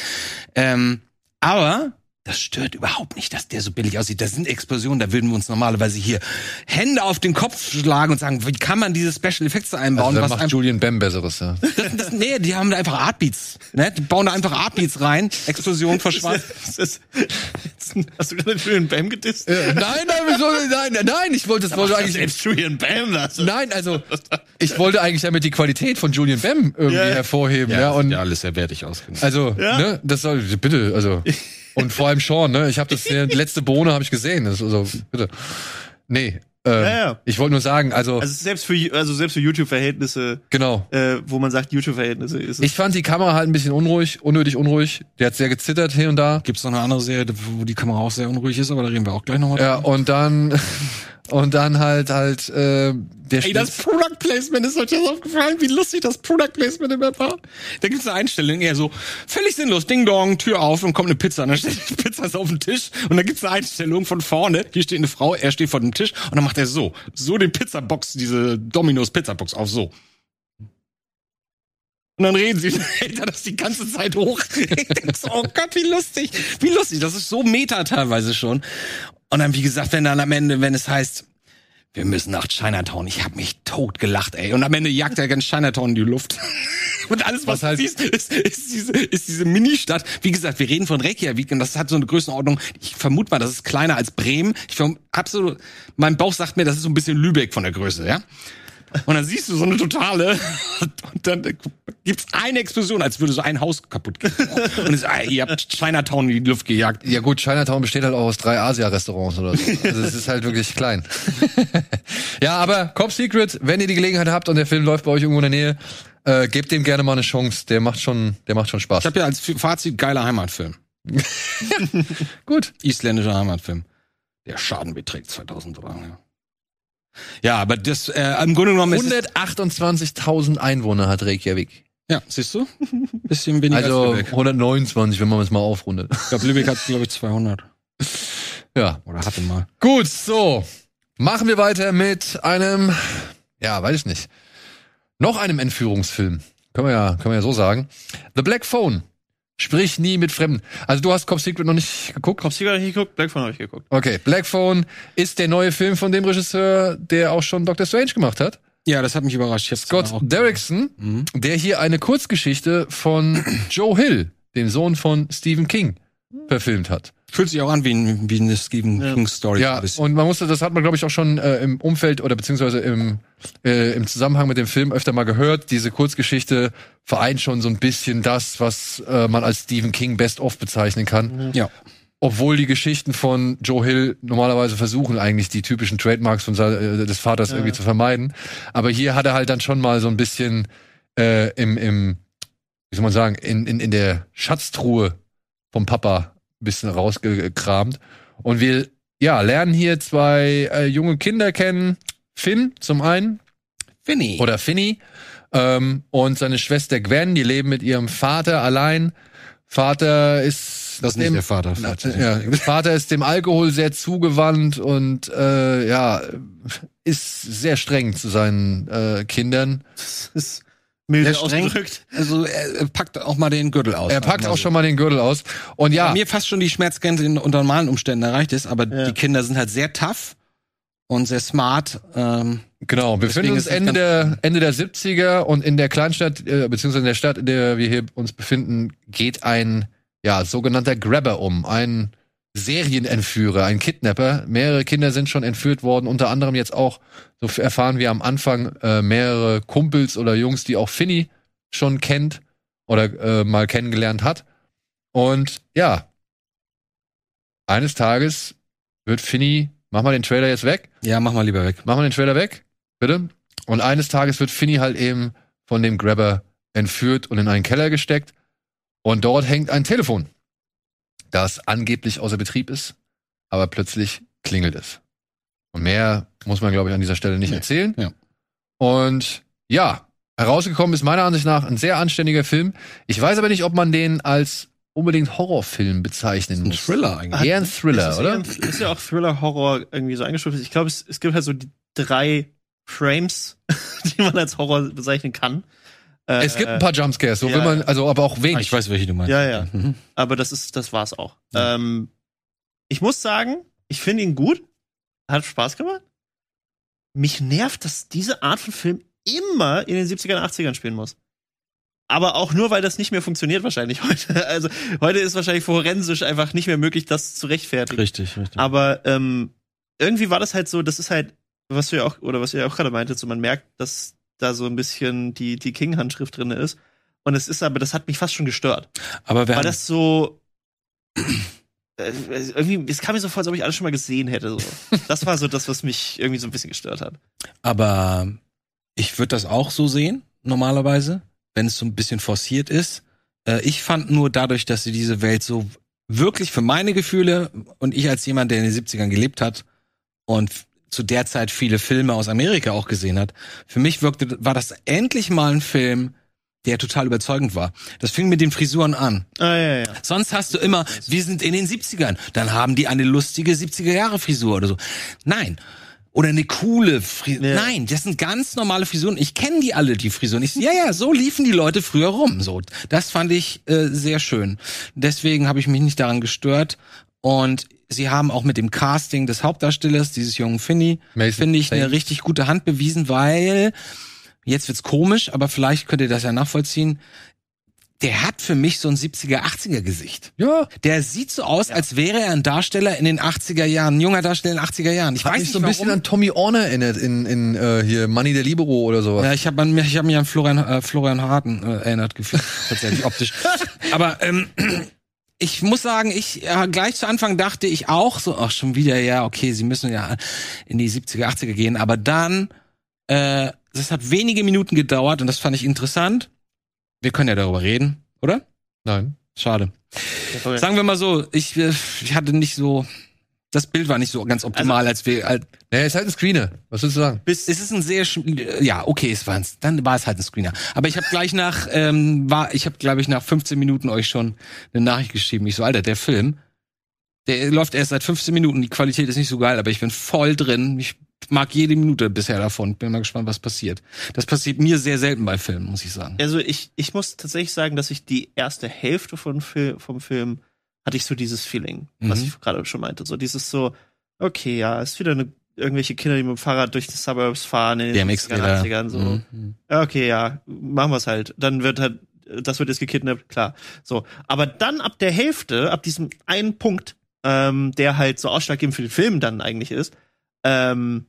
Ähm, aber das stört überhaupt nicht, dass der so billig aussieht. Das sind Explosionen, da würden wir uns normalerweise hier Hände auf den Kopf schlagen und sagen, wie kann man diese Special Effects einbauen? Also, was macht Julian Bam besseres, ja. das, das, nee, die haben da einfach Artbeats. Ne? Die bauen da einfach Artbeats rein. Explosion verschwand. Hast du gerade Julian Bam gedisst? nein, nein, wieso, nein, nein, ich wollte, das wollte eigentlich, Selbst Julian Bam das. nein, also, ich wollte eigentlich damit die Qualität von Julian Bam irgendwie Ja. hervorheben, ja, und, ja, alles sehr wertig ausgenommen. also, Ja. ne, das soll, bitte, also, und vor allem Sean, ne, ich habe das, die letzte Bohne habe ich gesehen, das, also, bitte, nee, ähm, Ja, ja. ich wollte nur sagen, also, Also selbst für also selbst für YouTube-Verhältnisse, genau, äh, wo man sagt YouTube-Verhältnisse, ist es. ich fand die Kamera halt ein bisschen unruhig, unnötig unruhig, der hat sehr gezittert hier und da, Gibt's noch eine andere Serie, wo die Kamera auch sehr unruhig ist, aber da reden wir auch gleich nochmal ja, und dann, und dann halt, halt, äh, der Ey, das Product Placement ist euch das aufgefallen, wie lustig das Product Placement immer war. Da gibt's eine Einstellung, eher so völlig sinnlos, Ding Dong, Tür auf und kommt eine Pizza. Und dann steht die Pizza so auf dem Tisch und dann gibt's eine Einstellung von vorne, hier steht eine Frau, er steht vor dem Tisch und dann macht er so, so den Pizzabox, diese Domino's Pizzabox auf, so. Und dann reden sie, hält er das die ganze Zeit hoch. Ich denk so, oh Gott, wie lustig, wie lustig. Das ist so meta teilweise schon. Und dann, wie gesagt, wenn dann am Ende, wenn es heißt, wir müssen nach Chinatown. Ich habe mich tot gelacht, ey. Und am Ende jagt er ganz Chinatown in die Luft. Und alles, was, Was halt- siehst, ist, ist diese, ist diese Mini-Stadt. Wie gesagt, wir reden von Reykjavik und das hat so eine Größenordnung. Ich vermute mal, das ist kleiner als Bremen. Ich verm- absolut, mein Bauch sagt mir, das ist so ein bisschen Lübeck von der Größe, ja? Und dann siehst du so eine totale, und dann gibt's eine Explosion, als würde so ein Haus kaputt gehen. Und es, ah, ihr habt Chinatown in die Luft gejagt. Ja gut, Chinatown besteht halt auch aus drei Asia-Restaurants oder so. Also es ist halt wirklich klein. ja, aber Cop Secret, wenn ihr die Gelegenheit habt und der Film läuft bei euch irgendwo in der Nähe, äh, gebt dem gerne mal eine Chance. Der macht schon, der macht schon Spaß. Ich habe ja als Fazit geiler Heimatfilm. Gut. Isländischer Heimatfilm. Der Schaden beträgt 2000 Dollar. Ja, ja aber das äh, im Grunde genommen ist es, 128.000 Einwohner hat Reykjavik. ja, siehst du? Bisschen weniger Also als Lübeck. 129, wenn man es mal aufrundet. Ich glaube, Lübeck hat glaube ich 200 ja. oder hatte mal. Gut, so. Machen wir weiter mit einem, ja, weiß ich nicht, noch einem Entführungsfilm. Können wir ja, können wir ja so sagen. The Black Phone. Sprich nie mit Fremden. Also du hast Cop Secret noch nicht geguckt? Cop Secret habe ich nicht geguckt, Black Phone habe ich geguckt. Okay, Black Phone ist der neue Film von dem Regisseur, der auch schon Doctor Strange gemacht hat. Ja, das hat mich überrascht. Scott Derrickson, mhm. der hier eine Kurzgeschichte von Joe Hill, dem Sohn von Stephen King, verfilmt hat. Fühlt sich auch an wie, ein, wie eine Stephen ja. King Story. Ja, und man musste, das hat man glaube ich auch schon äh, im Umfeld oder beziehungsweise im, äh, im Zusammenhang mit dem Film öfter mal gehört. Diese Kurzgeschichte vereint schon so ein bisschen das, was äh, man als Stephen King Best of bezeichnen kann. Ja. Obwohl die Geschichten von Joe Hill normalerweise versuchen eigentlich die typischen Trademarks von äh, des Vaters ja. irgendwie zu vermeiden. Aber hier hat er halt dann schon mal so ein bisschen äh, im, im, wie soll man sagen, in, in, in der Schatztruhe vom Papa bisschen rausgekramt. Und wir ja, lernen hier zwei äh, junge Kinder kennen. Finn zum einen. Finny. Oder Finny. Ähm, und seine Schwester Gwen, die leben mit ihrem Vater allein. Vater ist das ist dem, nicht der Vater. Ja, Vater ist dem Alkohol sehr zugewandt und äh, ja ist sehr streng zu seinen äh, Kindern. Das ist milde ausgedrückt. Also er packt auch mal den Gürtel aus. Er packt auch schon mal den Gürtel aus. Und ja. Bei mir fast schon die Schmerzgrenze in, unter normalen Umständen erreicht ist, aber ja. die Kinder sind halt sehr tough und sehr smart. Ähm, genau, wir befinden uns Ende der, Ende der 70er und in der Kleinstadt, äh, beziehungsweise in der Stadt, in der wir hier uns befinden, geht ein ja, sogenannter Grabber um. Ein Serienentführer, ein Kidnapper. Mehrere Kinder sind schon entführt worden, unter anderem jetzt auch, so erfahren wir am Anfang, äh, mehrere Kumpels oder Jungs, die auch Finny schon kennt oder äh, mal kennengelernt hat. Und ja, eines Tages wird Finny, mach mal den Trailer jetzt weg. Ja, mach mal lieber weg. Mach mal den Trailer weg, bitte. Und eines Tages wird Finny halt eben von dem Grabber entführt und in einen Keller gesteckt. Und dort hängt ein Telefon das angeblich außer Betrieb ist, aber plötzlich klingelt es. Und mehr muss man, glaube ich, an dieser Stelle nicht nee. erzählen. Ja. Und ja, herausgekommen ist meiner Ansicht nach ein sehr anständiger Film. Ich weiß aber nicht, ob man den als unbedingt Horrorfilm bezeichnen muss. Ein Thriller eigentlich. Eher ein Thriller, ist oder? Ein, ist ja auch Thriller-Horror irgendwie so eingestuft. Ich glaube, es, es gibt halt so die drei Frames, die man als Horror bezeichnen kann. Äh, es gibt ein paar Jumpscares, so ja, will man, also aber auch wenig. Ah, ich weiß, welche du meinst. Ja, ja. Mhm. Aber das ist, das war's auch. Ja. Ähm, ich muss sagen, ich finde ihn gut. Hat Spaß gemacht. Mich nervt, dass diese Art von Film immer in den 70ern, 80ern spielen muss. Aber auch nur, weil das nicht mehr funktioniert wahrscheinlich heute. Also heute ist wahrscheinlich forensisch einfach nicht mehr möglich, das zu rechtfertigen. Richtig, richtig. Aber ähm, irgendwie war das halt so, das ist halt, was du ja auch, oder was ihr ja auch gerade meintet, so man merkt, dass da so ein bisschen die, die King-Handschrift drin ist. Und es ist aber, das hat mich fast schon gestört. Aber wir Weil das so. Äh, irgendwie, es kam mir so vor, als ob ich alles schon mal gesehen hätte. So. Das war so das, was mich irgendwie so ein bisschen gestört hat. Aber ich würde das auch so sehen, normalerweise, wenn es so ein bisschen forciert ist. Äh, ich fand nur dadurch, dass sie diese Welt so wirklich für meine Gefühle und ich als jemand, der in den 70ern gelebt hat und zu der Zeit viele Filme aus Amerika auch gesehen hat. Für mich wirkte, war das endlich mal ein Film, der total überzeugend war. Das fing mit den Frisuren an. Ah, ja, ja. Sonst hast du immer, wir sind in den 70ern, dann haben die eine lustige 70er Jahre Frisur oder so. Nein. Oder eine coole Frisur. Ja. Nein, das sind ganz normale Frisuren. Ich kenne die alle, die Frisuren. Ich, ja, ja, so liefen die Leute früher rum. So, das fand ich äh, sehr schön. Deswegen habe ich mich nicht daran gestört. Und sie haben auch mit dem Casting des Hauptdarstellers, dieses jungen Finny, finde ich eine richtig gute Hand bewiesen, weil jetzt wird's komisch, aber vielleicht könnt ihr das ja nachvollziehen. Der hat für mich so ein 70er, 80er Gesicht. Ja. Der sieht so aus, ja. als wäre er ein Darsteller in den 80er Jahren, ein junger Darsteller in den 80er Jahren. Ich Hat weiß mich nicht so ein warum. bisschen an Tommy Orner erinnert in, in äh, hier Money der Libero oder sowas. Ja, ich habe ich hab mich an Florian, äh, Florian Harten äh, erinnert gefühlt, tatsächlich optisch. Aber ähm, ich muss sagen, ich äh, gleich zu Anfang dachte ich auch so, ach schon wieder, ja, okay, sie müssen ja in die 70er, 80er gehen, aber dann, äh, das hat wenige Minuten gedauert und das fand ich interessant. Wir können ja darüber reden, oder? Nein. Schade. Sagen wir mal so, ich, äh, ich hatte nicht so, das Bild war nicht so ganz optimal, also, als wir. Als, naja, ist halt ein Screener. Was willst du sagen? Bis, es ist ein sehr, ja, okay, es war's. Dann war es halt ein Screener. Aber ich habe gleich nach, ähm, war, ich habe, glaube ich, nach 15 Minuten euch schon eine Nachricht geschrieben. Ich so, Alter, der Film, Der läuft erst seit 15 Minuten, die Qualität ist nicht so geil, aber ich bin voll drin. Ich mag jede Minute bisher davon. Bin mal gespannt, was passiert. Das passiert mir sehr selten bei Filmen, muss ich sagen. Also ich, ich muss tatsächlich sagen, dass ich die erste Hälfte von Fil vom Film hatte ich so dieses Feeling, was Mhm. ich gerade schon meinte. So dieses so, okay, ja, ist wieder eine, irgendwelche Kinder, die mit dem Fahrrad durch die Suburbs fahren in den 70ern, BMX-Räder. 80ern, so. Mhm. Okay, ja, machen wir es halt. Dann wird halt, das wird jetzt gekidnappt, klar. So. Aber dann ab der Hälfte, ab diesem einen Punkt, ähm, der halt so ausschlaggebend für den Film dann eigentlich ist, ähm,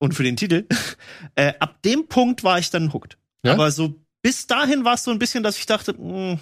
und für den Titel, äh, ab dem Punkt war ich dann hooked. Ja? Aber so bis dahin war es so ein bisschen, dass ich dachte, mh,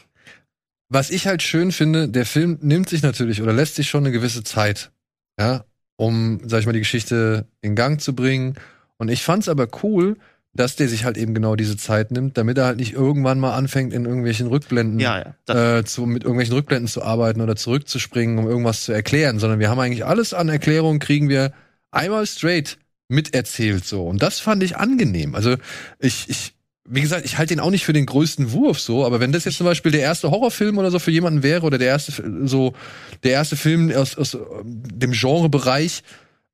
Was ich halt schön finde, der Film nimmt sich natürlich oder lässt sich schon eine gewisse Zeit, ja, um, sag ich mal, die Geschichte in Gang zu bringen. Und ich fand's aber cool, dass der sich halt eben genau diese Zeit nimmt, damit er halt nicht irgendwann mal anfängt, in irgendwelchen Rückblenden ja, ja. Äh, zu, mit irgendwelchen Rückblenden zu arbeiten oder zurückzuspringen, um irgendwas zu erklären, sondern wir haben eigentlich alles an Erklärungen, kriegen wir einmal straight miterzählt so. Und das fand ich angenehm. Also ich, ich, wie gesagt, ich halte den auch nicht für den größten Wurf so, aber wenn das jetzt zum Beispiel der erste Horrorfilm oder so für jemanden wäre oder der erste so der erste Film aus, aus ähm, dem Genrebereich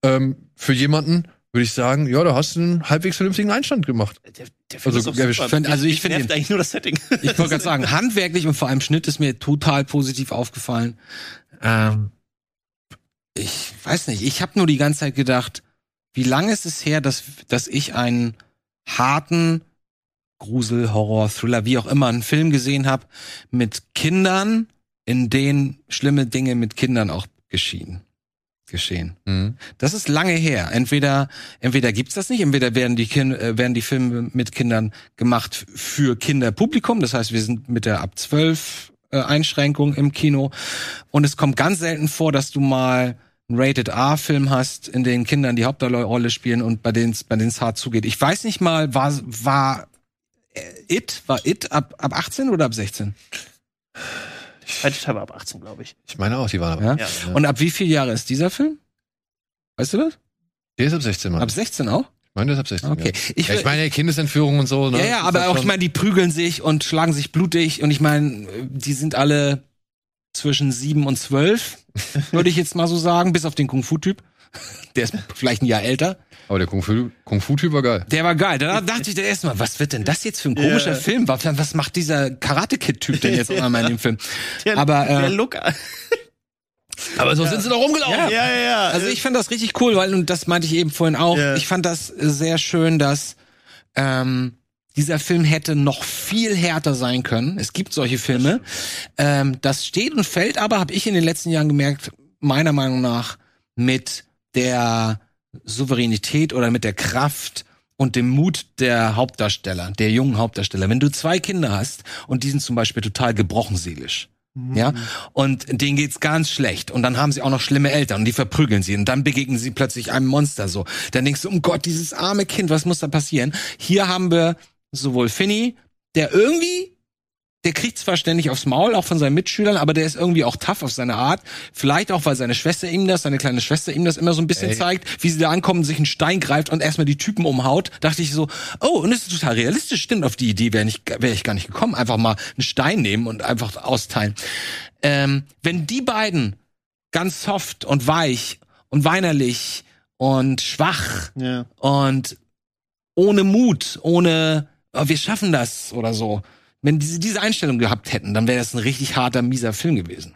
ähm, für jemanden, würde ich sagen, ja, da hast du einen halbwegs vernünftigen Einstand gemacht. der, der Also, ja, wir super. find- also ich Mich find nervt den- eigentlich nur das Setting. Ich wollte gerade sagen, handwerklich und vor allem Schnitt ist mir total positiv aufgefallen. Ähm, ich weiß nicht, ich habe nur die ganze Zeit gedacht, wie lange ist es her, dass, dass ich einen harten Grusel, Horror, Thriller, wie auch immer, einen Film gesehen habe mit Kindern, in denen schlimme Dinge mit Kindern auch geschehen. Geschehen. Mhm. Das ist lange her. Entweder, entweder gibt's das nicht, entweder werden die, kind, äh, werden die Filme mit Kindern gemacht für Kinderpublikum. Das heißt, wir sind mit der ab 12 äh, Einschränkung im Kino. Und es kommt ganz selten vor, dass du mal einen Rated R-Film hast, in den Kindern die Hauptrolle spielen und bei denen es bei denen es hart zugeht. Ich weiß nicht mal, war, war It, war It ab, ab 18 oder ab 16? Zweite Teil war ab 18, glaube ich. Ich meine auch, die waren Ja? aber. Ja. Und ab wie viel Jahre ist dieser Film? Weißt du das? Der ist ab 16, Mann. Ab 16 auch? ich meine, der ist ab 16. Okay. Ja. Ich, Ja, ich meine, Kindesentführung und so, ne? Ja, ja, aber auch, ich meine, die prügeln sich und schlagen sich blutig und ich meine, die sind alle zwischen sieben und zwölf, würde ich jetzt mal so sagen, bis auf den Kung-Fu-Typ. Der ist vielleicht ein Jahr älter. Aber der Kung Fu, Kung Fu Typ war geil. Der war geil. Da dachte ich dann erstmal, was wird denn das jetzt für ein komischer Ja. Film? Was, macht dieser Karate-Kid-Typ denn jetzt auf einmal in dem Film? Der, Aber, äh, der Look. Aber so sind sie doch rumgelaufen. Ja. ja, ja, ja. Also ich fand das richtig cool, weil, und das meinte ich eben vorhin auch, Ja. ich fand das sehr schön, dass ähm, dieser Film hätte noch viel härter sein können. Es gibt solche Filme. Ähm, das steht und fällt aber, habe ich in den letzten Jahren gemerkt, meiner Meinung nach, mit der Souveränität oder mit der Kraft und dem Mut der Hauptdarsteller, der jungen Hauptdarsteller. Wenn du zwei Kinder hast und die sind zum Beispiel total gebrochen seelisch, ja, und denen geht's ganz schlecht und dann haben sie auch noch schlimme Eltern und die verprügeln sie und dann begegnen sie plötzlich einem Monster so. Dann denkst du, um Gott, dieses arme Kind, was muss da passieren? Hier haben wir sowohl Finny, der irgendwie der kriegt zwar ständig aufs Maul, auch von seinen Mitschülern, aber der ist irgendwie auch tough auf seine Art. Vielleicht auch, weil seine Schwester ihm das, seine kleine Schwester ihm das immer so ein bisschen Ey. zeigt, wie sie da ankommen, sich einen Stein greift und erstmal die Typen umhaut. Dachte ich so, oh, und das ist total realistisch. Stimmt, auf die Idee wäre ich, wär ich gar nicht gekommen. Einfach mal einen Stein nehmen und einfach austeilen. Ähm, wenn die beiden ganz soft und weich und weinerlich und schwach ja. und ohne Mut, ohne oh, wir schaffen das oder so. Wenn diese diese Einstellung gehabt hätten, dann wäre das ein richtig harter, mieser Film gewesen.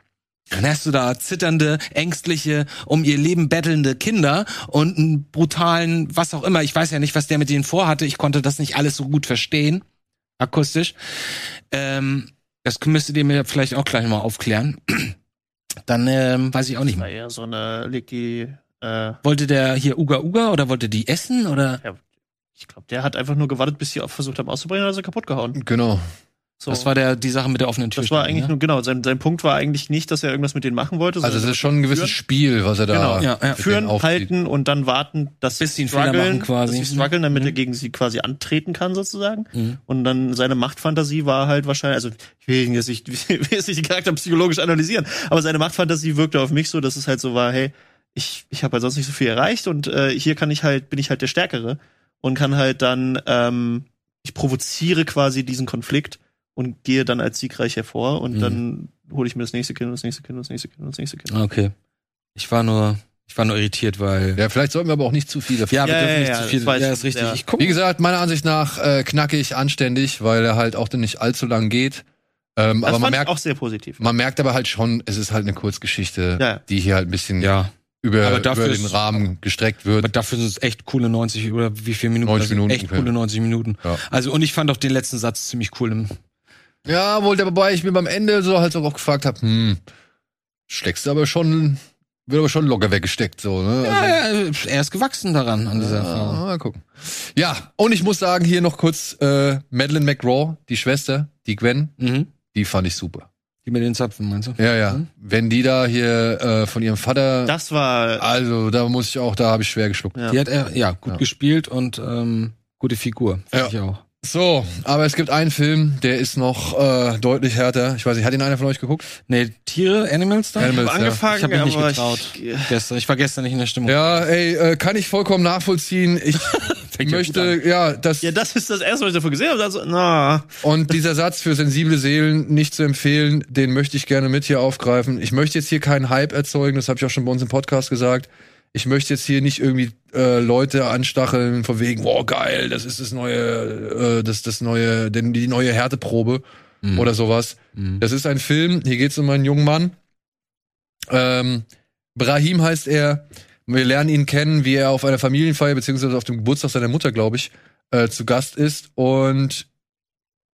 Dann hast du da zitternde, ängstliche, um ihr Leben bettelnde Kinder und einen brutalen, was auch immer. Ich weiß ja nicht, was der mit denen vorhatte. Ich konnte das nicht alles so gut verstehen, akustisch. Ähm, das müsstet ihr mir vielleicht auch gleich mal aufklären. Dann ähm, weiß ich auch nicht mehr. eher so eine, legt die, äh, Wollte der hier Uga Uga oder wollte die essen oder? ich glaube, der hat einfach nur gewartet, bis sie auch versucht haben auszubrechen, und hat sie kaputt gehauen. Genau. So. Das war der die Sache mit der offenen Tür. das war eigentlich nur, genau, sein, sein Punkt war eigentlich nicht, dass er irgendwas mit denen machen wollte. Also es ist schon ein gewisses führen. Spiel, was er da Genau. Ja, ja. Führen, halten und dann warten, dass Bis sie einen Fehler strugglen, machen quasi. dass sie strugglen, damit Mhm. er gegen sie quasi antreten kann sozusagen. Mhm. Und dann seine Machtfantasie war halt wahrscheinlich, also ich will jetzt nicht, ich will jetzt nicht die Charakter psychologisch analysieren, aber seine Machtfantasie wirkte auf mich so, dass es halt so war, hey, ich, ich habe halt sonst nicht so viel erreicht und äh, hier kann ich halt, bin ich halt der Stärkere und kann halt dann, ähm, ich provoziere quasi diesen Konflikt und gehe dann als siegreich hervor und Mhm. dann hole ich mir das nächste Kind, und das nächste Kind, und das nächste Kind, und das nächste Kind. Okay. Ich war nur, ich war nur irritiert, weil. Ja, vielleicht sollten wir aber auch nicht zu viel davon. Ja, wir Ja, dürfen ja, nicht ja, zu viel. das weiß Ja, ist richtig. ja. Ich gucke. Wie gesagt, meiner Ansicht nach äh, knackig, anständig, weil er halt auch nicht allzu lang geht. Ähm, Das aber man merkt, auch sehr positiv. man merkt aber halt schon, es ist halt eine Kurzgeschichte, Ja. die hier halt ein bisschen Ja. über, Aber dafür über den ist- Rahmen gestreckt wird. Aber dafür sind es echt coole 90 oder wie viele Minuten? 90 Das sind Minuten Echt ungefähr. coole 90 Minuten. Ja. Also, und ich fand auch den letzten Satz ziemlich cool. Im, Ja, wohl, wobei ich mir beim Ende so halt auch gefragt habe, hm, steckst du aber schon, wird aber schon locker weggesteckt, so, ne? ja, Also, ja, er ist gewachsen daran, an dieser ah, Erfahrung. mal gucken. Ja, und ich muss sagen, hier noch kurz, äh, Madeleine McRaw, die Schwester, die Gwen, Mhm. die fand ich super. Die mit den Zapfen, meinst du? Ja, ja. Mhm. Wenn die da hier äh, von ihrem Vater, Das war also da muss ich auch, da habe ich schwer geschluckt. Ja. Die hat er, ja, gut Ja. gespielt und ähm, gute Figur. Fand Ja. ich auch. So, aber es gibt einen Film, der ist noch äh, deutlich härter. Ich weiß nicht, hat ihn einer von euch geguckt? Nee, Tiere, Animals da? Animals, Ich hab angefangen, Ich habe mich nicht aber getraut. Ich, Gestern, ich war gestern nicht in der Stimmung. Ja, ey, äh, kann ich vollkommen nachvollziehen. Ich ja möchte, ja, das ja, das ist das erste, was ich davon gesehen habe. Also, na, und dieser Satz für sensible Seelen nicht zu empfehlen, den möchte ich gerne mit hier aufgreifen. Ich möchte jetzt hier keinen Hype erzeugen, das habe ich auch schon bei uns im Podcast gesagt. Ich möchte jetzt hier nicht irgendwie äh, Leute anstacheln von wegen, wow, geil, das ist das neue, äh, das das neue, denn die neue Härteprobe Mhm. oder sowas. Mhm. Das ist ein Film, hier geht es um einen jungen Mann. Ähm, Brahim heißt er. Wir lernen ihn kennen, wie er auf einer Familienfeier, beziehungsweise auf dem Geburtstag seiner Mutter, glaube ich, äh, zu Gast ist. Und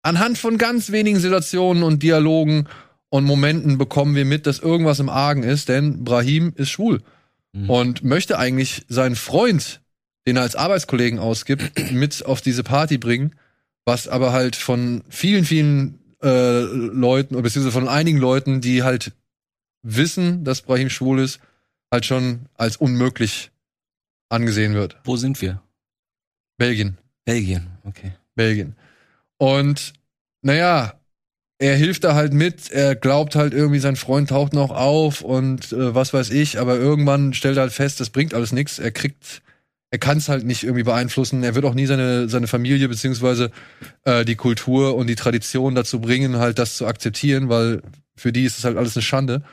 anhand von ganz wenigen Situationen und Dialogen und Momenten bekommen wir mit, dass irgendwas im Argen ist, denn Brahim ist schwul Mhm. und möchte eigentlich seinen Freund, den er als Arbeitskollegen ausgibt, mit auf diese Party bringen, was aber halt von vielen, vielen äh, Leuten, oder beziehungsweise von einigen Leuten, die halt wissen, dass Brahim schwul ist, halt schon als unmöglich angesehen wird. Wo sind wir? Belgien. Belgien, okay. Belgien. Und naja, er hilft da halt mit, er glaubt halt irgendwie, sein Freund taucht noch auf und äh, was weiß ich, aber irgendwann stellt er halt fest, das bringt alles nichts. Er kriegt, er kann es halt nicht irgendwie beeinflussen. Er wird auch nie seine, seine Familie beziehungsweise äh, die Kultur und die Tradition dazu bringen, halt das zu akzeptieren, weil für die ist es halt alles eine Schande.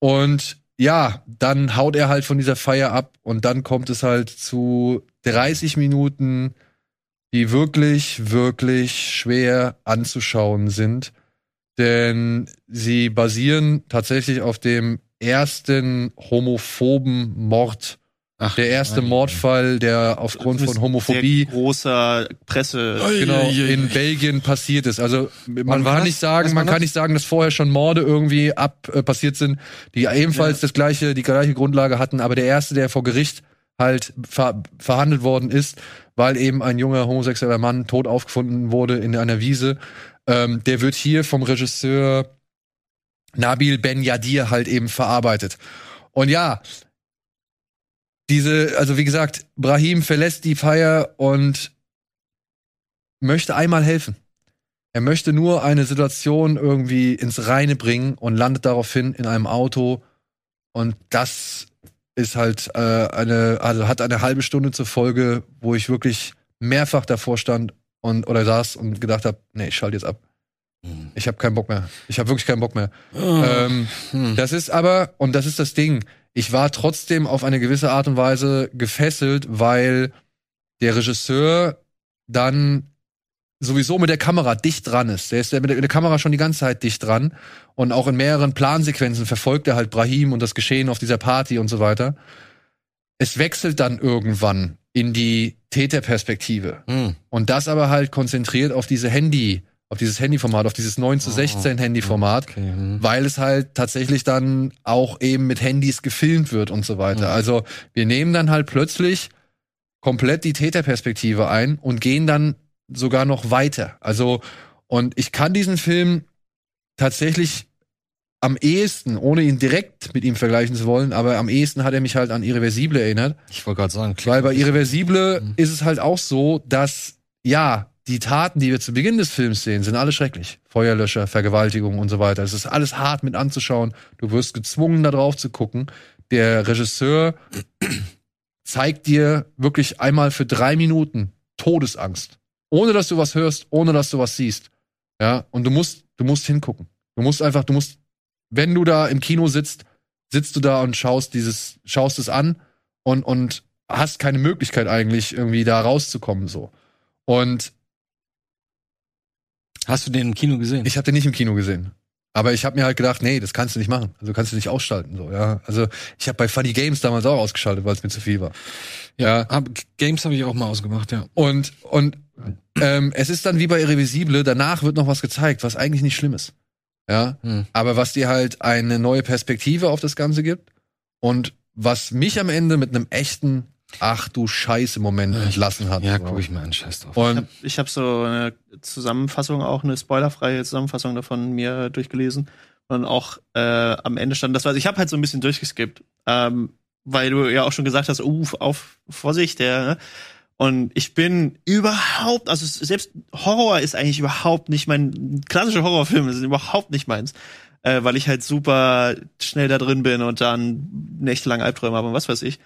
Und ja, dann haut er halt von dieser Feier ab und dann kommt es halt zu 30 Minuten die wirklich, wirklich schwer anzuschauen sind. Denn sie basieren tatsächlich auf dem ersten homophoben Mord. Ach, Der erste nein. Mordfall, der aufgrund von Homophobie großer Presse. genau in Belgien passiert ist. Also man war kann das? nicht sagen, man war kann das? nicht sagen, dass vorher schon Morde irgendwie ab äh, passiert sind, die ebenfalls das gleiche, die gleiche Grundlage hatten. Aber der erste, der vor Gericht halt ver verhandelt worden ist, weil eben ein junger homosexueller Mann tot aufgefunden wurde in einer Wiese, ähm, der wird hier vom Regisseur Nabil Ben Yadir halt eben verarbeitet. Und ja, diese, also wie gesagt, Brahim verlässt die Feier und möchte einmal helfen. Er möchte nur eine Situation irgendwie ins Reine bringen und landet daraufhin in einem Auto. Und das ist halt äh, eine, also hat eine halbe Stunde zur Folge, wo ich wirklich mehrfach davor stand und oder saß und gedacht habe, nee, ich schalte jetzt ab. Ich habe keinen Bock mehr. Ich habe wirklich keinen Bock mehr. Ähm, Hm. das ist aber, und das ist das Ding, ich war trotzdem auf eine gewisse Art und Weise gefesselt, weil der Regisseur dann sowieso mit der Kamera dicht dran ist. Der ist ja mit der, mit der Kamera schon die ganze Zeit dicht dran. Und auch in mehreren Plansequenzen verfolgt er halt Brahim und das Geschehen auf dieser Party und so weiter. Es wechselt dann irgendwann in die Täterperspektive. Hm. Und das aber halt konzentriert auf diese Handy, auf dieses Handyformat, auf dieses 9 zu 16 Handyformat Okay. hm. weil es halt tatsächlich dann auch eben mit Handys gefilmt wird und so weiter. Mhm. Also wir nehmen dann halt plötzlich komplett die Täterperspektive ein und gehen dann sogar noch weiter. Also und ich kann diesen Film tatsächlich am ehesten, ohne ihn direkt mit ihm vergleichen zu wollen, aber am ehesten hat er mich halt an Irreversible erinnert. Ich wollte gerade sagen, Weil bei Irreversible Mhm. ist es halt auch so, dass, ja, die Taten, die wir zu Beginn des Films sehen, sind alle schrecklich. Feuerlöscher, Vergewaltigung und so weiter. Es ist alles hart mit anzuschauen. Du wirst gezwungen, da drauf zu gucken. Der Regisseur zeigt dir wirklich einmal für drei Minuten Todesangst. Ohne dass du was hörst, ohne dass du was siehst. Ja, und du musst, du musst hingucken. Du musst einfach, du musst, wenn du da im Kino sitzt, sitzt du da und schaust dieses, schaust es an und, und hast keine Möglichkeit eigentlich irgendwie da rauszukommen so. Und Hast du den im Kino gesehen? ich habe den nicht im Kino gesehen. Aber ich habe mir halt gedacht, nee, das kannst du nicht machen. Also kannst du nicht ausschalten so, ja. Also ich habe bei Funny Games damals auch ausgeschaltet, weil es mir zu viel war. Ja. Hab, Games habe ich auch mal ausgemacht, ja. Und und ähm, es ist dann wie bei Irrevisible, danach wird noch was gezeigt, was eigentlich nicht schlimm ist. Ja. Hm. Aber was dir halt eine neue Perspektive auf das Ganze gibt und was mich am Ende mit einem echten Ach du Scheiße Moment entlassen hat. Ja, So. guck ich mal an, scheiß drauf. Und Ich habe so eine Zusammenfassung, auch eine spoilerfreie Zusammenfassung davon mir durchgelesen. Und auch äh, am Ende stand das, was ich habe halt so ein bisschen durchgeskippt, ähm, weil du ja auch schon gesagt hast, uh, auf Vorsicht, der. Ne? Und ich bin überhaupt, also selbst Horror ist eigentlich überhaupt nicht mein klassische Horrorfilme sind überhaupt nicht meins, äh, weil ich halt super schnell da drin bin und dann nächtelang Albträume habe und was weiß ich.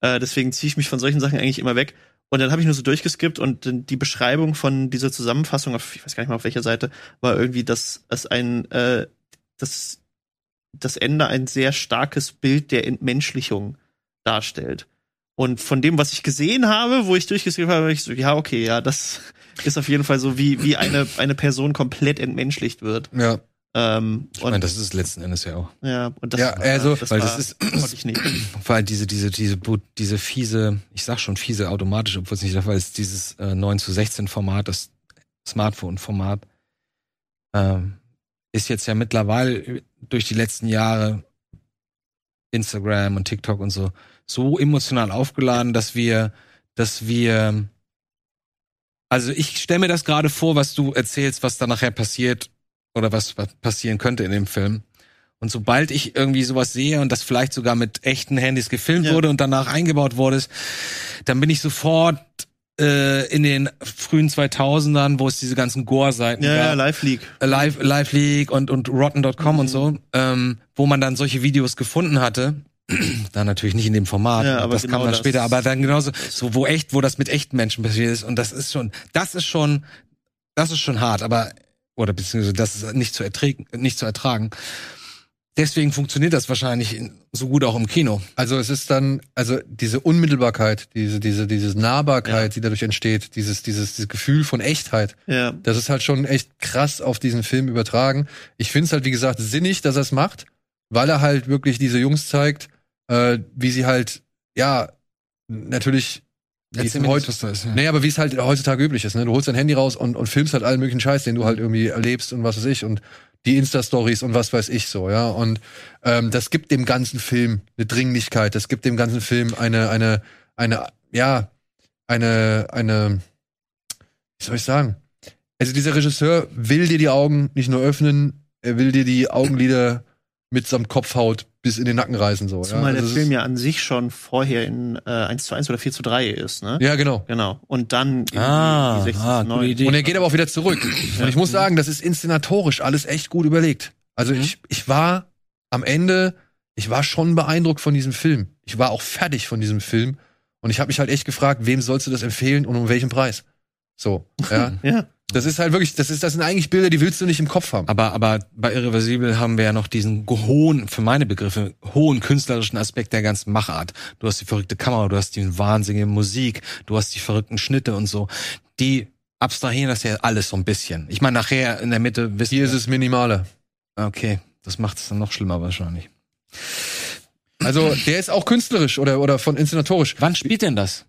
Äh, deswegen ziehe ich mich von solchen Sachen eigentlich immer weg. Und dann habe ich nur so durchgeskippt und die Beschreibung von dieser Zusammenfassung, auf, ich weiß gar nicht mal auf welcher Seite, war irgendwie, dass es ein, äh, das, das Ende ein sehr starkes Bild der Entmenschlichung darstellt. Und von dem, was ich gesehen habe, wo ich durchgeskippt habe, war ich so, ja, okay, ja, das ist auf jeden Fall so, wie, wie eine, eine Person komplett entmenschlicht wird. ja, Ähm, Ich meine, das ist letzten Endes ja auch. ja, und das, Ja, also, weil das ist- konnte ich nicht. Weil diese, diese, diese, diese fiese, ich sag schon fiese automatisch, obwohl es nicht der Fall ist, dieses äh, 9 zu 16 Format, das Smartphone-Format, ähm, ist jetzt ja mittlerweile durch die letzten Jahre Instagram und TikTok und so so emotional aufgeladen, dass wir, dass wir, also ich stelle mir das gerade vor, was du erzählst, was da nachher passiert oder was, was passieren könnte in dem Film. Und sobald ich irgendwie sowas sehe und das vielleicht sogar mit echten Handys gefilmt Ja. wurde und danach eingebaut wurde, dann bin ich sofort äh, in den frühen 2000ern, wo es diese ganzen Gore-Seiten Ja, ja, gab. Live League. Live, Live League und, und Rotten.com Mhm. und so, ähm, wo man dann solche Videos gefunden hatte. dann natürlich nicht in dem Format, Ja, aber das genau kam dann das- später, aber dann genauso, so wo echt, wo das mit echten Menschen passiert ist und das ist schon, das ist schon, das ist schon hart, aber, oder beziehungsweise das ist nicht zu ertragen, nicht zu ertragen. Deswegen funktioniert das wahrscheinlich in, so gut auch im Kino. Also es ist dann, also diese Unmittelbarkeit, diese, diese, diese Nahbarkeit, die dadurch entsteht, dieses, dieses, dieses Gefühl von Echtheit, Ja. das ist halt schon echt krass auf diesen Film übertragen. Ich finde es halt, wie gesagt, sinnig, dass er es macht, weil er halt wirklich diese Jungs zeigt, äh, wie sie halt, ja, natürlich, wie es heute, ist. Ja. Nee, aber wie es halt heutzutage üblich ist, ne? Du holst dein Handy raus und, und filmst halt allen möglichen Scheiß, den du halt irgendwie erlebst und was weiß ich und die Insta-Stories und was weiß ich so, ja. Und ähm, das gibt dem ganzen Film eine Dringlichkeit, das gibt dem ganzen Film eine, eine, eine, ja, eine, eine, wie soll ich sagen? Also dieser Regisseur will dir die Augen nicht nur öffnen, er will dir die Augenlider mitsamt Kopfhaut bis in den Nacken reißen, so. Zumal ja. der Also es Film ja an sich schon vorher in äh, 1 zu 1 oder 4 zu 3 ist, ne? ja, genau. Genau. Und dann in Ah, die 16 ah, zu coole 9. Idee. Und er geht aber auch wieder zurück. Und ich muss sagen, das ist inszenatorisch alles echt gut überlegt. Also ich, ich war am Ende, ich war schon beeindruckt von diesem Film. Ich war auch fertig von diesem Film. Und ich habe mich halt echt gefragt, wem sollst du das empfehlen und um welchen Preis? So, ja. Ja. Das ist halt wirklich, das ist, das sind eigentlich Bilder, die willst du nicht im Kopf haben. Aber, aber bei Irreversibel haben wir ja noch diesen hohen, für meine Begriffe, hohen künstlerischen Aspekt der ganzen Machart. Du hast die verrückte Kamera, du hast die wahnsinnige Musik, du hast die verrückten Schnitte und so. Die abstrahieren das ja alles so ein bisschen. Ich meine, nachher in der Mitte wissen Hier ist es minimaler. Okay, das macht es dann noch schlimmer wahrscheinlich. Also, der ist auch künstlerisch oder, oder von inszenatorisch. Wann spielt denn das?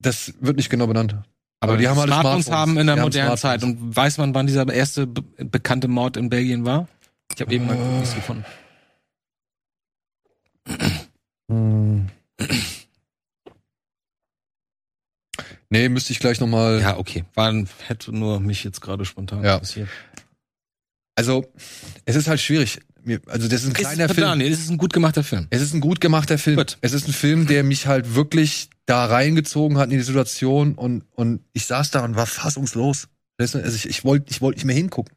Das wird nicht genau benannt. Aber die haben alle Smartphones Smartphones. haben in der Die modernen Zeit. Und weiß man, wann dieser erste be bekannte Mord in Belgien war? Ich habe eben mal Äh. nichts gefunden. Hm. Nee, müsste ich gleich noch mal. Ja, okay. War, hätte nur mich jetzt gerade spontan Ja. interessiert. Also, es ist halt schwierig. Also, das ist ein kleiner ist, Film. Daniel, es ist ein gut gemachter Film. Es ist ein gut gemachter Film. Gut. Es ist ein Film, der mich halt wirklich da reingezogen hat in die Situation und, und ich saß da und war fassungslos. Also ich, ich wollte ich wollte nicht mehr hingucken.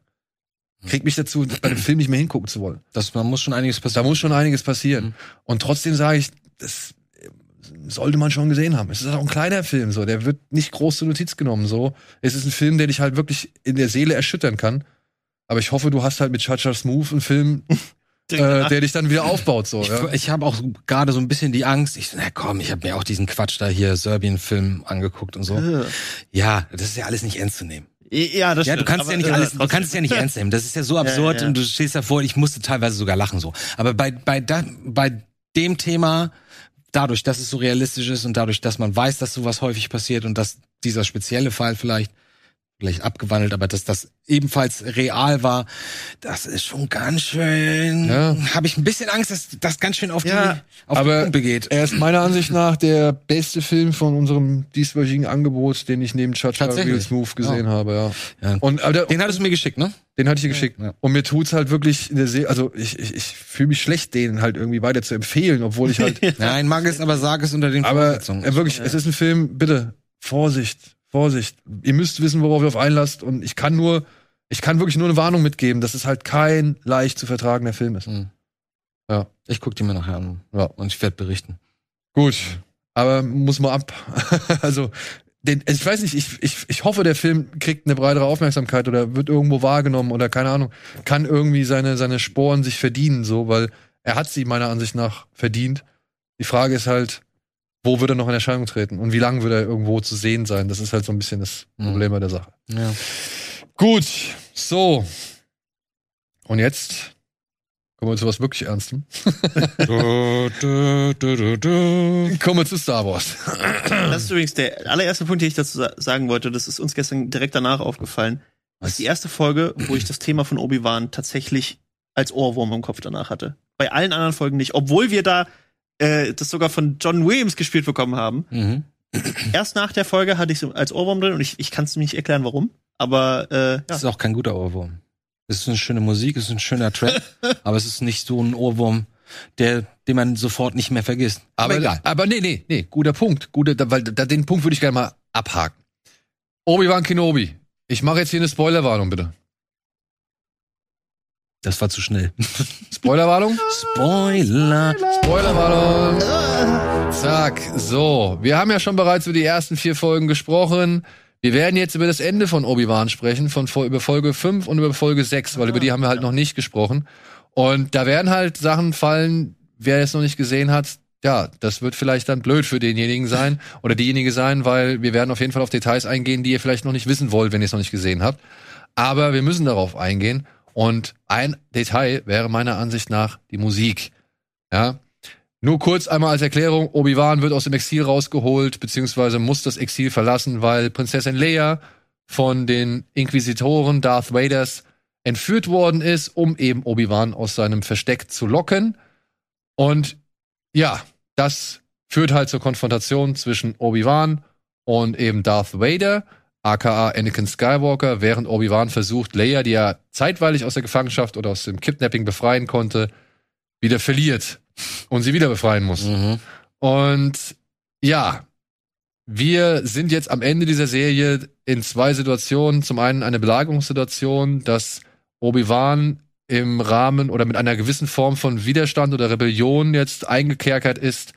Krieg mich dazu, bei dem Film nicht mehr hingucken zu wollen. Das, man muss schon einiges Da passieren. muss schon einiges passieren. Mhm. Und trotzdem sage ich, das sollte man schon gesehen haben. Es ist auch ein kleiner Film, so. Der wird nicht groß zur Notiz genommen, so. Es ist ein Film, der dich halt wirklich in der Seele erschüttern kann. Aber ich hoffe, du hast halt mit Chacha Smooth einen Film, äh, der dich dann wieder aufbaut. So, ich ja. ich habe auch gerade so ein bisschen die Angst. Ich na komm, ich habe mir auch diesen Quatsch da hier Serbien-Film angeguckt und so. Äh. Ja, das ist ja alles nicht ernst zu nehmen. Ja, das Ja, du kannst aber, ja nicht äh, alles, du kannst es ja nicht ernst nehmen. Das ist ja so absurd ja. und du stehst davor. Ich musste teilweise sogar lachen so. Aber bei bei da, bei dem Thema, dadurch, dass es so realistisch ist und dadurch, dass man weiß, dass sowas häufig passiert und dass dieser spezielle Fall vielleicht vielleicht abgewandelt, aber dass das ebenfalls real war, das ist schon ganz schön. Ja. Habe ich ein bisschen Angst, dass das ganz schön auf Ja, die auf aber die Pumpe geht. Er ist meiner Ansicht nach der beste Film von unserem dieswöchigen Angebot, den ich neben Chacha? Real Smooth gesehen Ja. habe, ja. Ja. Und aber Den hattest du mir geschickt, ne? den hatte ich dir geschickt. Ja. Und mir tut's halt wirklich in der See, also ich, ich, ich fühle mich schlecht, den halt irgendwie weiter zu empfehlen, obwohl ich halt. Nein, mag es, aber sag es unter den aber Voraussetzungen. äh, wirklich, es ist ein Film, bitte, Vorsicht, Vorsicht. Ihr müsst wissen, worauf ihr auf einlasst. Und ich kann nur, ich kann wirklich nur eine Warnung mitgeben, dass es halt kein leicht zu vertragender Film ist. Mhm. Ja. Ich guck die mir nachher an. Ja. Und ich werde berichten. Gut, aber muss mal ab. also, den, ich weiß nicht, ich, ich, ich hoffe, der Film kriegt eine breitere Aufmerksamkeit oder wird irgendwo wahrgenommen oder keine Ahnung, kann irgendwie seine, seine Sporen sich verdienen, so, weil er hat sie meiner Ansicht nach verdient. Die Frage ist halt, wo wird er noch in Erscheinung treten und wie lange wird er irgendwo zu sehen sein? Das ist halt so ein bisschen das Mhm. Problem bei der Sache. Ja. Gut, so. Und jetzt kommen wir zu was wirklich Ernstem. Kommen wir zu Star Wars. Das ist übrigens der allererste Punkt, den ich dazu sa- sagen wollte. Das ist uns gestern direkt danach aufgefallen. Das ist die erste Folge, wo ich das Thema von Obi-Wan tatsächlich als Ohrwurm im Kopf danach hatte. Bei allen anderen Folgen nicht. Obwohl wir da äh, das sogar von John Williams gespielt bekommen haben. Mhm. Erst nach der Folge hatte ich so als Ohrwurm drin und ich, ich kann es mir nicht erklären, warum. Aber äh, Das ja. ist auch kein guter Ohrwurm. Es ist eine schöne Musik, es ist ein schöner Track, aber es ist nicht so ein Ohrwurm, der, den man sofort nicht mehr vergisst. Aber, egal. aber nee, nee, nee, guter Punkt. Guter, weil da, den Punkt würde ich gerne mal abhaken. Obi-Wan Kenobi. Ich mache jetzt hier eine Spoilerwarnung, bitte. Das war zu schnell. Spoilerwarnung? Spoiler. Spoilerwarnung. Zack, so. Wir haben ja schon bereits über die ersten vier Folgen gesprochen. Wir werden jetzt über das Ende von Obi-Wan sprechen, von über Folge 5 und über Folge 6, weil über die haben wir halt noch nicht gesprochen. Und da werden halt Sachen fallen, wer es noch nicht gesehen hat, ja, das wird vielleicht dann blöd für denjenigen sein oder diejenige sein, weil wir werden auf jeden Fall auf Details eingehen, die ihr vielleicht noch nicht wissen wollt, wenn ihr es noch nicht gesehen habt. Aber wir müssen darauf eingehen. Und ein Detail wäre meiner Ansicht nach die Musik. Ja. Nur kurz einmal als Erklärung, Obi-Wan wird aus dem Exil rausgeholt, beziehungsweise muss das Exil verlassen, weil Prinzessin Leia von den Inquisitoren Darth Vaders entführt worden ist, um eben Obi-Wan aus seinem Versteck zu locken. Und ja, das führt halt zur Konfrontation zwischen Obi-Wan und eben Darth Vader, aka Anakin Skywalker, während Obi-Wan versucht, Leia, die er zeitweilig aus der Gefangenschaft oder aus dem Kidnapping befreien konnte, wieder verliert und sie wieder befreien muss. Mhm. Und ja, wir sind jetzt am Ende dieser Serie in zwei Situationen. Zum einen eine Belagerungssituation, dass Obi-Wan im Rahmen oder mit einer gewissen Form von Widerstand oder Rebellion jetzt eingekerkert ist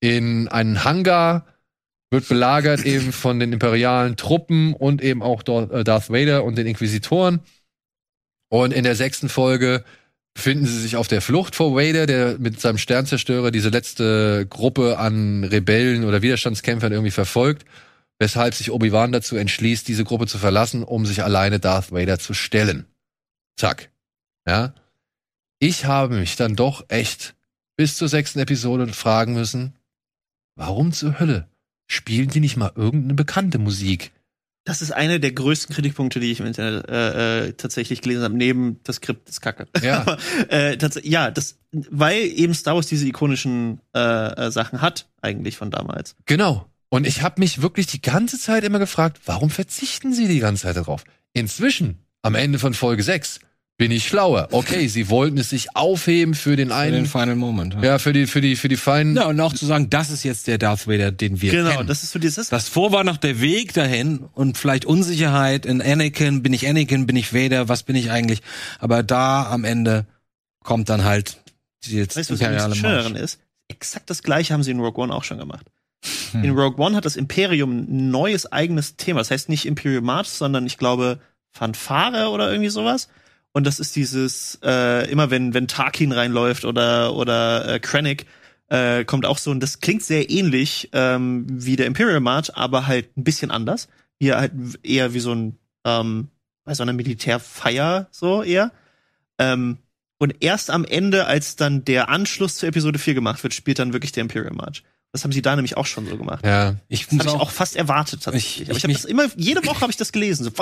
in einen Hangar, wird belagert eben von den imperialen Truppen und eben auch äh, Darth Vader und den Inquisitoren. Und in der sechsten Folge befinden sie sich auf der Flucht vor Vader, der mit seinem Sternzerstörer diese letzte Gruppe an Rebellen oder Widerstandskämpfern irgendwie verfolgt, weshalb sich Obi-Wan dazu entschließt, diese Gruppe zu verlassen, um sich alleine Darth Vader zu stellen. Zack. Ja. Ich habe mich dann doch echt bis zur sechsten Episode fragen müssen, warum zur Hölle spielen die nicht mal irgendeine bekannte Musik? Das ist einer der größten Kritikpunkte, die ich im Internet äh, äh, tatsächlich gelesen habe, neben das Skript ist Kacke. Ja. Aber, äh, ja, das, weil eben Star Wars diese ikonischen äh, äh, Sachen hat, eigentlich von damals. Genau. Und ich habe mich wirklich die ganze Zeit immer gefragt, warum verzichten sie die ganze Zeit darauf? Inzwischen, am Ende von Folge 6, bin ich schlauer. Okay, sie wollten es sich aufheben für den Für den einen, Final Moment. Ja. ja, für die, für die, für die feinen. ja, und auch zu sagen, das ist jetzt der Darth Vader, den wir Genau, kennen. das ist so dieses. Das vor war noch der Weg dahin und vielleicht Unsicherheit in Anakin, bin ich Anakin, bin ich Vader, was bin ich eigentlich? Aber da am Ende kommt dann halt die jetzt Weißt was imperiale das Schöne daran Marsch. ist? Exakt das gleiche haben sie in Rogue One auch schon gemacht. Hm. In Rogue One hat das Imperium ein neues eigenes Thema. Das heißt nicht Imperial March, sondern ich glaube Fanfare oder irgendwie sowas. Und das ist dieses, äh, immer wenn, wenn Tarkin reinläuft oder, oder äh, Krennic, äh, kommt auch so, und das klingt sehr ähnlich ähm, wie der Imperial March, aber halt ein bisschen anders. Hier halt eher wie so ein, ähm, bei so einer Militärfeier, so eher. Ähm, und erst am Ende, als dann der Anschluss zur Episode 4 gemacht wird, spielt dann wirklich der Imperial March. Das haben sie da nämlich auch schon so gemacht. Ja. Ich das habe ich auch fast erwartet tatsächlich. Ich, Aber ich, habe das immer, jede Woche habe ich das gelesen. So,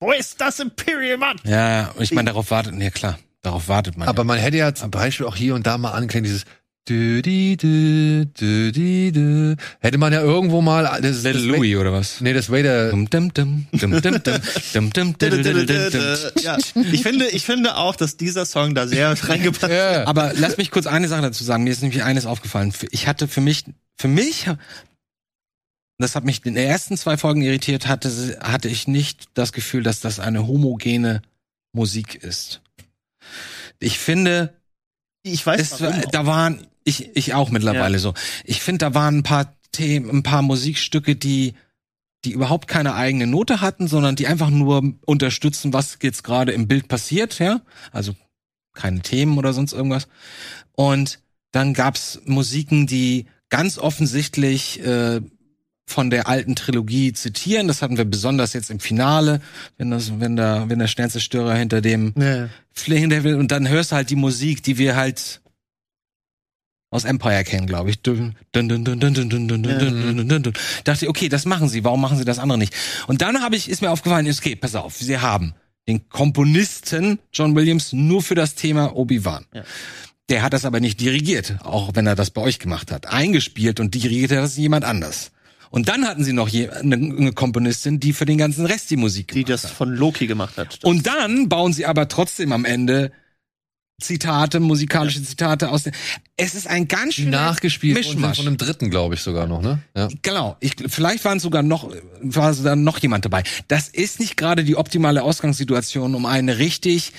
wo ist das Imperial, Mann? Ja, und ich meine, darauf wartet, nee, klar, darauf wartet man. Aber ja. man hätte ja zum Beispiel auch hier und da mal anklingen, dieses dü, di, dü, dü, di, dü. Hätte man ja irgendwo mal das, Little das Louis oder was? Nee, das Vader. ich finde, ich finde auch, dass dieser Song da sehr reingepasst hat. Aber lass mich kurz eine Sache dazu sagen. Mir ist nämlich eines aufgefallen. Ich hatte für mich, für mich das hat mich in den ersten zwei Folgen irritiert, hatte, hatte ich nicht das Gefühl, dass das eine homogene Musik ist. Ich finde, Ich weiß, es, da waren, ich, ich auch mittlerweile Ja. so. Ich finde, da waren ein paar Themen, ein paar Musikstücke, die, die überhaupt keine eigene Note hatten, sondern die einfach nur unterstützen, was jetzt gerade im Bild passiert, ja. Also keine Themen oder sonst irgendwas. Und dann gab's Musiken, die ganz offensichtlich äh, von der alten Trilogie zitieren. Das hatten wir besonders jetzt im Finale, wenn das, wenn der, wenn der Sternzerstörer hinter dem nee. Fling der will und dann hörst du halt die Musik, die wir halt aus Empire kennen, glaube ich. Dun, dun, dun, dun, dun, dun, dun, dun, ja. dun, dun, dun, Dachte, okay, das machen sie. Warum machen sie das andere nicht? Und dann habe ich, ist mir aufgefallen, okay, pass auf, sie haben den Komponisten John Williams nur für das Thema Obi-Wan. Ja. Der hat das aber nicht dirigiert, auch wenn er das bei euch gemacht hat. Eingespielt und dirigiert hat das jemand anders. Und dann hatten sie noch je, eine, eine Komponistin, die für den ganzen Rest die Musik Die gemacht das hat. von Loki gemacht hat. Und dann bauen sie aber trotzdem am Ende Zitate, musikalische Zitate aus. den- Es ist ein ganz Die schön nachgespielt Mischmasch. von dem dritten, glaube ich, sogar noch, ne? Ja. Genau. Ich, vielleicht waren sogar noch, war sogar noch jemand dabei. Das ist nicht gerade die optimale Ausgangssituation, um eine richtig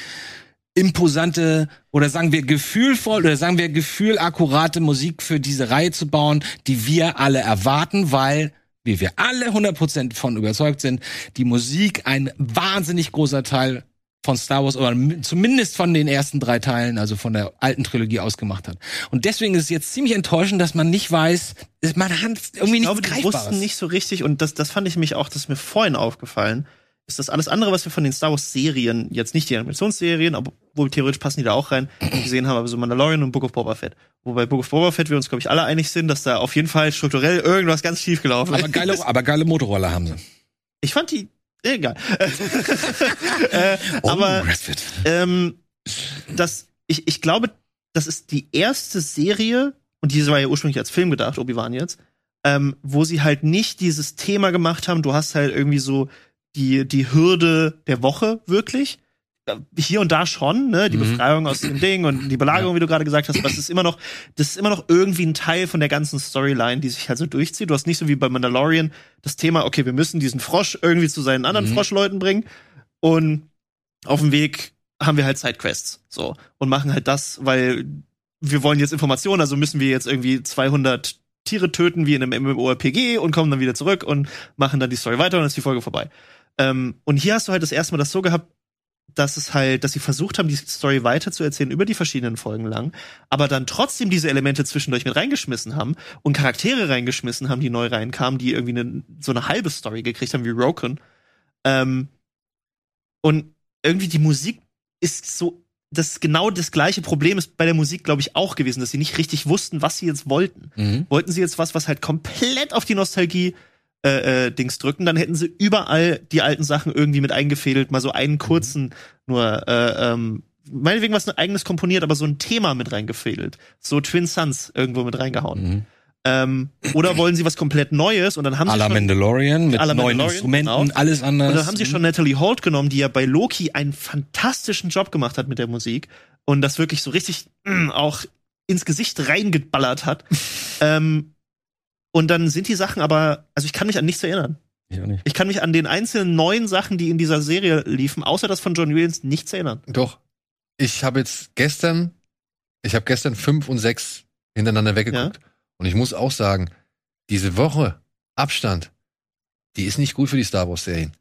imposante oder sagen wir gefühlvoll oder sagen wir gefühlakkurate Musik für diese Reihe zu bauen, die wir alle erwarten, weil wie wir alle 100% von überzeugt sind, die Musik ein wahnsinnig großer Teil von Star Wars oder zumindest von den ersten drei Teilen, also von der alten Trilogie ausgemacht hat. Und deswegen ist es jetzt ziemlich enttäuschend, dass man nicht weiß, man hat irgendwie ich glaube, die wussten nicht so richtig, und das, das fand ich mich auch, das ist mir vorhin aufgefallen, ist das alles andere, was wir von den Star Wars Serien, jetzt nicht die Animationsserien, obwohl theoretisch passen die da auch rein, gesehen haben, aber so Mandalorian und Book of Boba Fett. Wobei Book of Boba Fett wir uns, glaube ich, alle einig sind, dass da auf jeden Fall strukturell irgendwas ganz schief gelaufen aber ist. geile, aber geile Motorroller haben sie. Ich fand die, egal. äh, aber, oh, Redford. ähm, das, ich, ich glaube, das ist die erste Serie, und diese war ja ursprünglich als Film gedacht, Obi-Wan jetzt, ähm, wo sie halt nicht dieses Thema gemacht haben, du hast halt irgendwie so die, die Hürde der Woche wirklich. Äh, Hier und da schon, ne, die Mhm. Befreiung aus dem Ding und die Belagerung, wie du gerade gesagt hast, aber es ist immer noch, das ist immer noch irgendwie ein Teil von der ganzen Storyline, die sich halt so durchzieht. Du hast nicht so wie bei Mandalorian das Thema, okay, wir müssen diesen Frosch irgendwie zu seinen anderen Mhm. Froschleuten bringen und auf dem Weg haben wir halt Sidequests, so und machen halt das, weil wir wollen jetzt Informationen, also müssen wir jetzt irgendwie 200 Tiere töten wie in einem MMORPG und kommen dann wieder zurück und machen dann die Story weiter und dann ist die Folge vorbei. Ähm, und hier hast du halt das erste Mal das so gehabt, dass es halt, dass sie versucht haben, die Story weiter zu erzählen über die verschiedenen Folgen lang, aber dann trotzdem diese Elemente zwischendurch mit reingeschmissen haben und Charaktere reingeschmissen haben, die neu reinkamen, die irgendwie eine, so eine halbe Story gekriegt haben wie Roken. Ähm, und irgendwie die Musik ist so, das genau das gleiche Problem ist bei der Musik, glaube ich, auch gewesen, dass sie nicht richtig wussten, was sie jetzt wollten. Mhm. Wollten sie jetzt was, was halt komplett auf die Nostalgie äh, äh, Dings drücken, dann hätten sie überall die alten Sachen irgendwie mit eingefädelt, mal so einen kurzen, nur äh, ähm, meinetwegen was ein eigenes komponiert, aber so ein Thema mit reingefädelt. So Twin Suns irgendwo mit reingehauen. Mhm. Ähm, oder wollen sie was komplett Neues und dann haben A sie la schon, Mandalorian mit neuen Mandalorian, Instrumenten, genau. alles anders. und dann haben sie schon Natalie Holt genommen, die ja bei Loki einen fantastischen Job gemacht hat mit der Musik und das wirklich so richtig mm, auch ins Gesicht reingeballert hat. ähm, und dann sind die Sachen aber, also ich kann mich an nichts erinnern. Ich auch nicht. Ich kann mich an den einzelnen neuen Sachen, die in dieser Serie liefen, außer das von John Williams, nichts erinnern. Doch. Ich habe jetzt gestern, ich habe gestern fünf und sechs hintereinander weggeguckt. Und ich muss auch sagen, diese Woche Abstand, die ist nicht gut für die Star Wars Serien.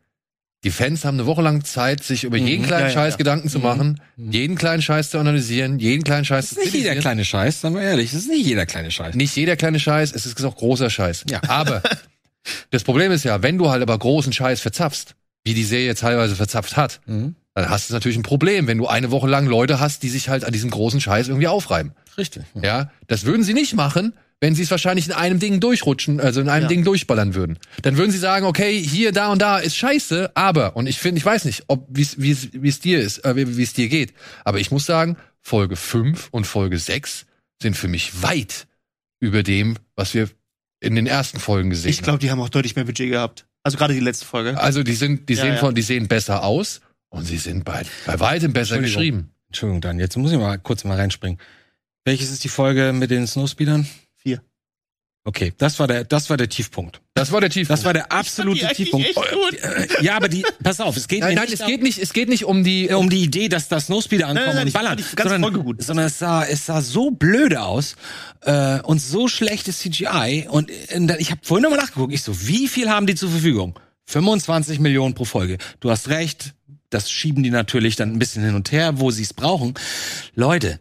Die Fans haben eine Woche lang Zeit, sich über jeden kleinen Ja, ja, Scheiß ja. Gedanken zu machen, jeden kleinen Scheiß zu analysieren, jeden kleinen Scheiß zu Das ist nicht jeder kleine Scheiß, sagen wir ehrlich. Das ist nicht jeder kleine Scheiß. Nicht jeder kleine Scheiß, es ist auch großer Scheiß. Ja. Aber das Problem ist ja, wenn du halt aber großen Scheiß verzapfst, wie die Serie teilweise verzapft hat, Mhm. dann hast du natürlich ein Problem, wenn du eine Woche lang Leute hast, die sich halt an diesem großen Scheiß irgendwie aufreiben. Richtig. Ja, das würden sie nicht machen, wenn sie es wahrscheinlich in einem Ding durchrutschen, also in einem Ja. Ding durchballern würden. Dann würden sie sagen, okay, hier, da und da ist scheiße, aber, und ich finde, ich weiß nicht, ob wie es wie es wie es dir ist, äh, wie es dir geht, aber ich muss sagen, Folge 5 und Folge 6 sind für mich weit über dem, was wir in den ersten Folgen gesehen Ich glaube, die haben auch deutlich mehr Budget gehabt. Also gerade die letzte Folge. haben. Also die sind, die Ja, sehen ja. von, die sehen besser aus und sie sind bei, bei weitem besser Entschuldigung. geschrieben. Entschuldigung, dann. Jetzt muss ich mal kurz mal reinspringen. Welches ist die Folge mit den Snowspeedern? Okay, das war der, das war der Tiefpunkt. Das war der Tiefpunkt. Das war der absolute Tiefpunkt. Äh, Ja, aber die, pass auf, es geht nein, mir nein, nicht es geht nicht, es geht nicht um die, um die Idee, dass da Snowspeeder ankommen nein, und ich ballern, ganze sondern, Folge gut. sondern es sah, es sah so blöde aus äh, und so schlechtes CGI und äh, ich habe vorhin nochmal nachgeguckt, ich so, wie viel haben die zur Verfügung? 25 Millionen pro Folge. Du hast recht, das schieben die natürlich dann ein bisschen hin und her, wo sie es brauchen. Leute,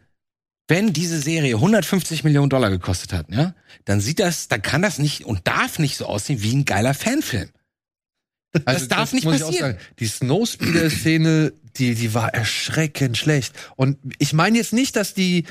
wenn diese Serie 150 Millionen Dollar gekostet hat, ja, dann sieht das, dann kann das nicht und darf nicht so aussehen wie ein geiler Fanfilm. Also darf nicht muss ich auch passieren. sagen. Die Snowspeeder-Szene, die, die war erschreckend schlecht. Und ich meine jetzt nicht, dass die,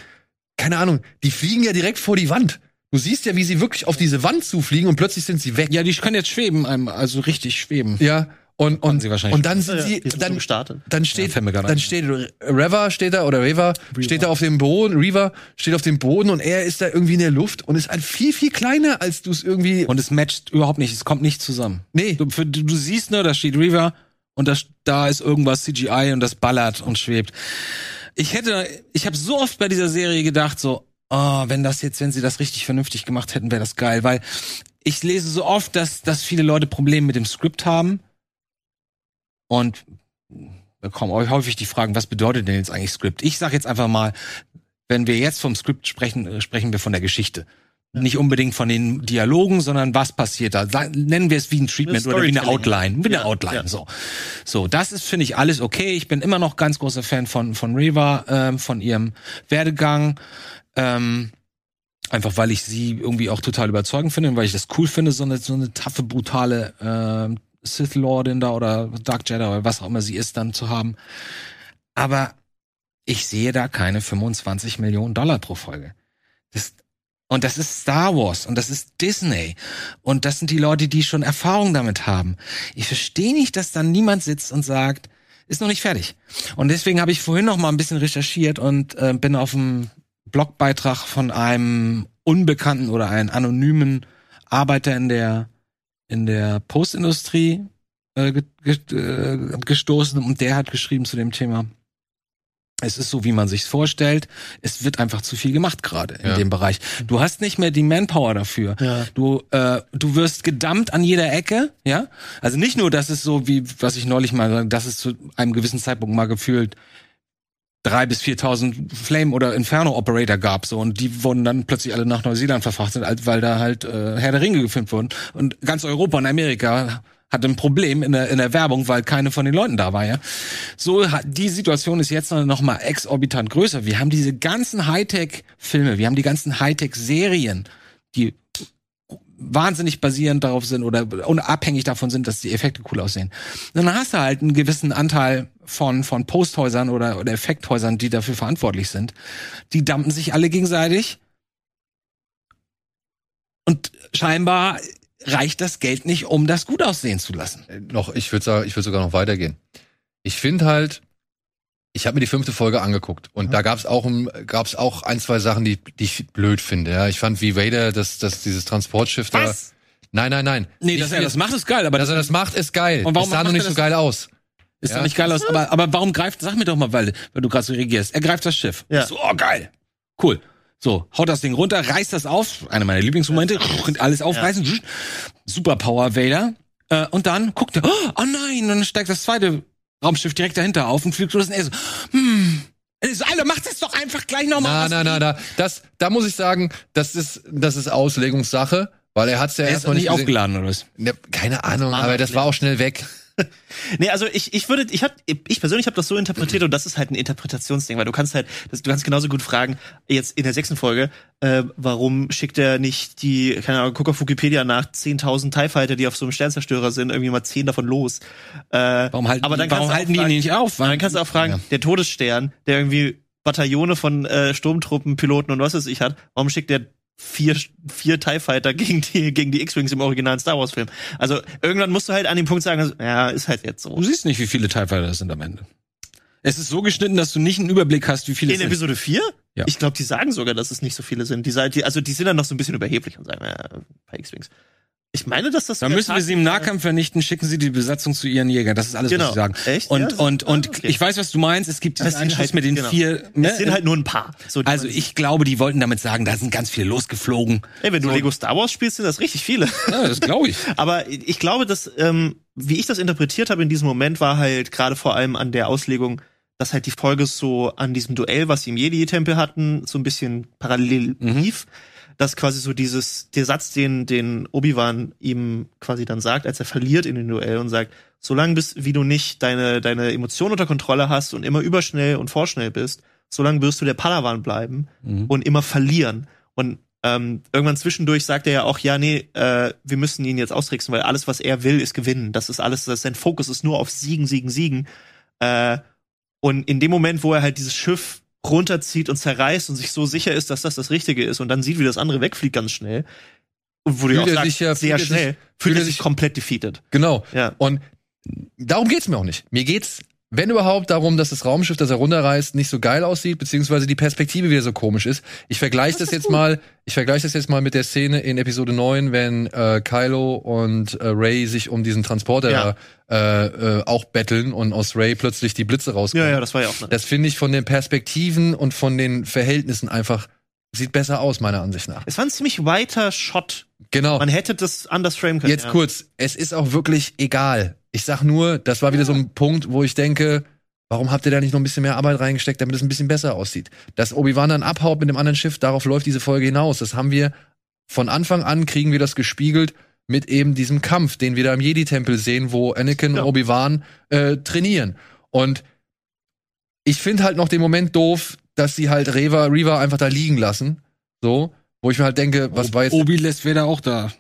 keine Ahnung, die fliegen ja direkt vor die Wand. Du siehst ja, wie sie wirklich auf diese Wand zufliegen und plötzlich sind sie weg. Ja, die können jetzt schweben, ähm, also richtig schweben. Ja. Und, und, und dann sind sie, dann, gestartet. dann steht, dann steht Reva steht da oder Reva steht da auf dem Boden, Reva steht auf dem Boden und er ist da irgendwie in der Luft und ist halt viel viel kleiner als du es irgendwie. Und es matcht überhaupt nicht, es kommt nicht zusammen. nee, Du, für, du, siehst nur, da steht Reaver und da, da ist irgendwas CGI und das ballert und schwebt. Ich hätte, ich habe so oft bei dieser Serie gedacht, so, oh, wenn das jetzt, wenn sie das richtig vernünftig gemacht hätten, wäre das geil, weil ich lese so oft, dass, dass viele Leute Probleme mit dem Skript haben und da kommen auch häufig die Fragen, was bedeutet denn jetzt eigentlich Skript? Ich sage jetzt einfach mal, wenn wir jetzt vom Skript sprechen, äh, sprechen wir von der Geschichte. Nicht unbedingt von den Dialogen, sondern was passiert da. Nennen wir es wie ein Treatment oder wie eine. Outline. Wie eine Ja, Outline. ja. So. So, das ist, finde ich, alles okay. Ich bin immer noch ganz großer Fan von, von Reva, ähm, von ihrem Werdegang. Ähm, einfach weil ich sie irgendwie auch total überzeugend finde und weil ich das cool finde, so eine, so eine taffe, brutale ähm, Sith Lordin da oder Dark Jedi oder was auch immer sie ist, dann zu haben. Aber ich sehe da keine 25 Millionen Dollar pro Folge. Das, und das ist Star Wars und das ist Disney. Und das sind die Leute, die schon Erfahrung damit haben. Ich verstehe nicht, dass dann niemand sitzt und sagt, ist noch nicht fertig. Und deswegen habe ich vorhin noch mal ein bisschen recherchiert und äh, bin auf einen Blogbeitrag von einem unbekannten oder einen anonymen Arbeiter in der in der Postindustrie äh, äh, gestoßen und der hat geschrieben zu dem Thema. Es ist so, wie man sich's vorstellt. Es wird einfach zu viel gemacht gerade in Ja. dem Bereich. Du hast nicht mehr die Manpower dafür. Ja. Du, äh, du wirst gedammt an jeder Ecke, ja. Also nicht nur, dass es so wie, was ich neulich mal, dass es zu einem gewissen Zeitpunkt mal gefühlt drei bis 4.000 Flame- oder Inferno-Operator gab, so, und die wurden dann plötzlich alle nach Neuseeland verfrachtet, weil da halt äh, Herr der Ringe gefilmt wurden. Und ganz Europa und Amerika hatte ein Problem in der, in der Werbung, weil keine von den Leuten da war, ja. So, die Situation ist jetzt noch mal exorbitant größer. Wir haben diese ganzen Hightech-Filme, wir haben die ganzen Hightech-Serien, die wahnsinnig basierend darauf sind oder unabhängig davon sind, dass die Effekte cool aussehen. Und dann hast du halt einen gewissen Anteil von, von Posthäusern oder, oder Effekthäusern, die dafür verantwortlich sind. Die dampen sich alle gegenseitig. Und scheinbar reicht das Geld nicht, um das gut aussehen zu lassen. Äh, noch, ich würde sagen, ich würde sogar noch weitergehen. Ich finde halt, ich habe mir die fünfte Folge angeguckt und da gab's auch ein, gab's auch ein, zwei Sachen, die, die ich blöd finde. Ja, ich fand wie Vader, dass, dass dieses Transportschiff da. Was? Nein, nein, nein. Nee, Nicht dass er das macht, ist geil, aber dass er das macht, ist geil. Und warum es sah noch nicht so das- geil aus. Ist Ja. doch nicht geil aus. Aber, aber warum greift, sag mir doch mal, weil, weil du gerade so reagierst. Er greift das Schiff. Ja. So, oh, geil. Cool. So, haut das Ding runter, reißt das auf. Einer meiner Lieblingsmomente. Alles aufreißen. Super Power Vader. Äh, und dann guckt er, oh nein, und dann steigt das zweite Raumschiff direkt dahinter auf und fliegt los. Und er so, hm. Er so, Alter, mach das doch einfach gleich nochmal. Na, na, na, na. Das, da muss ich sagen, das ist, das ist Auslegungssache, weil er hat's ja Er ist erstmal nicht nicht aufgeladen oder was? Ne, keine Ahnung, aber das war auch schnell weg. nee, also ich, ich würde, ich hab, ich persönlich habe das so interpretiert und das ist halt ein Interpretationsding, weil du kannst halt, du kannst genauso gut fragen, jetzt in der sechsten Folge, äh, warum schickt er nicht die, keine Ahnung, guck auf Wikipedia nach 10.000 TIE Fighter, die auf so einem Sternzerstörer sind, irgendwie mal 10 davon los. Äh, warum halten, aber dann warum halten fragen, die nicht auf? Dann kannst du auch fragen, ja. der Todesstern, der irgendwie Bataillone von äh, Sturmtruppen, Piloten und was weiß ich hat, warum schickt der vier, vier TIE Fighter gegen die, gegen die X-Wings im originalen Star Wars Film. Also irgendwann musst du halt an dem Punkt sagen, also, ja, ist halt jetzt so. Du siehst nicht, wie viele TIE Fighter das sind am Ende. Es ist so geschnitten, dass du nicht einen Überblick hast, wie viele In Episode 4? Ja. Ich glaube, die sagen sogar, dass es nicht so viele sind. Die, die, also die sind dann noch so ein bisschen überheblich und sagen, ja, ein paar X-Wings. Ich meine, dass das. Dann müssen wir sie im Nahkampf vernichten, schicken sie die Besatzung zu ihren Jägern. Das ist alles, genau. was sie sagen. Echt? Und, ja, und, und okay. ich weiß, was du meinst. Es gibt diesen Anschluss halt, mit den genau. vier. Ne? Es sind halt nur ein paar. So, also ich glaube, die wollten damit sagen, da sind ganz viele losgeflogen. Ey, wenn du so. Lego Star Wars spielst, sind das richtig viele. Ja, das glaube ich. Aber ich glaube, dass, ähm, wie ich das interpretiert habe in diesem Moment, war halt gerade vor allem an der Auslegung, dass halt die Folge so an diesem Duell, was sie im Jedi-Tempel hatten, so ein bisschen parallel mhm. Dass quasi so dieses, der Satz, den, den Obi-Wan ihm quasi dann sagt, als er verliert in dem Duell und sagt, solange bis, wie du nicht deine, deine Emotionen unter Kontrolle hast und immer überschnell und vorschnell bist, solange wirst du der Padawan bleiben mhm. und immer verlieren. Und ähm, irgendwann zwischendurch sagt er ja auch, ja, nee, äh, wir müssen ihn jetzt austricksen, weil alles, was er will, ist gewinnen. Das ist alles, das, sein Fokus ist nur auf Siegen, Siegen, Siegen. Äh, und in dem Moment, wo er halt dieses Schiff runterzieht und zerreißt und sich so sicher ist, dass das das Richtige ist und dann sieht, wie das andere wegfliegt ganz schnell. Und wo du auch sagst, ja, sehr schnell, sich, fühlt er sich komplett defeated. Genau. Ja. Und darum geht's mir auch nicht. Mir geht's wenn überhaupt darum, dass das Raumschiff, das er runterreißt, nicht so geil aussieht, beziehungsweise die Perspektive wieder so komisch ist. Ich vergleiche das, das jetzt gut. mal, ich vergleiche das jetzt mal mit der Szene in Episode 9, wenn äh, Kylo und äh, Ray sich um diesen Transporter ja. äh, äh, auch betteln und aus Ray plötzlich die Blitze rauskommen. Ja, ja, das war ja auch. Ne? Das finde ich von den Perspektiven und von den Verhältnissen einfach sieht besser aus meiner Ansicht nach. Es war ein ziemlich weiter Shot. Genau. Man hätte das anders framen können. Jetzt ja. kurz, es ist auch wirklich egal ich sag nur, das war wieder so ein Punkt, wo ich denke, warum habt ihr da nicht noch ein bisschen mehr Arbeit reingesteckt, damit es ein bisschen besser aussieht? Dass Obi-Wan dann abhaut mit dem anderen Schiff, darauf läuft diese Folge hinaus. Das haben wir von Anfang an, kriegen wir das gespiegelt mit eben diesem Kampf, den wir da im Jedi-Tempel sehen, wo Anakin ja. und Obi-Wan äh, trainieren. Und ich finde halt noch den Moment doof, dass sie halt Reva, Reva einfach da liegen lassen. So, wo ich mir halt denke, was war jetzt. Obi lässt wer da auch da.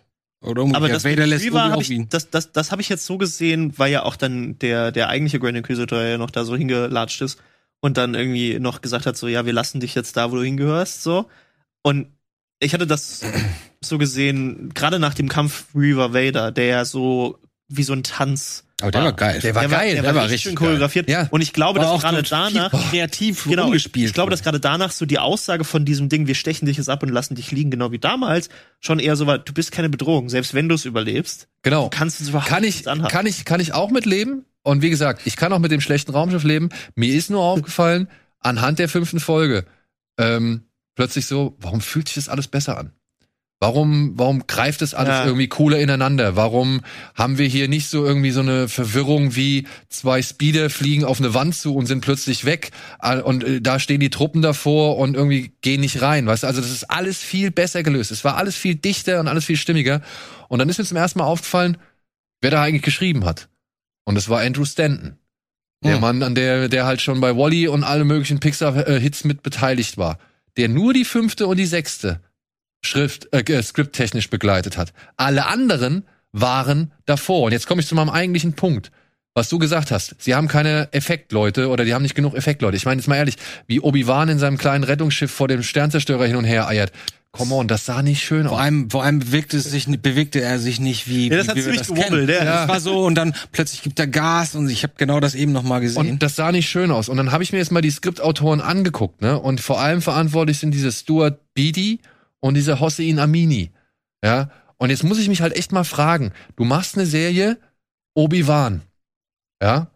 Oder umgekehrt. Aber das Vader lässt Obi auf ihn. Das, das, das habe ich jetzt so gesehen, weil ja auch dann der, der eigentliche Grand Inquisitor ja noch da so hingelatscht ist und dann irgendwie noch gesagt hat, so, ja, wir lassen dich jetzt da, wo du hingehörst, so. Und ich hatte das so gesehen, gerade nach dem Kampf Reaver Vader, der ja so wie so ein Tanz aber der war geil. Der war, der geil, der, der war, war richtig schön choreografiert. Ja. Und ich glaube, dass gerade danach kreativ genau, gespielt. Ich glaube, dass gerade danach so die Aussage von diesem Ding, wir stechen dich jetzt ab und lassen dich liegen, genau wie damals, schon eher so war, du bist keine Bedrohung, selbst wenn du es überlebst. Genau. Du kannst es überhaupt kann ich, kann ich, kann ich auch mitleben. Und wie gesagt, ich kann auch mit dem schlechten Raumschiff leben. Mir ist nur aufgefallen, anhand der fünften Folge, ähm, plötzlich so, warum fühlt sich das alles besser an? Warum, warum greift es alles ja. irgendwie cooler ineinander? Warum haben wir hier nicht so irgendwie so eine Verwirrung wie zwei Speeder fliegen auf eine Wand zu und sind plötzlich weg und äh, da stehen die Truppen davor und irgendwie gehen nicht rein, weißt du? Also das ist alles viel besser gelöst. Es war alles viel dichter und alles viel stimmiger. Und dann ist mir zum ersten Mal aufgefallen, wer da eigentlich geschrieben hat. Und es war Andrew Stanton. Der hm. Mann, an der, der halt schon bei Wally und alle möglichen Pixar-Hits mit beteiligt war. Der nur die fünfte und die sechste Schrift, äh, skripttechnisch begleitet hat. Alle anderen waren davor. Und jetzt komme ich zu meinem eigentlichen Punkt. Was du gesagt hast, sie haben keine Effektleute oder die haben nicht genug Effektleute. Ich meine jetzt mal ehrlich, wie Obi-Wan in seinem kleinen Rettungsschiff vor dem Sternzerstörer hin und her eiert. Come on, das sah nicht schön vor aus. Allem, vor allem bewegte, es sich, bewegte er sich nicht wie, ja, das wie hat wie ziemlich das gewummelt, ja. Das war so und dann plötzlich gibt er Gas und ich habe genau das eben noch mal gesehen. Und das sah nicht schön aus. Und dann habe ich mir jetzt mal die Skriptautoren angeguckt, ne? Und vor allem verantwortlich sind diese Stuart Beatty und dieser Hossein Amini. Ja, und jetzt muss ich mich halt echt mal fragen, du machst eine Serie Obi-Wan. Ja?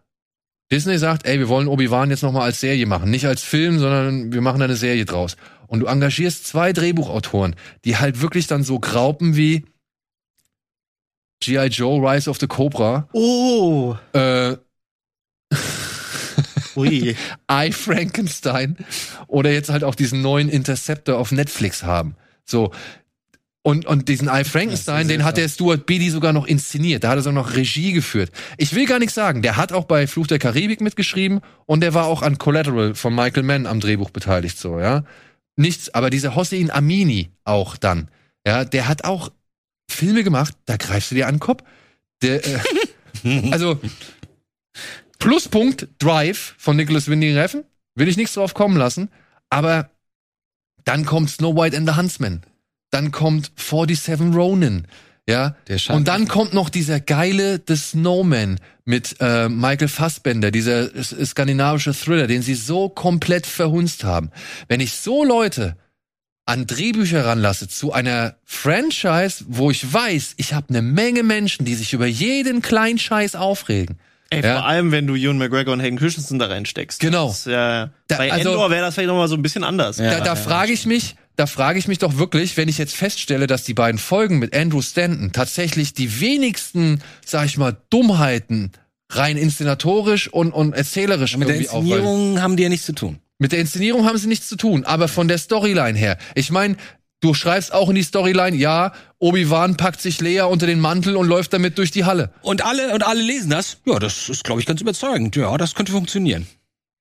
Disney sagt, ey, wir wollen Obi-Wan jetzt nochmal als Serie machen, nicht als Film, sondern wir machen da eine Serie draus. Und du engagierst zwei Drehbuchautoren, die halt wirklich dann so graupen wie G.I. Joe Rise of the Cobra. Oh. Äh, Ui. I Frankenstein oder jetzt halt auch diesen neuen Interceptor auf Netflix haben. So. Und, und diesen I Frankenstein, den hat der Stuart Beatty sogar noch inszeniert. Da hat er sogar noch Regie geführt. Ich will gar nichts sagen. Der hat auch bei Fluch der Karibik mitgeschrieben und der war auch an Collateral von Michael Mann am Drehbuch beteiligt, so, ja. Nichts, aber dieser Hossein Amini auch dann, ja, der hat auch Filme gemacht, da greifst du dir an den Kopf. Der, äh, also, Pluspunkt Drive von Nicholas Winding Refn, will ich nichts drauf kommen lassen, aber dann kommt Snow White and the Huntsman dann kommt 47 Ronin. Ja, und dann kommt noch dieser geile The Snowman mit äh, Michael Fassbender, dieser skandinavische Thriller, den sie so komplett verhunzt haben. Wenn ich so Leute an Drehbücher ranlasse zu einer Franchise, wo ich weiß, ich habe eine Menge Menschen, die sich über jeden kleinen Scheiß aufregen. Ey, ja. vor allem, wenn du Ewan McGregor und Hayden Christensen da reinsteckst. Genau. Das, äh, da, bei also, Endor wäre das vielleicht nochmal so ein bisschen anders. Ja, da da ja, frage ich mich, da frage ich mich doch wirklich, wenn ich jetzt feststelle, dass die beiden Folgen mit Andrew Stanton tatsächlich die wenigsten, sag ich mal, Dummheiten rein inszenatorisch und, und erzählerisch ja, Mit der Inszenierung aufweisen. haben die ja nichts zu tun. Mit der Inszenierung haben sie nichts zu tun, aber von der Storyline her. Ich meine, du schreibst auch in die Storyline, ja, Obi-Wan packt sich Lea unter den Mantel und läuft damit durch die Halle. Und alle und alle lesen das. Ja, das ist glaube ich ganz überzeugend. Ja, das könnte funktionieren.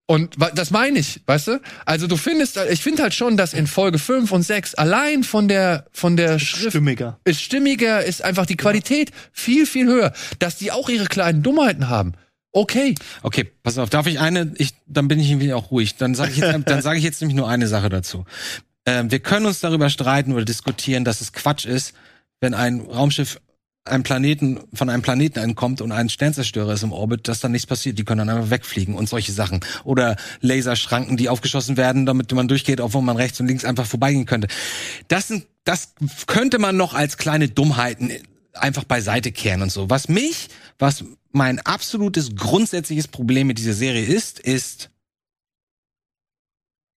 Und das meine ich, weißt du? Also du findest, ich finde halt schon, dass in Folge 5 und 6 allein von der von der ist Schrift stimmiger. ist stimmiger, ist einfach die Qualität ja. viel viel höher, dass die auch ihre kleinen Dummheiten haben. Okay. Okay, pass auf, darf ich eine ich dann bin ich irgendwie auch ruhig. Dann sage ich jetzt dann sage ich jetzt nämlich nur eine Sache dazu. Ähm, wir können uns darüber streiten oder diskutieren, dass es Quatsch ist, wenn ein Raumschiff einem Planeten, von einem Planeten entkommt und ein Sternzerstörer ist im Orbit, dass dann nichts passiert. Die können dann einfach wegfliegen und solche Sachen. Oder Laserschranken, die aufgeschossen werden, damit man durchgeht, obwohl man rechts und links einfach vorbeigehen könnte. Das sind, das könnte man noch als kleine Dummheiten einfach beiseite kehren und so. Was mich, was mein absolutes grundsätzliches Problem mit dieser Serie ist, ist,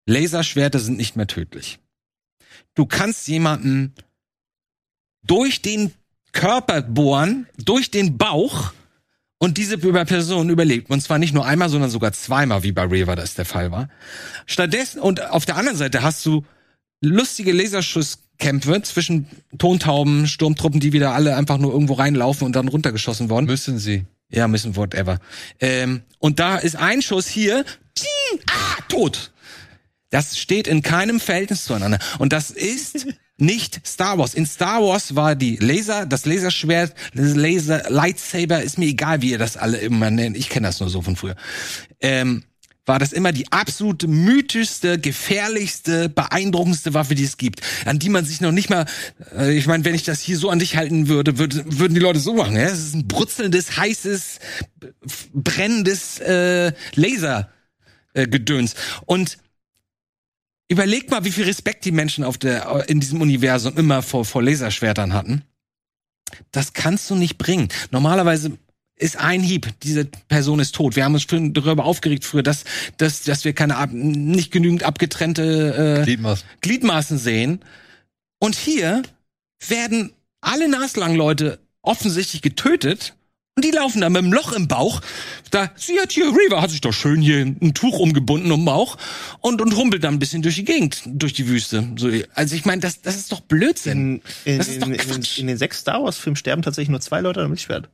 Laserschwerter sind nicht mehr tödlich. Du kannst jemanden durch den Körper bohren durch den Bauch und diese Person überlebt. Und zwar nicht nur einmal, sondern sogar zweimal, wie bei Riva das der Fall war. Stattdessen, und auf der anderen Seite hast du lustige Laserschusskämpfe zwischen Tontauben, Sturmtruppen, die wieder alle einfach nur irgendwo reinlaufen und dann runtergeschossen worden. Müssen sie. Ja, müssen, whatever. Ähm, und da ist ein Schuss hier, ah, tot. Das steht in keinem Verhältnis zueinander. Und das ist nicht Star Wars. In Star Wars war die Laser, das Laserschwert, das Laser Lightsaber, ist mir egal, wie ihr das alle immer nennt. Ich kenne das nur so von früher. Ähm, war das immer die absolute mythischste, gefährlichste, beeindruckendste Waffe, die es gibt, an die man sich noch nicht mal, äh, ich meine, wenn ich das hier so an dich halten würde, würd, würden die Leute so machen. Ja? Es ist ein brutzelndes, heißes, brennendes äh, Lasergedöns. Äh. Und Überleg mal, wie viel Respekt die Menschen auf der, in diesem Universum immer vor, vor Laserschwertern hatten. Das kannst du nicht bringen. Normalerweise ist ein Hieb, diese Person ist tot. Wir haben uns darüber aufgeregt früher, dass, dass, dass wir keine nicht genügend abgetrennte äh, Gliedmaßen. Gliedmaßen sehen. Und hier werden alle naslangen Leute offensichtlich getötet und die laufen da mit einem Loch im Bauch. Da, sie hat hier, Reaver hat sich doch schön hier ein Tuch umgebunden um den Bauch und, und humpelt dann ein bisschen durch die Gegend, durch die Wüste. So, also ich meine, das, das ist doch Blödsinn. In, in, das ist doch Quatsch. In, in, den sechs Star Wars Filmen sterben tatsächlich nur zwei Leute damit Schwert.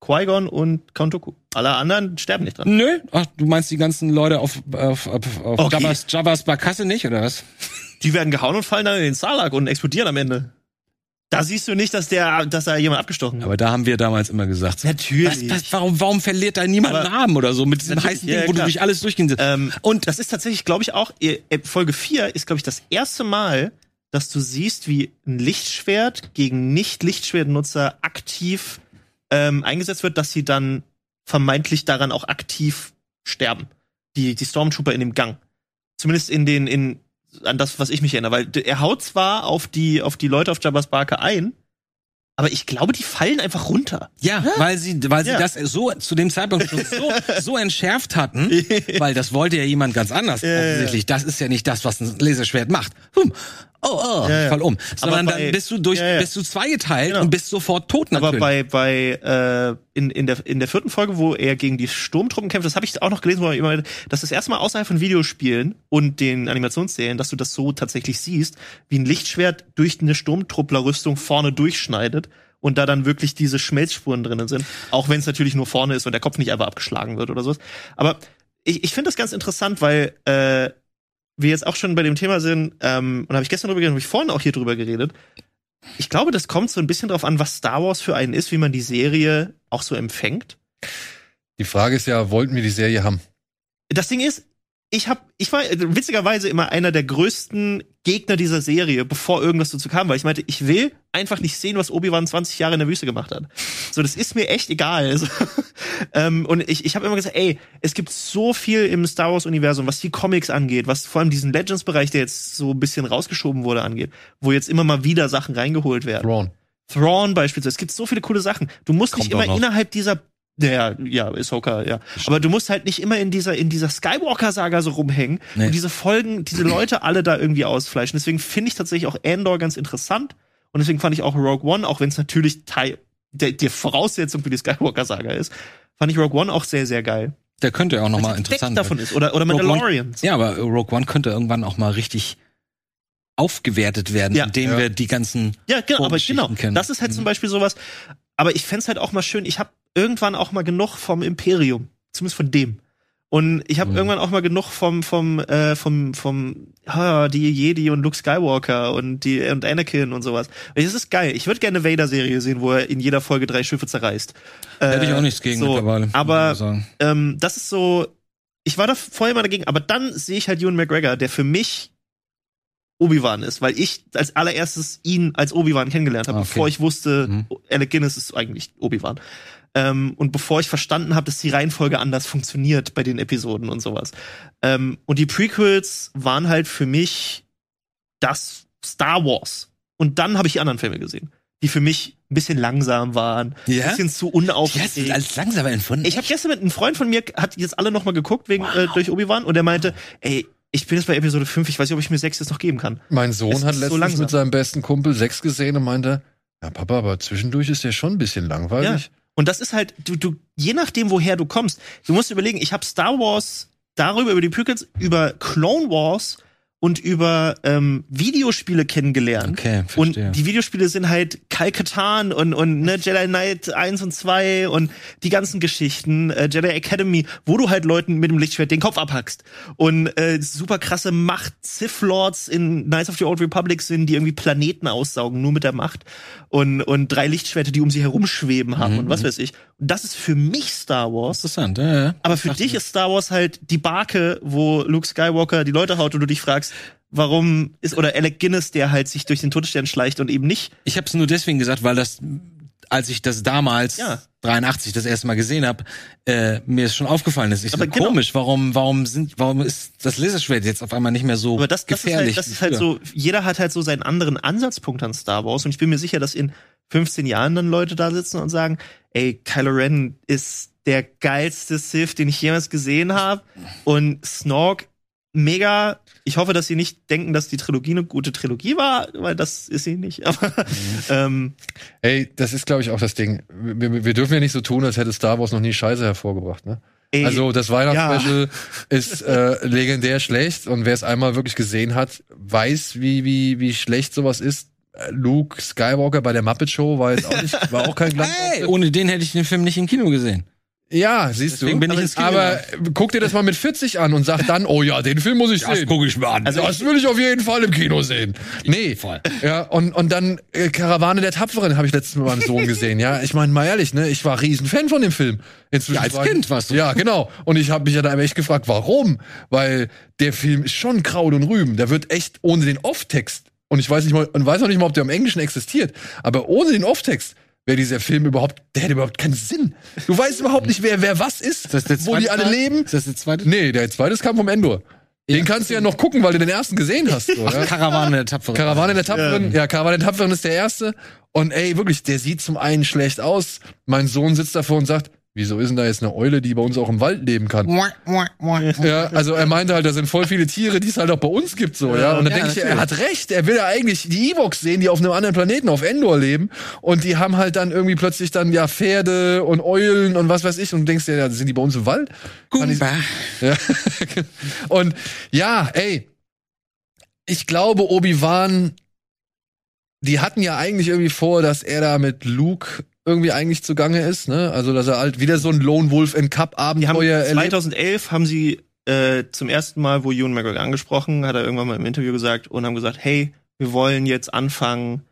Qui-Gon und Count Dooku. Alle anderen sterben nicht dran. Nö. Ach, du meinst die ganzen Leute auf, auf, auf, auf okay. Jabba's, Jabba's Barkasse nicht, oder was? Die werden gehauen und fallen dann in den Sarlacc und explodieren am Ende. Da siehst du nicht, dass der, dass da jemand abgestochen hat. Aber da haben wir damals immer gesagt. Natürlich. Was, was, warum, warum verliert da niemand einen Namen oder so mit diesem heißen Ding, ja, wo du durch alles durchgehen ähm, Und das ist tatsächlich, glaube ich, auch, äh, Folge 4 ist, glaube ich, das erste Mal, dass du siehst, wie ein Lichtschwert gegen Nicht-Lichtschwertnutzer aktiv ähm, eingesetzt wird, dass sie dann vermeintlich daran auch aktiv sterben. Die, die Stormtrooper in dem Gang. Zumindest in den, in, an das, was ich mich erinnere, weil er haut zwar auf die, auf die Leute auf Jabba's Barke ein, aber ich glaube, die fallen einfach runter. Ja, Hä? weil sie, weil sie ja. das so zu dem Zeitpunkt schon so, so entschärft hatten, weil das wollte ja jemand ganz anders offensichtlich. Das ist ja nicht das, was ein Laserschwert macht. Hm. oh, oh, Ja, ja. fall um. Sondern bei- dann bist du durch, Ja, ja. bist du zweigeteilt Genau. und bist sofort tot Aber natürlich. bei, bei äh, in, in, der, in der vierten Folge, wo er gegen die Sturmtruppen kämpft, das habe ich auch noch gelesen, wo er immer, dass das erstmal außerhalb von Videospielen und den Animationsserien, dass du das so tatsächlich siehst, wie ein Lichtschwert durch eine Sturmtrupplerrüstung vorne durchschneidet und da dann wirklich diese Schmelzspuren drinnen sind. Auch wenn es natürlich nur vorne ist und der Kopf nicht einfach abgeschlagen wird oder sowas. Aber ich, ich finde das ganz interessant, weil äh, wir jetzt auch schon bei dem Thema sind, ähm, und habe ich gestern drüber geredet, habe ich vorhin auch hier drüber geredet. Ich glaube, das kommt so ein bisschen drauf an, was Star Wars für einen ist, wie man die Serie auch so empfängt. Die Frage ist ja, wollten wir die Serie haben? Das Ding ist, ich hab, ich war äh, witzigerweise immer einer der größten Gegner dieser Serie, bevor irgendwas dazu kam, weil ich meinte, ich will einfach nicht sehen, was Obi-Wan 20 Jahre in der Wüste gemacht hat. So, das ist mir echt egal. Also, ähm, und ich, ich habe immer gesagt, ey, es gibt so viel im Star Wars-Universum, was die Comics angeht, was vor allem diesen Legends-Bereich, der jetzt so ein bisschen rausgeschoben wurde, angeht, wo jetzt immer mal wieder Sachen reingeholt werden. Thrawn. Thrawn beispielsweise. Es gibt so viele coole Sachen. Du musst Kommt nicht immer noch. innerhalb dieser ja, ja, Ahsoka, ja. Aber du musst halt nicht immer in dieser, in dieser Skywalker-Saga so rumhängen Nee. und diese Folgen, diese Leute alle da irgendwie ausfleischen. Deswegen finde ich tatsächlich auch Andor ganz interessant. Und deswegen fand ich auch Rogue One, auch wenn es natürlich Teil der, der Voraussetzung für die Skywalker-Saga ist, fand ich Rogue One auch sehr, sehr geil. Der könnte auch noch mal Weil's entdeckt interessant davon werden. ist. Oder, oder Mandalorians. Ja, aber Rogue One könnte irgendwann auch mal richtig aufgewertet werden, Ja. indem Ja. wir die ganzen Ja, genau, aber genau. kennen. Das ist halt zum Beispiel sowas. Aber ich fänd's halt auch mal schön, ich habe irgendwann auch mal genug vom Imperium. Zumindest von dem. Und ich habe Mhm. irgendwann auch mal genug vom, vom, äh, vom, vom, ah, die Jedi und Luke Skywalker und die und Anakin und sowas. Das ist geil. Ich würde gerne eine Vader-Serie sehen, wo er in jeder Folge drei Schiffe zerreißt. Hätte ich Äh, auch nichts gegen so, mittlerweile. Aber ähm, das ist so, ich war da vorher mal dagegen, aber dann sehe ich halt Ewan McGregor, der für mich Obi-Wan ist, weil ich als allererstes ihn als Obi-Wan kennengelernt habe, Ah, okay. bevor ich wusste, Mhm. Alec Guinness ist eigentlich Obi-Wan. Ähm, und bevor ich verstanden habe, dass die Reihenfolge anders funktioniert bei den Episoden und sowas. Ähm, und die Prequels waren halt für mich das Star Wars. Und dann habe ich die anderen Filme gesehen, die für mich ein bisschen langsam waren, Ja? ein bisschen zu Die hast unaufgeregt. du als langsamer empfunden. Ich habe gestern mit einem Freund von mir, hat jetzt alle noch mal geguckt wegen äh, durch Obi-Wan und der meinte, ey, ich bin jetzt bei Episode 5, ich weiß nicht, ob ich mir 6 jetzt noch geben kann. Mein Es Sohn ist hat so letztens langsam. mit seinem besten Kumpel sechs gesehen und meinte, ja, Papa, aber zwischendurch ist der schon ein bisschen langweilig. Und das ist halt, du, du, je nachdem, woher du kommst, du musst überlegen, ich habe Star Wars darüber, über die Prequels, über Clone Wars und über ähm, Videospiele kennengelernt. Okay, Und verstehe. die Videospiele sind halt Kal-Katan und, und ne, Jedi Knight 1 und 2 und die ganzen Geschichten, äh, Jedi Academy, wo du halt Leuten mit dem Lichtschwert den Kopf abhackst. Und äh, super krasse Macht, Sith Lords in Knights of the Old Republic sind, die irgendwie Planeten aussaugen, nur mit der Macht. Und, und drei Lichtschwerter, die um sie herumschweben haben und was weiß ich. Und das ist für mich Star Wars. Interessant, ja, ja. Aber für dich ist Star Wars halt die Barke, wo Luke Skywalker die Leute haut und du dich fragst, warum ist, oder Alec Guinness, der halt sich durch den Todesstern schleicht und eben nicht. Ich habe es nur deswegen gesagt, weil das, als ich das damals Ja. 83 das erste Mal gesehen habe, äh, mir ist schon aufgefallen ist. Ich Aber so, genau. komisch, warum, warum sind, warum ist das Laserschwert jetzt auf einmal nicht mehr so Aber das, das ist gefährlich? halt, das ist halt so, jeder hat halt so seinen anderen Ansatzpunkt an Star Wars und ich bin mir sicher, dass in 15 Jahren dann Leute da sitzen und sagen, ey, Kylo Ren ist der geilste Sith, den ich jemals gesehen habe und Snork mega. Ich hoffe, dass sie nicht denken, dass die Trilogie eine gute Trilogie war, weil das ist sie nicht. Aber ähm, Ey, das ist, glaube ich, auch das Ding. Wir, wir- dürfen ja nicht so tun, als hätte Star Wars noch nie Scheiße hervorgebracht, ne? ey, Also das Weihnachtsspecial ist äh, legendär schlecht und wer es einmal wirklich gesehen hat, weiß, wie, wie, wie schlecht sowas ist. Luke Skywalker bei der Muppet Show war jetzt auch nicht, war auch kein Glanz. Hey, ohne den hätte ich den Film nicht im Kino gesehen. Ja, siehst Deswegen du. bin ich ins Kino aber guck dir das mal mit 40 an und sag dann, oh ja, den Film muss ich sehen. ich mir an. Also das will ich auf jeden Fall im Kino sehen. Nee. Fall. Ja, und, und dann äh, Karawane der Tapferen habe ich letztens mit meinem Sohn gesehen. Ja, ich meine mal ehrlich, ne, ich war riesen Fan von dem Film. Inzwischen Ja, als war Kind warst du. Ja, genau. Und ich habe mich ja da echt gefragt, warum? Weil der Film ist schon Kraut und Rüben. Der wird echt ohne den Off-Text und ich weiß nicht mal und weiß noch nicht mal, ob der im Englischen existiert, aber ohne den Off-Text wäre dieser Film überhaupt, der hätte überhaupt keinen Sinn. Du weißt überhaupt nicht, wer wer was ist, Ist das der wo die alle Teil? leben. Ist das der zweite? Nee, der zweite kam vom Endor. Den kannst du ja noch gucken, weil du den ersten gesehen hast. So, ja? Karawane der Tapferen. Karawane der Tapferen, ja, Karawane der Tapferen ist der erste. Und ey, wirklich, der sieht zum einen schlecht aus. Mein Sohn sitzt davor und sagt, wieso ist denn da jetzt eine Eule, die bei uns auch im Wald leben kann? ja, also er meinte halt, da sind voll viele Tiere, die es halt auch bei uns gibt, so, ja. Und dann Ja, denke ich, er hat recht. Er will ja eigentlich die Evox sehen, die auf einem anderen Planeten, auf Endor leben. Und die haben halt dann irgendwie plötzlich dann ja Pferde und Eulen und was weiß ich. Und du denkst dir, ja, sind die bei uns im Wald? Gumba. Ja. und ja, ey, ich glaube, Obi-Wan, die hatten ja eigentlich irgendwie vor, dass er da mit Luke irgendwie eigentlich zugange ist, ne? Also, dass er halt wieder so ein Lone Wolf in Cup Abenteuer erlebt. 2011 haben sie äh, zum ersten Mal, wo Ewan McGregor angesprochen, hat er irgendwann mal im Interview gesagt und haben gesagt, hey, wir wollen jetzt anfangen,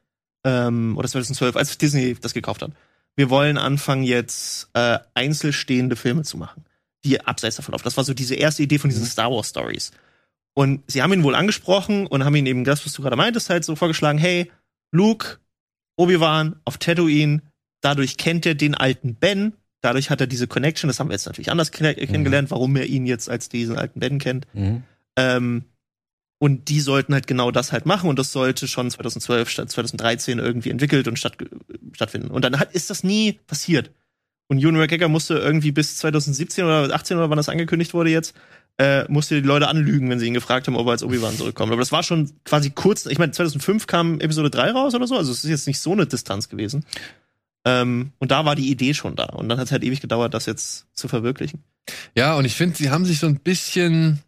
ähm, oder 2012, als Disney das gekauft hat, wir wollen anfangen jetzt äh, einzelstehende Filme zu machen, die abseits davon auf. Das war so diese erste Idee von diesen Mhm. Star Wars Stories. Und sie haben ihn wohl angesprochen und haben ihn eben das, was du gerade meintest, halt so vorgeschlagen, hey, Luke, Obi-Wan auf Tatooine, dadurch kennt er den alten Ben, dadurch hat er diese Connection, das haben wir jetzt natürlich anders ke- kennengelernt, warum er ihn jetzt als diesen alten Ben kennt. Mhm. Ähm, und die sollten halt genau das halt machen und das sollte schon 2012 statt 2013 irgendwie entwickelt und statt, stattfinden. Und dann hat, ist das nie passiert. Und Ewan McGregor musste irgendwie bis 2017 oder 18 oder wann das angekündigt wurde jetzt, äh, musste die Leute anlügen, wenn sie ihn gefragt haben, ob er als Obi-Wan zurückkommt. Aber das war schon quasi kurz, ich meine, 2005 kam Episode 3 raus oder so, also es ist jetzt nicht so eine Distanz gewesen. Ähm, und da war die Idee schon da. Und dann hat es halt ewig gedauert, das jetzt zu verwirklichen. Ja, und ich finde, sie haben sich so ein bisschen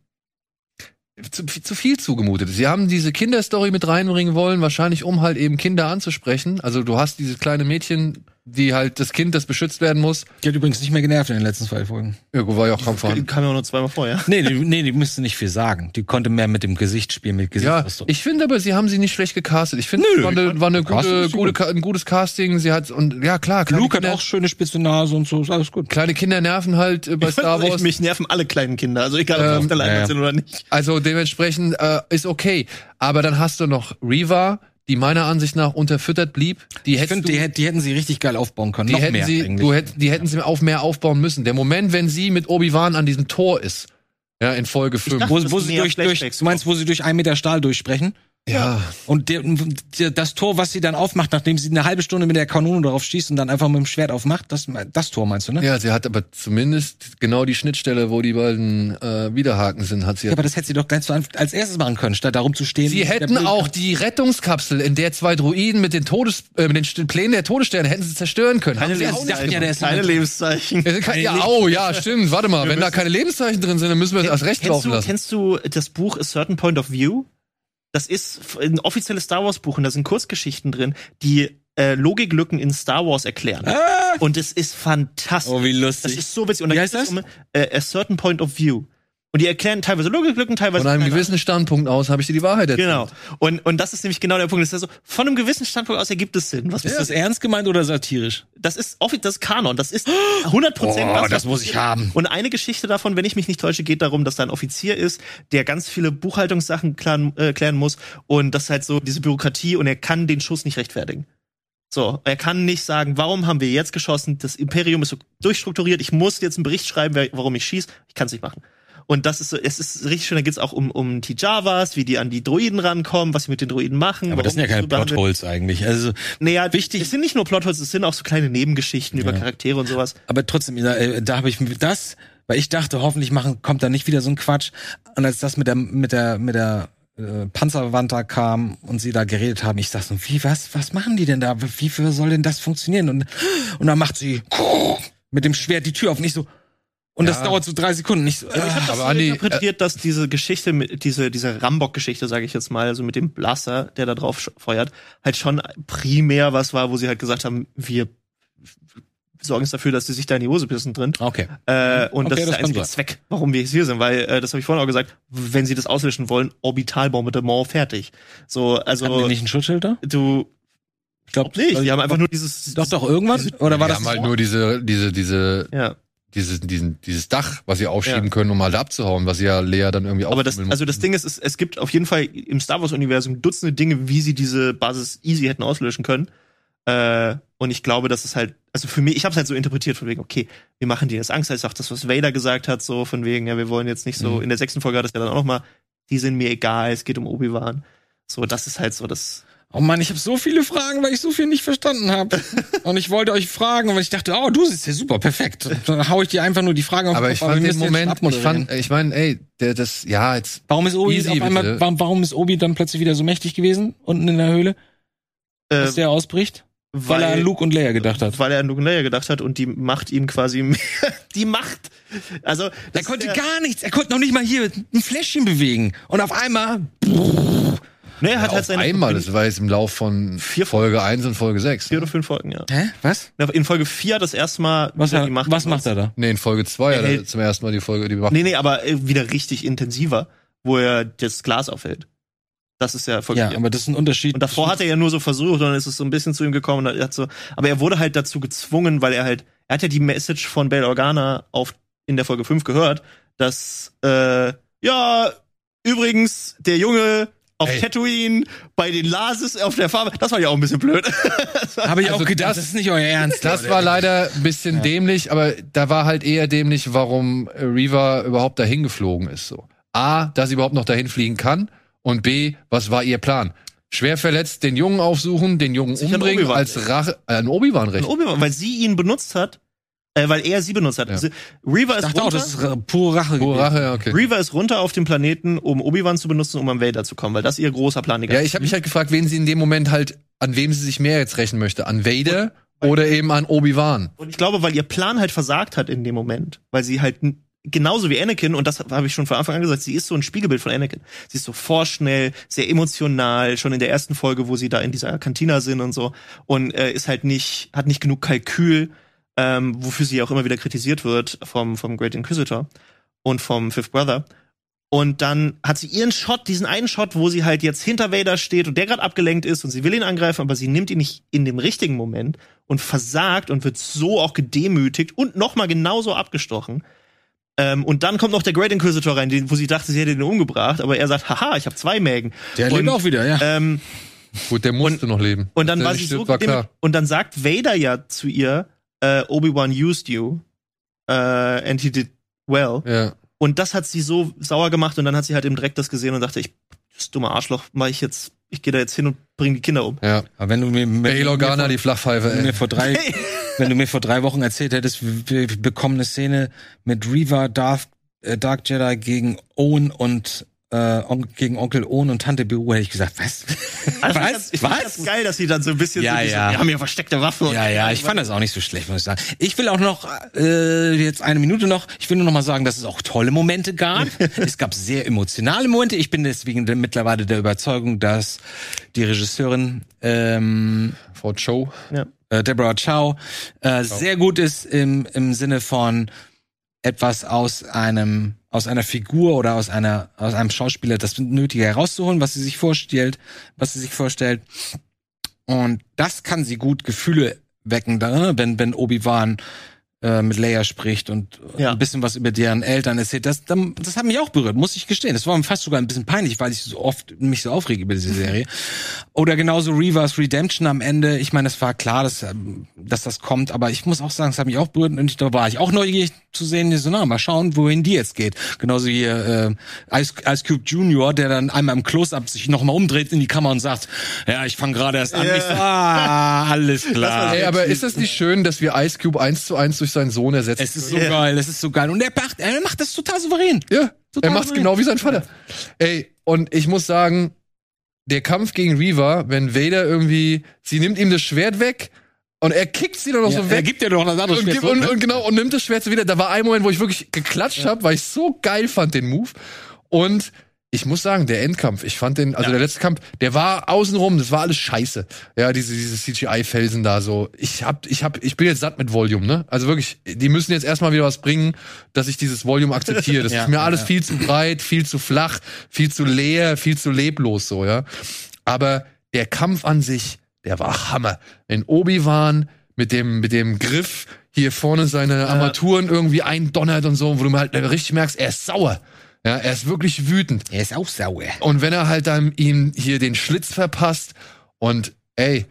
zu, zu viel zugemutet. Sie haben diese Kinderstory mit reinbringen wollen, wahrscheinlich um halt eben Kinder anzusprechen. Also du hast dieses kleine Mädchen, die halt das Kind, das beschützt werden muss. Die hat übrigens nicht mehr genervt in den letzten zwei Folgen. Irgendwo war ja auch kaum Die vorhanden. kam ja auch nur zweimal vor, ja. Nee, die, nee, die müsste nicht viel sagen. Die konnte mehr mit dem Gesicht spielen, mit Ja, Gesichtsausdruck. ich finde aber, sie haben sie nicht schlecht gecastet. Ich finde, es war eine, war eine gute, gute, gut. Ein gutes Casting. Sie hat, und ja, klar, kleine, Luke hat Kinder, auch schöne spitze Nase und so, ist alles gut. kleine Kinder nerven halt äh, bei Star Ich, Wars. mich nerven alle kleinen Kinder, also egal, ob sie Ähm, auf der Leinwand ja, ja. sind oder nicht. Also dementsprechend äh, ist okay. Aber dann hast du noch Reva, die meiner Ansicht nach unterfüttert blieb. Die Ich finde, du, die, die hätten sie richtig geil aufbauen können. die Noch hätten mehr sie, eigentlich. du hätt, die hätten sie auf mehr aufbauen müssen. Der Moment, wenn sie mit Obi-Wan an diesem Tor ist, ja, in Folge 5. dachte, wo, wo sie durch, durch, du meinst, wo sie durch einen Meter Stahl durchsprechen? Ja, Und der, der, das Tor, was sie dann aufmacht, nachdem sie eine halbe Stunde mit der Kanone darauf schießt und dann einfach mit dem Schwert aufmacht, das, das Tor meinst du, ne? ja, sie hat aber zumindest genau die Schnittstelle, wo die beiden äh, Widerhaken sind, hat sie. Ja, aber das hätte sie doch ganz zu Anfang als erstes machen können, statt darum zu stehen. Sie hätten auch die Rettungskapsel, in der zwei Droiden mit den Todes, äh, mit den Plänen der Todessterne hätten sie zerstören können. Haben sie auch nicht dachten ja, keine Lebenszeichen. Ja, oh, ja, stimmt. Warte mal, wenn da keine Lebenszeichen drin sind, dann müssen wir das erst recht kennst, laufen du, lassen. kennst du das Buch A Certain Point of View? Das ist ein offizielles Star Wars Buch und da sind Kurzgeschichten drin, die äh, Logiklücken in Star Wars erklären. Und es ist fantastisch. Oh, wie Das lustig. ist so witzig. Und da Wie geht heißt es um äh, A Certain Point of View. Und die erklären teilweise Logiklücken, teilweise Von einem gewissen Standpunkt aus habe ich dir die Wahrheit erzählt. Genau. Und, und das ist nämlich genau der Punkt. Das ist also, von einem gewissen Standpunkt aus ergibt es Sinn. Was ist das ernst gemeint oder satirisch? das ist offiziell das ist Kanon. Das ist 100 Prozent. Oh, das muss ich haben. Und eine Geschichte davon, wenn ich mich nicht täusche, geht darum, dass da ein Offizier ist, der ganz viele Buchhaltungssachen klären, äh, klären muss und das ist halt so diese Bürokratie und er kann den Schuss nicht rechtfertigen. So, er kann nicht sagen, warum haben wir jetzt geschossen? Das Imperium ist so durchstrukturiert. Ich muss jetzt einen Bericht schreiben, warum ich schieß. Ich kann es nicht machen. Und das ist so, es ist richtig schön. Da geht's auch um um die Javas, wie die an die Droiden rankommen, was sie mit den Droiden machen. Aber das sind ja keine Plotholes eigentlich. Also, Naja, Wichtig- Es sind nicht nur Plotholes, es sind auch so kleine Nebengeschichten über Charaktere und sowas. aber trotzdem, da, da habe ich das, weil ich dachte, hoffentlich machen, kommt da nicht wieder so ein Quatsch. Und als das mit der, mit der, mit der äh, Panzerwand da kam und sie da geredet haben, ich dachte so, wie, was, was machen die denn da? Wie wie soll denn das funktionieren? Und, und dann macht sie mit dem Schwert die Tür auf und ich so, und das Ja. dauert so drei Sekunden. Ich so, Ich habe äh, das aber so Andi, interpretiert, dass diese Geschichte, mit, diese, diese Rambock-Geschichte, sage ich jetzt mal, also mit dem Blaster, der da drauf feuert, halt schon primär was war, wo sie halt gesagt haben, wir sorgen jetzt dafür, dass sie sich da in die Hose pissen drin. okay. Äh, und Okay, das ist das der einzige sein. Zweck, warum wir jetzt hier sind, weil, äh, das habe ich vorhin auch gesagt, wenn sie das auslöschen wollen, Orbitalbombardement fertig. So, Hatten also die nicht einen Schutzschild da? du Ich glaube nicht, die haben einfach nur dieses Doch, doch, irgendwann? Oder war wir das haben halt nur diese, diese, diese, ja. Dieses, diesen, dieses Dach, was sie aufschieben Ja. können, um halt abzuhauen, was sie ja Lea dann irgendwie Aber das, also das. Ding ist, es, es gibt auf jeden Fall im Star Wars Universum Dutzende Dinge, wie sie diese Basis easy hätten auslöschen können. Äh, und ich glaube, das ist halt, also für mich, ich habe es halt so interpretiert von wegen, okay, wir machen dir jetzt Angst. Ist auch das, was Vader gesagt hat, so von wegen, ja, wir wollen jetzt nicht so. Mhm. In der sechsten Folge hat es ja dann auch noch mal, die sind mir egal, es geht um Obi Wan. So, das ist halt so das. Oh Mann, ich habe so viele Fragen, weil ich so viel nicht verstanden habe. und ich wollte euch fragen, und ich dachte, oh, du sitzt ja super, perfekt. Dann hau ich dir einfach nur die Frage auf Aber den ich Kopf, fand wir den Moment, ich fand, ich meine, ey, der, das, ja, jetzt, Warum ist Obi Easy, auf einmal, warum, warum ist Obi dann plötzlich wieder so mächtig gewesen unten in der Höhle, Äh, dass der ausbricht? Weil, er an Luke und Leia gedacht hat. Weil er an Luke und Leia gedacht hat und die macht ihm quasi mehr, die Macht. Also, Er konnte der- gar nichts. Er konnte noch nicht mal hier ein Fläschchen bewegen. Und auf einmal. Nee, er hat halt auf seine einmal, das war jetzt im Lauf von Vier Folge 1 und Folge 6. vier oder fünf Folgen, ja. Hä? Was? In Folge 4 hat das erste Mal Was, er, Macht was macht er da? Nee, in Folge 2 hat Er zum ersten Mal die Folge, die macht. Nee, nee, aber äh, wieder richtig intensiver, wo er das Glas aufhält. Das ist ja Folge Ja, 4. aber das ist ein Unterschied. Und davor hat er ja nur so versucht und dann ist es so ein bisschen zu ihm gekommen. Und er hat so, aber er wurde halt dazu gezwungen, weil er halt, er hat ja die Message von Bail Organa auf, in der Folge 5 gehört, dass, äh, ja, übrigens, der Junge auf Ey. Tatooine bei den Lasis auf der Farbe, das war ja auch ein bisschen blöd. Habe ich Also auch gedacht, das- das, ist nicht euer Ernst. Das Leute. war leider ein bisschen dämlich, aber da war halt eher dämlich, warum äh, Reaver überhaupt dahin geflogen ist. So. A, dass sie überhaupt noch dahin fliegen kann und B, was war ihr Plan? Schwer verletzt, den Jungen aufsuchen, den Jungen Sich an umbringen als Rache, äh, an Obi-Wan recht. Obi-Wan, weil sie ihn benutzt hat, äh, weil er sie benutzt hat. Ja. Also, Reaver Ich ist dachte auch, runter. das ist pure Rache. Gewesen. Rache, ja, okay. Reaver ist runter auf dem Planeten, um Obi-Wan zu benutzen, um am Vader zu kommen, weil das ihr großer Plan die Ja, ich habe mich halt gefragt, wen sie in dem Moment halt, an wem sie sich mehr jetzt rächen möchte. An Vader oder eben an Obi-Wan. Und ich glaube, weil ihr Plan halt versagt hat in dem Moment, weil sie halt genauso wie Anakin, und das habe ich schon von Anfang an gesagt, sie ist so ein Spiegelbild von Anakin. Sie ist so vorschnell, sehr emotional, schon in der ersten Folge, wo sie da in dieser Kantina sind und so, und äh, ist halt nicht, hat nicht genug Kalkül, ähm, wofür sie auch immer wieder kritisiert wird vom, vom Great Inquisitor und vom Fifth Brother. Und dann hat sie ihren Shot, diesen einen Shot, wo sie halt jetzt hinter Vader steht und der gerade abgelenkt ist und sie will ihn angreifen, aber sie nimmt ihn nicht in dem richtigen Moment und versagt und wird so auch gedemütigt und nochmal genauso abgestochen. Ähm, und dann kommt noch der Great Inquisitor rein, den, wo sie dachte, sie hätte den umgebracht, aber er sagt, haha, ich habe zwei Mägen. Der und, lebt auch wieder, ja. Ähm, Gut, der musste noch leben. und dann war sie so war klar. Und dann sagt Vader ja zu ihr, äh, Obi-Wan used you, äh, and he did well. Ja. Und das hat sie so sauer gemacht und dann hat sie halt im Dreck das gesehen und dachte, ich, das dumme Arschloch, mach ich jetzt, ich gehe da jetzt hin und bring die Kinder um. Ja. Aber wenn du mir, Bail Organa, vor- die Flachpfeife, wenn du mir ey. vor drei, wenn du mir vor drei Wochen erzählt hättest, wir, wir bekommen eine Szene mit Reaver, Darth, äh, Dark Jedi gegen Owen und äh, on, gegen Onkel Owen und Tante Beru, hätte ich gesagt, was? Also was? Ich fand was? das geil, dass sie dann so ein bisschen Ja, so, ja. wir haben hier versteckte Waffen. und- Ja, ja, ich fand das auch nicht so schlecht, muss ich sagen. Ich will auch noch, äh, jetzt eine Minute noch, ich will nur noch mal sagen, dass es auch tolle Momente gab. es gab sehr emotionale Momente. Ich bin deswegen mittlerweile der Überzeugung, dass die Regisseurin ähm, Frau Cho. äh, Deborah Chow äh, sehr gut ist im, im Sinne von etwas aus einem aus einer Figur oder aus einer aus einem Schauspieler das Nötige herauszuholen, was sie sich vorstellt, was sie sich vorstellt. Und das kann sie gut Gefühle wecken, da, wenn wenn Obi Wan äh, mit Leia spricht und Ja. ein bisschen was über deren Eltern erzählt. Das, das hat mich auch berührt, muss ich gestehen. Das war mir fast sogar ein bisschen peinlich, weil ich so oft mich so aufrege über diese Serie. Oder genauso Reavers Redemption am Ende. Ich meine, es war klar, dass, ähm, dass das kommt, aber ich muss auch sagen, es hat mich auch berührt und ich, da war ich auch neugierig zu sehen, so, na, mal schauen, wohin die jetzt geht. Genauso hier äh, Ice, Ice Cube Junior, der dann einmal im Close-Up sich nochmal umdreht in die Kamera und sagt, ja, ich fange gerade erst an. Ja. Ich so, ah, alles klar. Ey, aber ist das nicht schön, dass wir Ice Cube eins zu eins durch seinen Sohn ersetzen? Es ist so geil, es ist so geil. Und er macht, er macht das total souverän. Ja, Total er macht's souverän. genau wie sein Vater. Ey, und ich muss sagen, der Kampf gegen Reaver, wenn Vader irgendwie, sie nimmt ihm das Schwert weg und er kickt sie dann noch Ja, so er weg. gibt ja noch das andere und, Schwert und, ne? und genau, und nimmt das Schwert so wieder. Da war ein Moment, wo ich wirklich geklatscht hab, weil ich so geil fand, den Move. Und ich muss sagen, der Endkampf, ich fand den, also der letzte Kampf, der war außenrum, das war alles scheiße. Ja, diese, diese CGI-Felsen da so. Ich hab, ich hab, ich bin jetzt satt mit Volume, ne? Also wirklich, die müssen jetzt erstmal wieder was bringen, dass ich dieses Volume akzeptiere. Das Ja, ist mir alles ja. viel zu breit, viel zu flach, viel zu leer, viel zu leblos, so, ja. Aber der Kampf an sich, der war Hammer. Wenn Obi-Wan mit dem, mit dem Griff hier vorne seine Armaturen irgendwie eindonnert und so, wo du mal halt richtig merkst, er ist sauer. Ja, er ist wirklich wütend. Er ist auch sauer. Und wenn er halt dann ihm hier den Schlitz verpasst und ey,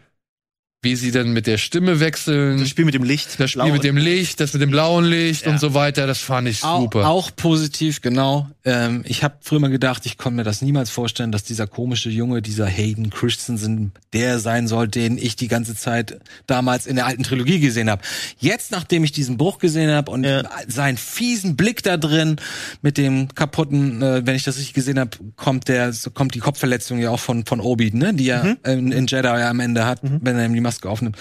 wie sie dann mit der Stimme wechseln. Das Spiel mit dem Licht. Das Spiel Blau mit dem Licht, das mit dem blauen Licht ja. und so weiter, das fand ich super. Auch, auch positiv, genau. Ähm, ich habe früher mal gedacht, ich konnte mir das niemals vorstellen, dass dieser komische Junge, dieser Hayden Christensen, der sein soll, den ich die ganze Zeit damals in der alten Trilogie gesehen habe. Jetzt, nachdem ich diesen Bruch gesehen habe und ja. seinen fiesen Blick da drin mit dem kaputten, äh, wenn ich das richtig gesehen habe, kommt der, kommt die Kopfverletzung ja auch von von Obi, ne, die er mhm. in, in Jedi am Ende hat, mhm. wenn er ihm die Maske aufnimmt.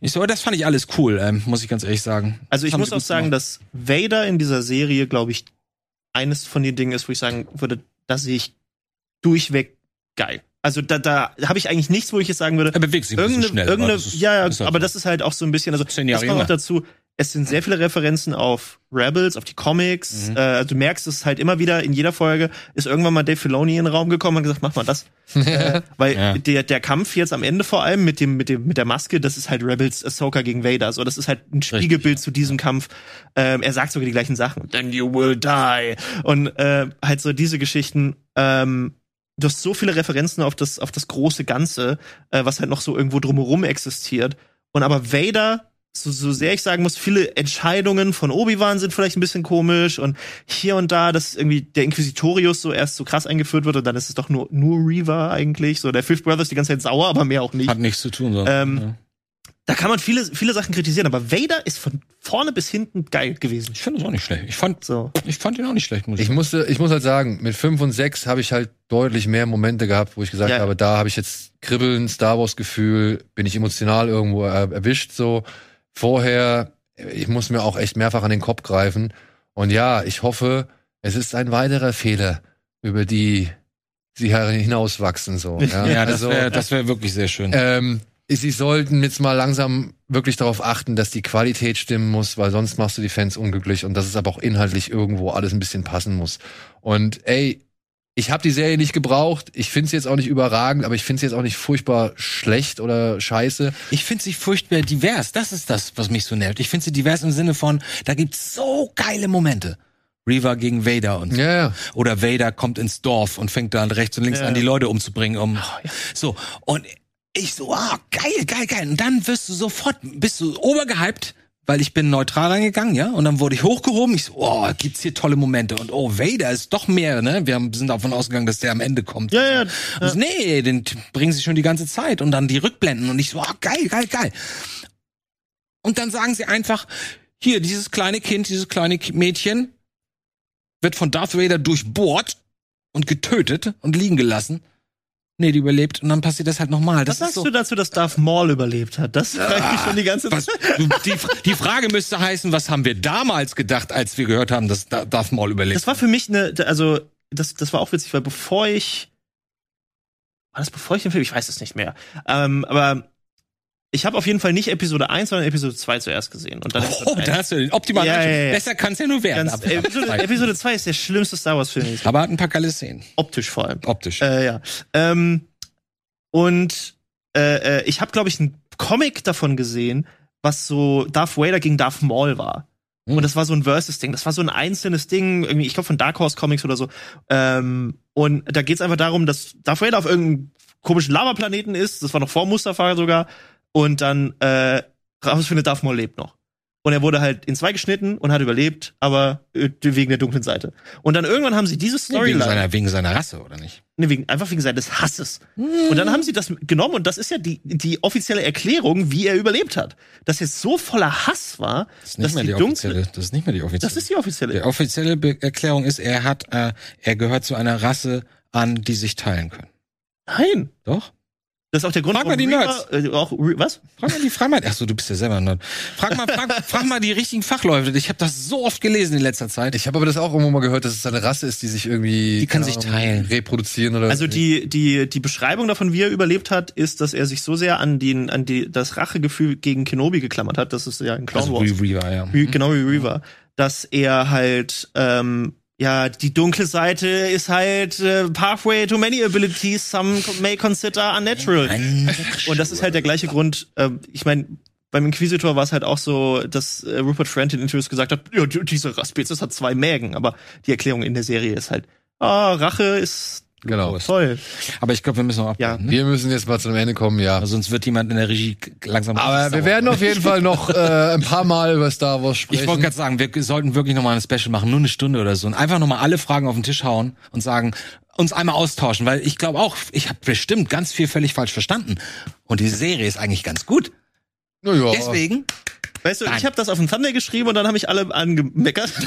Ich so, das fand ich alles cool, ähm, muss ich ganz ehrlich sagen. Also ich muss auch sagen, gemacht. dass Vader in dieser Serie, glaube ich, eines von den Dingen ist, wo ich sagen würde, das sehe ich durchweg geil. Also da, da habe ich eigentlich nichts, wo ich jetzt sagen würde. Er bewegt sich ein bisschen schnell. Irgendeine, aber ja, ja, halt aber so. das ist halt auch so ein bisschen, also das kommt auch dazu es sind sehr viele Referenzen auf Rebels, auf die Comics. Mhm. Äh, du merkst es halt immer wieder in jeder Folge, ist irgendwann mal Dave Filoni in den Raum gekommen und gesagt, mach mal das. äh, weil ja. der, der Kampf jetzt am Ende vor allem mit dem, mit dem, mit der Maske, das ist halt Rebels Ahsoka gegen Vader. So, das ist halt ein Spiegelbild Richtig. zu diesem Kampf. Ähm, er sagt sogar die gleichen Sachen. Then you will die. Und äh, halt so diese Geschichten, ähm, du hast so viele Referenzen auf das, auf das große Ganze, äh, was halt noch so irgendwo drumherum existiert. Und aber Vader so, so sehr ich sagen muss, viele Entscheidungen von Obi-Wan sind vielleicht ein bisschen komisch und hier und da, dass irgendwie der Inquisitorius so erst so krass eingeführt wird und dann ist es doch nur, nur Reaver eigentlich. So, der Fifth Brother ist die ganze Zeit sauer, aber mehr auch nicht. Hat nichts zu tun, so. Ähm, ja. Da kann man viele, viele Sachen kritisieren, aber Vader ist von vorne bis hinten geil gewesen. Ich finde es auch nicht schlecht. Ich fand, so. ich fand ihn auch nicht schlecht, muss ich, ich musste, ich muss halt sagen, mit 5 und 6 habe ich halt deutlich mehr Momente gehabt, wo ich gesagt ja. habe, da habe ich jetzt Kribbeln, Star Wars Gefühl, bin ich emotional irgendwo erwischt, so vorher, ich muss mir auch echt mehrfach an den Kopf greifen. Und ja, ich hoffe, es ist ein weiterer Fehler, über die sie hinauswachsen. So. Ja, ja das wäre also, das wär wirklich sehr schön. Ähm, sie sollten jetzt mal langsam wirklich darauf achten, dass die Qualität stimmen muss, weil sonst machst du die Fans unglücklich und dass es aber auch inhaltlich irgendwo alles ein bisschen passen muss. Und ey, ich habe die Serie nicht gebraucht. Ich finde sie jetzt auch nicht überragend, aber ich finde sie jetzt auch nicht furchtbar schlecht oder scheiße. Ich finde sie furchtbar divers. Das ist das, was mich so nervt. Ich finde sie divers im Sinne von, da gibt's so geile Momente. Reaver gegen Vader und so. Ja. Oder Vader kommt ins Dorf und fängt dann rechts und links ja. an, die Leute umzubringen. Um, oh, ja. So. Und ich so, ah, oh, geil, geil, geil. Und dann wirst du sofort, bist du obergehypt weil ich bin neutral reingegangen, ja, und dann wurde ich hochgehoben. Ich so, oh, gibt's hier tolle Momente und oh, Vader ist doch mehr, ne? Wir haben, sind davon ausgegangen, dass der am Ende kommt. Ja, ja. ja. So, nee, den bringen sie schon die ganze Zeit und dann die Rückblenden und ich so, oh, geil, geil, geil. Und dann sagen sie einfach, hier, dieses kleine Kind, dieses kleine Mädchen wird von Darth Vader durchbohrt und getötet und liegen gelassen. Nee, die überlebt und dann passiert das halt nochmal. Was sagst so du dazu, dass Darth Maul überlebt hat? Das frage ich mich schon die ganze Zeit. Was, die, die, Frage müsste heißen, was haben wir damals gedacht, als wir gehört haben, dass Darth Maul überlebt? Das war für mich eine, also das, das war auch witzig, weil bevor ich war das bevor ich den Film, ich weiß es nicht mehr. Ähm, aber ich habe auf jeden Fall nicht Episode 1, sondern Episode 2 zuerst gesehen. Und dann oh, da hast du den optimalen ja, ja, ja. Besser kann es ja nur werden. Ganz, Episode, Episode 2 ist der schlimmste Star Wars-Film. Aber hat ein paar geile Szenen. Optisch vor allem. Optisch. Äh, ja. Ähm, und äh, äh ich habe, glaube ich, einen Comic davon gesehen, was so Darth Vader gegen Darth Maul war. Hm. Und das war so ein Versus-Ding. Das war so ein einzelnes Ding, irgendwie, ich glaube von Dark Horse Comics oder so. Ähm, und da geht's einfach darum, dass Darth Vader auf irgendeinem komischen Lavaplaneten ist. Das war noch vor Mustafa sogar und dann äh, rausfindet, Darth Maul lebt noch. Und er wurde halt in zwei geschnitten und hat überlebt, aber äh, wegen der dunklen Seite. Und dann irgendwann haben sie diese Storyline. Wegen seiner, wegen seiner Rasse, oder nicht? Nee, wegen, einfach wegen seines Hasses. Und dann haben sie das genommen und das ist ja die, die offizielle Erklärung, wie er überlebt hat. Dass er so voller Hass war, das ist nicht dass mehr die, die offizielle. Das ist nicht mehr die offizielle. Das ist die offizielle. Die offizielle Erklärung ist, er hat, äh, er gehört zu einer Rasse an, die sich teilen können. Nein. Doch? Das ist auch der Grund, frag mal die Nerds. Äh, auch, was? Frag mal die, frag mal, ach so, du bist ja selber ein Nerd. Frag mal, frag, frag mal die richtigen Fachleute. Ich habe das so oft gelesen in letzter Zeit. Ich habe aber das auch irgendwo mal gehört, dass es eine Rasse ist, die sich irgendwie die kann sich teilen, reproduzieren oder Also die die die Beschreibung davon, wie er überlebt hat, ist, dass er sich so sehr an den an die das Rachegefühl gegen Kenobi geklammert hat. Das ist ja in Clone also Wars. Reaver, ja. Genau wie Reaver, dass er halt ähm, ja, die dunkle Seite ist halt äh, Pathway to many abilities some may consider unnatural. Und das ist halt der gleiche Grund. Äh, ich meine, beim Inquisitor war es halt auch so, dass äh, Rupert Friend in Interviews gesagt hat, ja, diese Spezies hat zwei Mägen, aber die Erklärung in der Serie ist halt, ah, Rache ist Genau. Toll. Aber ich glaube, wir müssen noch Ja. abwarten. Ne? Wir müssen jetzt mal zu einem Ende kommen, ja. Also Sonst wird jemand in der Regie langsam. Aber wir werden auf jeden Fall noch äh, ein paar Mal über Star Wars sprechen. Ich wollte gerade sagen, wir sollten wirklich nochmal ein Special machen, nur eine Stunde oder so. Und einfach nochmal alle Fragen auf den Tisch hauen und sagen, uns einmal austauschen, weil ich glaube auch, ich habe bestimmt ganz viel völlig falsch verstanden. Und die Serie ist eigentlich ganz gut. Na ja. Deswegen, Weißt du, Nein. ich habe das auf dem Thumbnail geschrieben und dann habe ich alle angemeckert.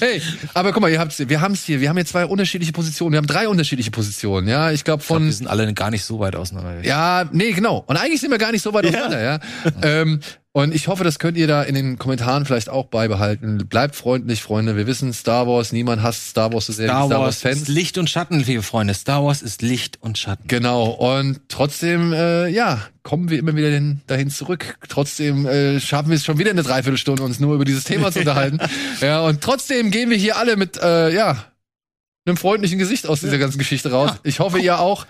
Hey, aber guck mal, ihr habt's, wir haben's hier, wir haben hier zwei unterschiedliche Positionen, wir haben drei unterschiedliche Positionen, ja. Ich glaube ich glaub, von wir sind alle gar nicht so weit auseinander. Ja, nee, genau. Und eigentlich sind wir gar nicht so weit Ja. auseinander, ja. ähm, und ich hoffe, das könnt ihr da in den Kommentaren vielleicht auch beibehalten. Bleibt freundlich, Freunde. Wir wissen Star Wars, niemand hasst Star Wars so sehr Star wie Star Wars Wars Fans. ist Licht und Schatten, liebe Freunde. Star Wars ist Licht und Schatten. Genau. Und trotzdem, äh, ja, kommen wir immer wieder hin, dahin zurück. Trotzdem äh, schaffen wir es schon wieder eine Dreiviertelstunde, uns nur über dieses Thema zu unterhalten. Ja, und trotzdem gehen wir hier alle mit, äh, ja, einem freundlichen Gesicht aus dieser ganzen Geschichte raus. Ich hoffe, ihr auch.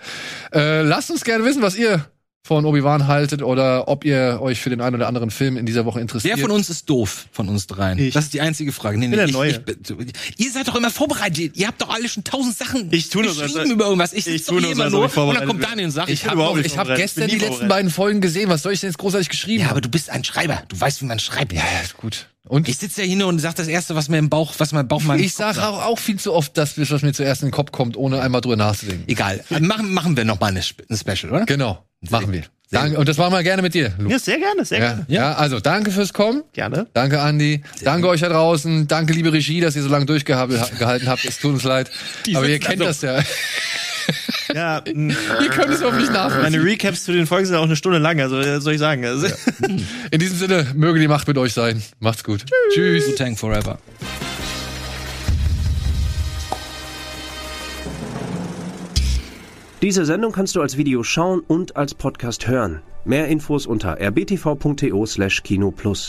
Äh, lasst uns gerne wissen, was ihr von Obi-Wan haltet oder ob ihr euch für den einen oder anderen Film in dieser Woche interessiert. Wer von uns ist doof von uns dreien? Ich. Das ist die einzige Frage. Nee, nee, bin der ich, Neue. Ich, bin- ihr seid doch immer vorbereitet. Ihr habt doch alle schon tausend Sachen Ich tu nur so, geschrieben als- über irgendwas. Ich, ich sitze tu doch nur hier so, immer nur ich und dann vorbereitet kommt bin. Daniel und sagt, ich bin habe ich hab gestern Bin die letzten beiden Folgen gesehen. Was soll ich denn jetzt großartig geschrieben ja, haben? aber du bist ein Schreiber. Du weißt, wie man schreibt. Ja, ja, ist gut. Und Ich sitze ja hier nur und sag das Erste, was mir im Bauch, was mein Bauch meinem ich sage auch, auch viel zu oft das, was mir zuerst in den Kopf kommt, ohne einmal drüber nachzudenken. Egal. Machen, machen wir noch mal eine, Spe- eine Special, oder? Genau, machen wir. Sehr Danke, und das machen wir gerne mit dir, Lu. Ja, sehr gerne, sehr Ja, gerne. ja, also danke fürs Kommen. Gerne. Danke, Andi. danke euch da draußen. Danke, liebe Regie, dass ihr so lange durchgehalten habt. Es tut uns leid. Aber ihr kennt das ja. Ja, mh, ihr könnt es hoffentlich nachvollziehen. meine Recaps zu den Folgen sind auch eine Stunde lang, also äh, soll ich sagen. Also, In diesem Sinne, möge die Macht mit euch sein. Macht's gut. Tschüss. Wu Tang Forever. Diese Sendung kannst du als Video schauen und als Podcast hören. Mehr Infos unter rbtv.to/kinoplus.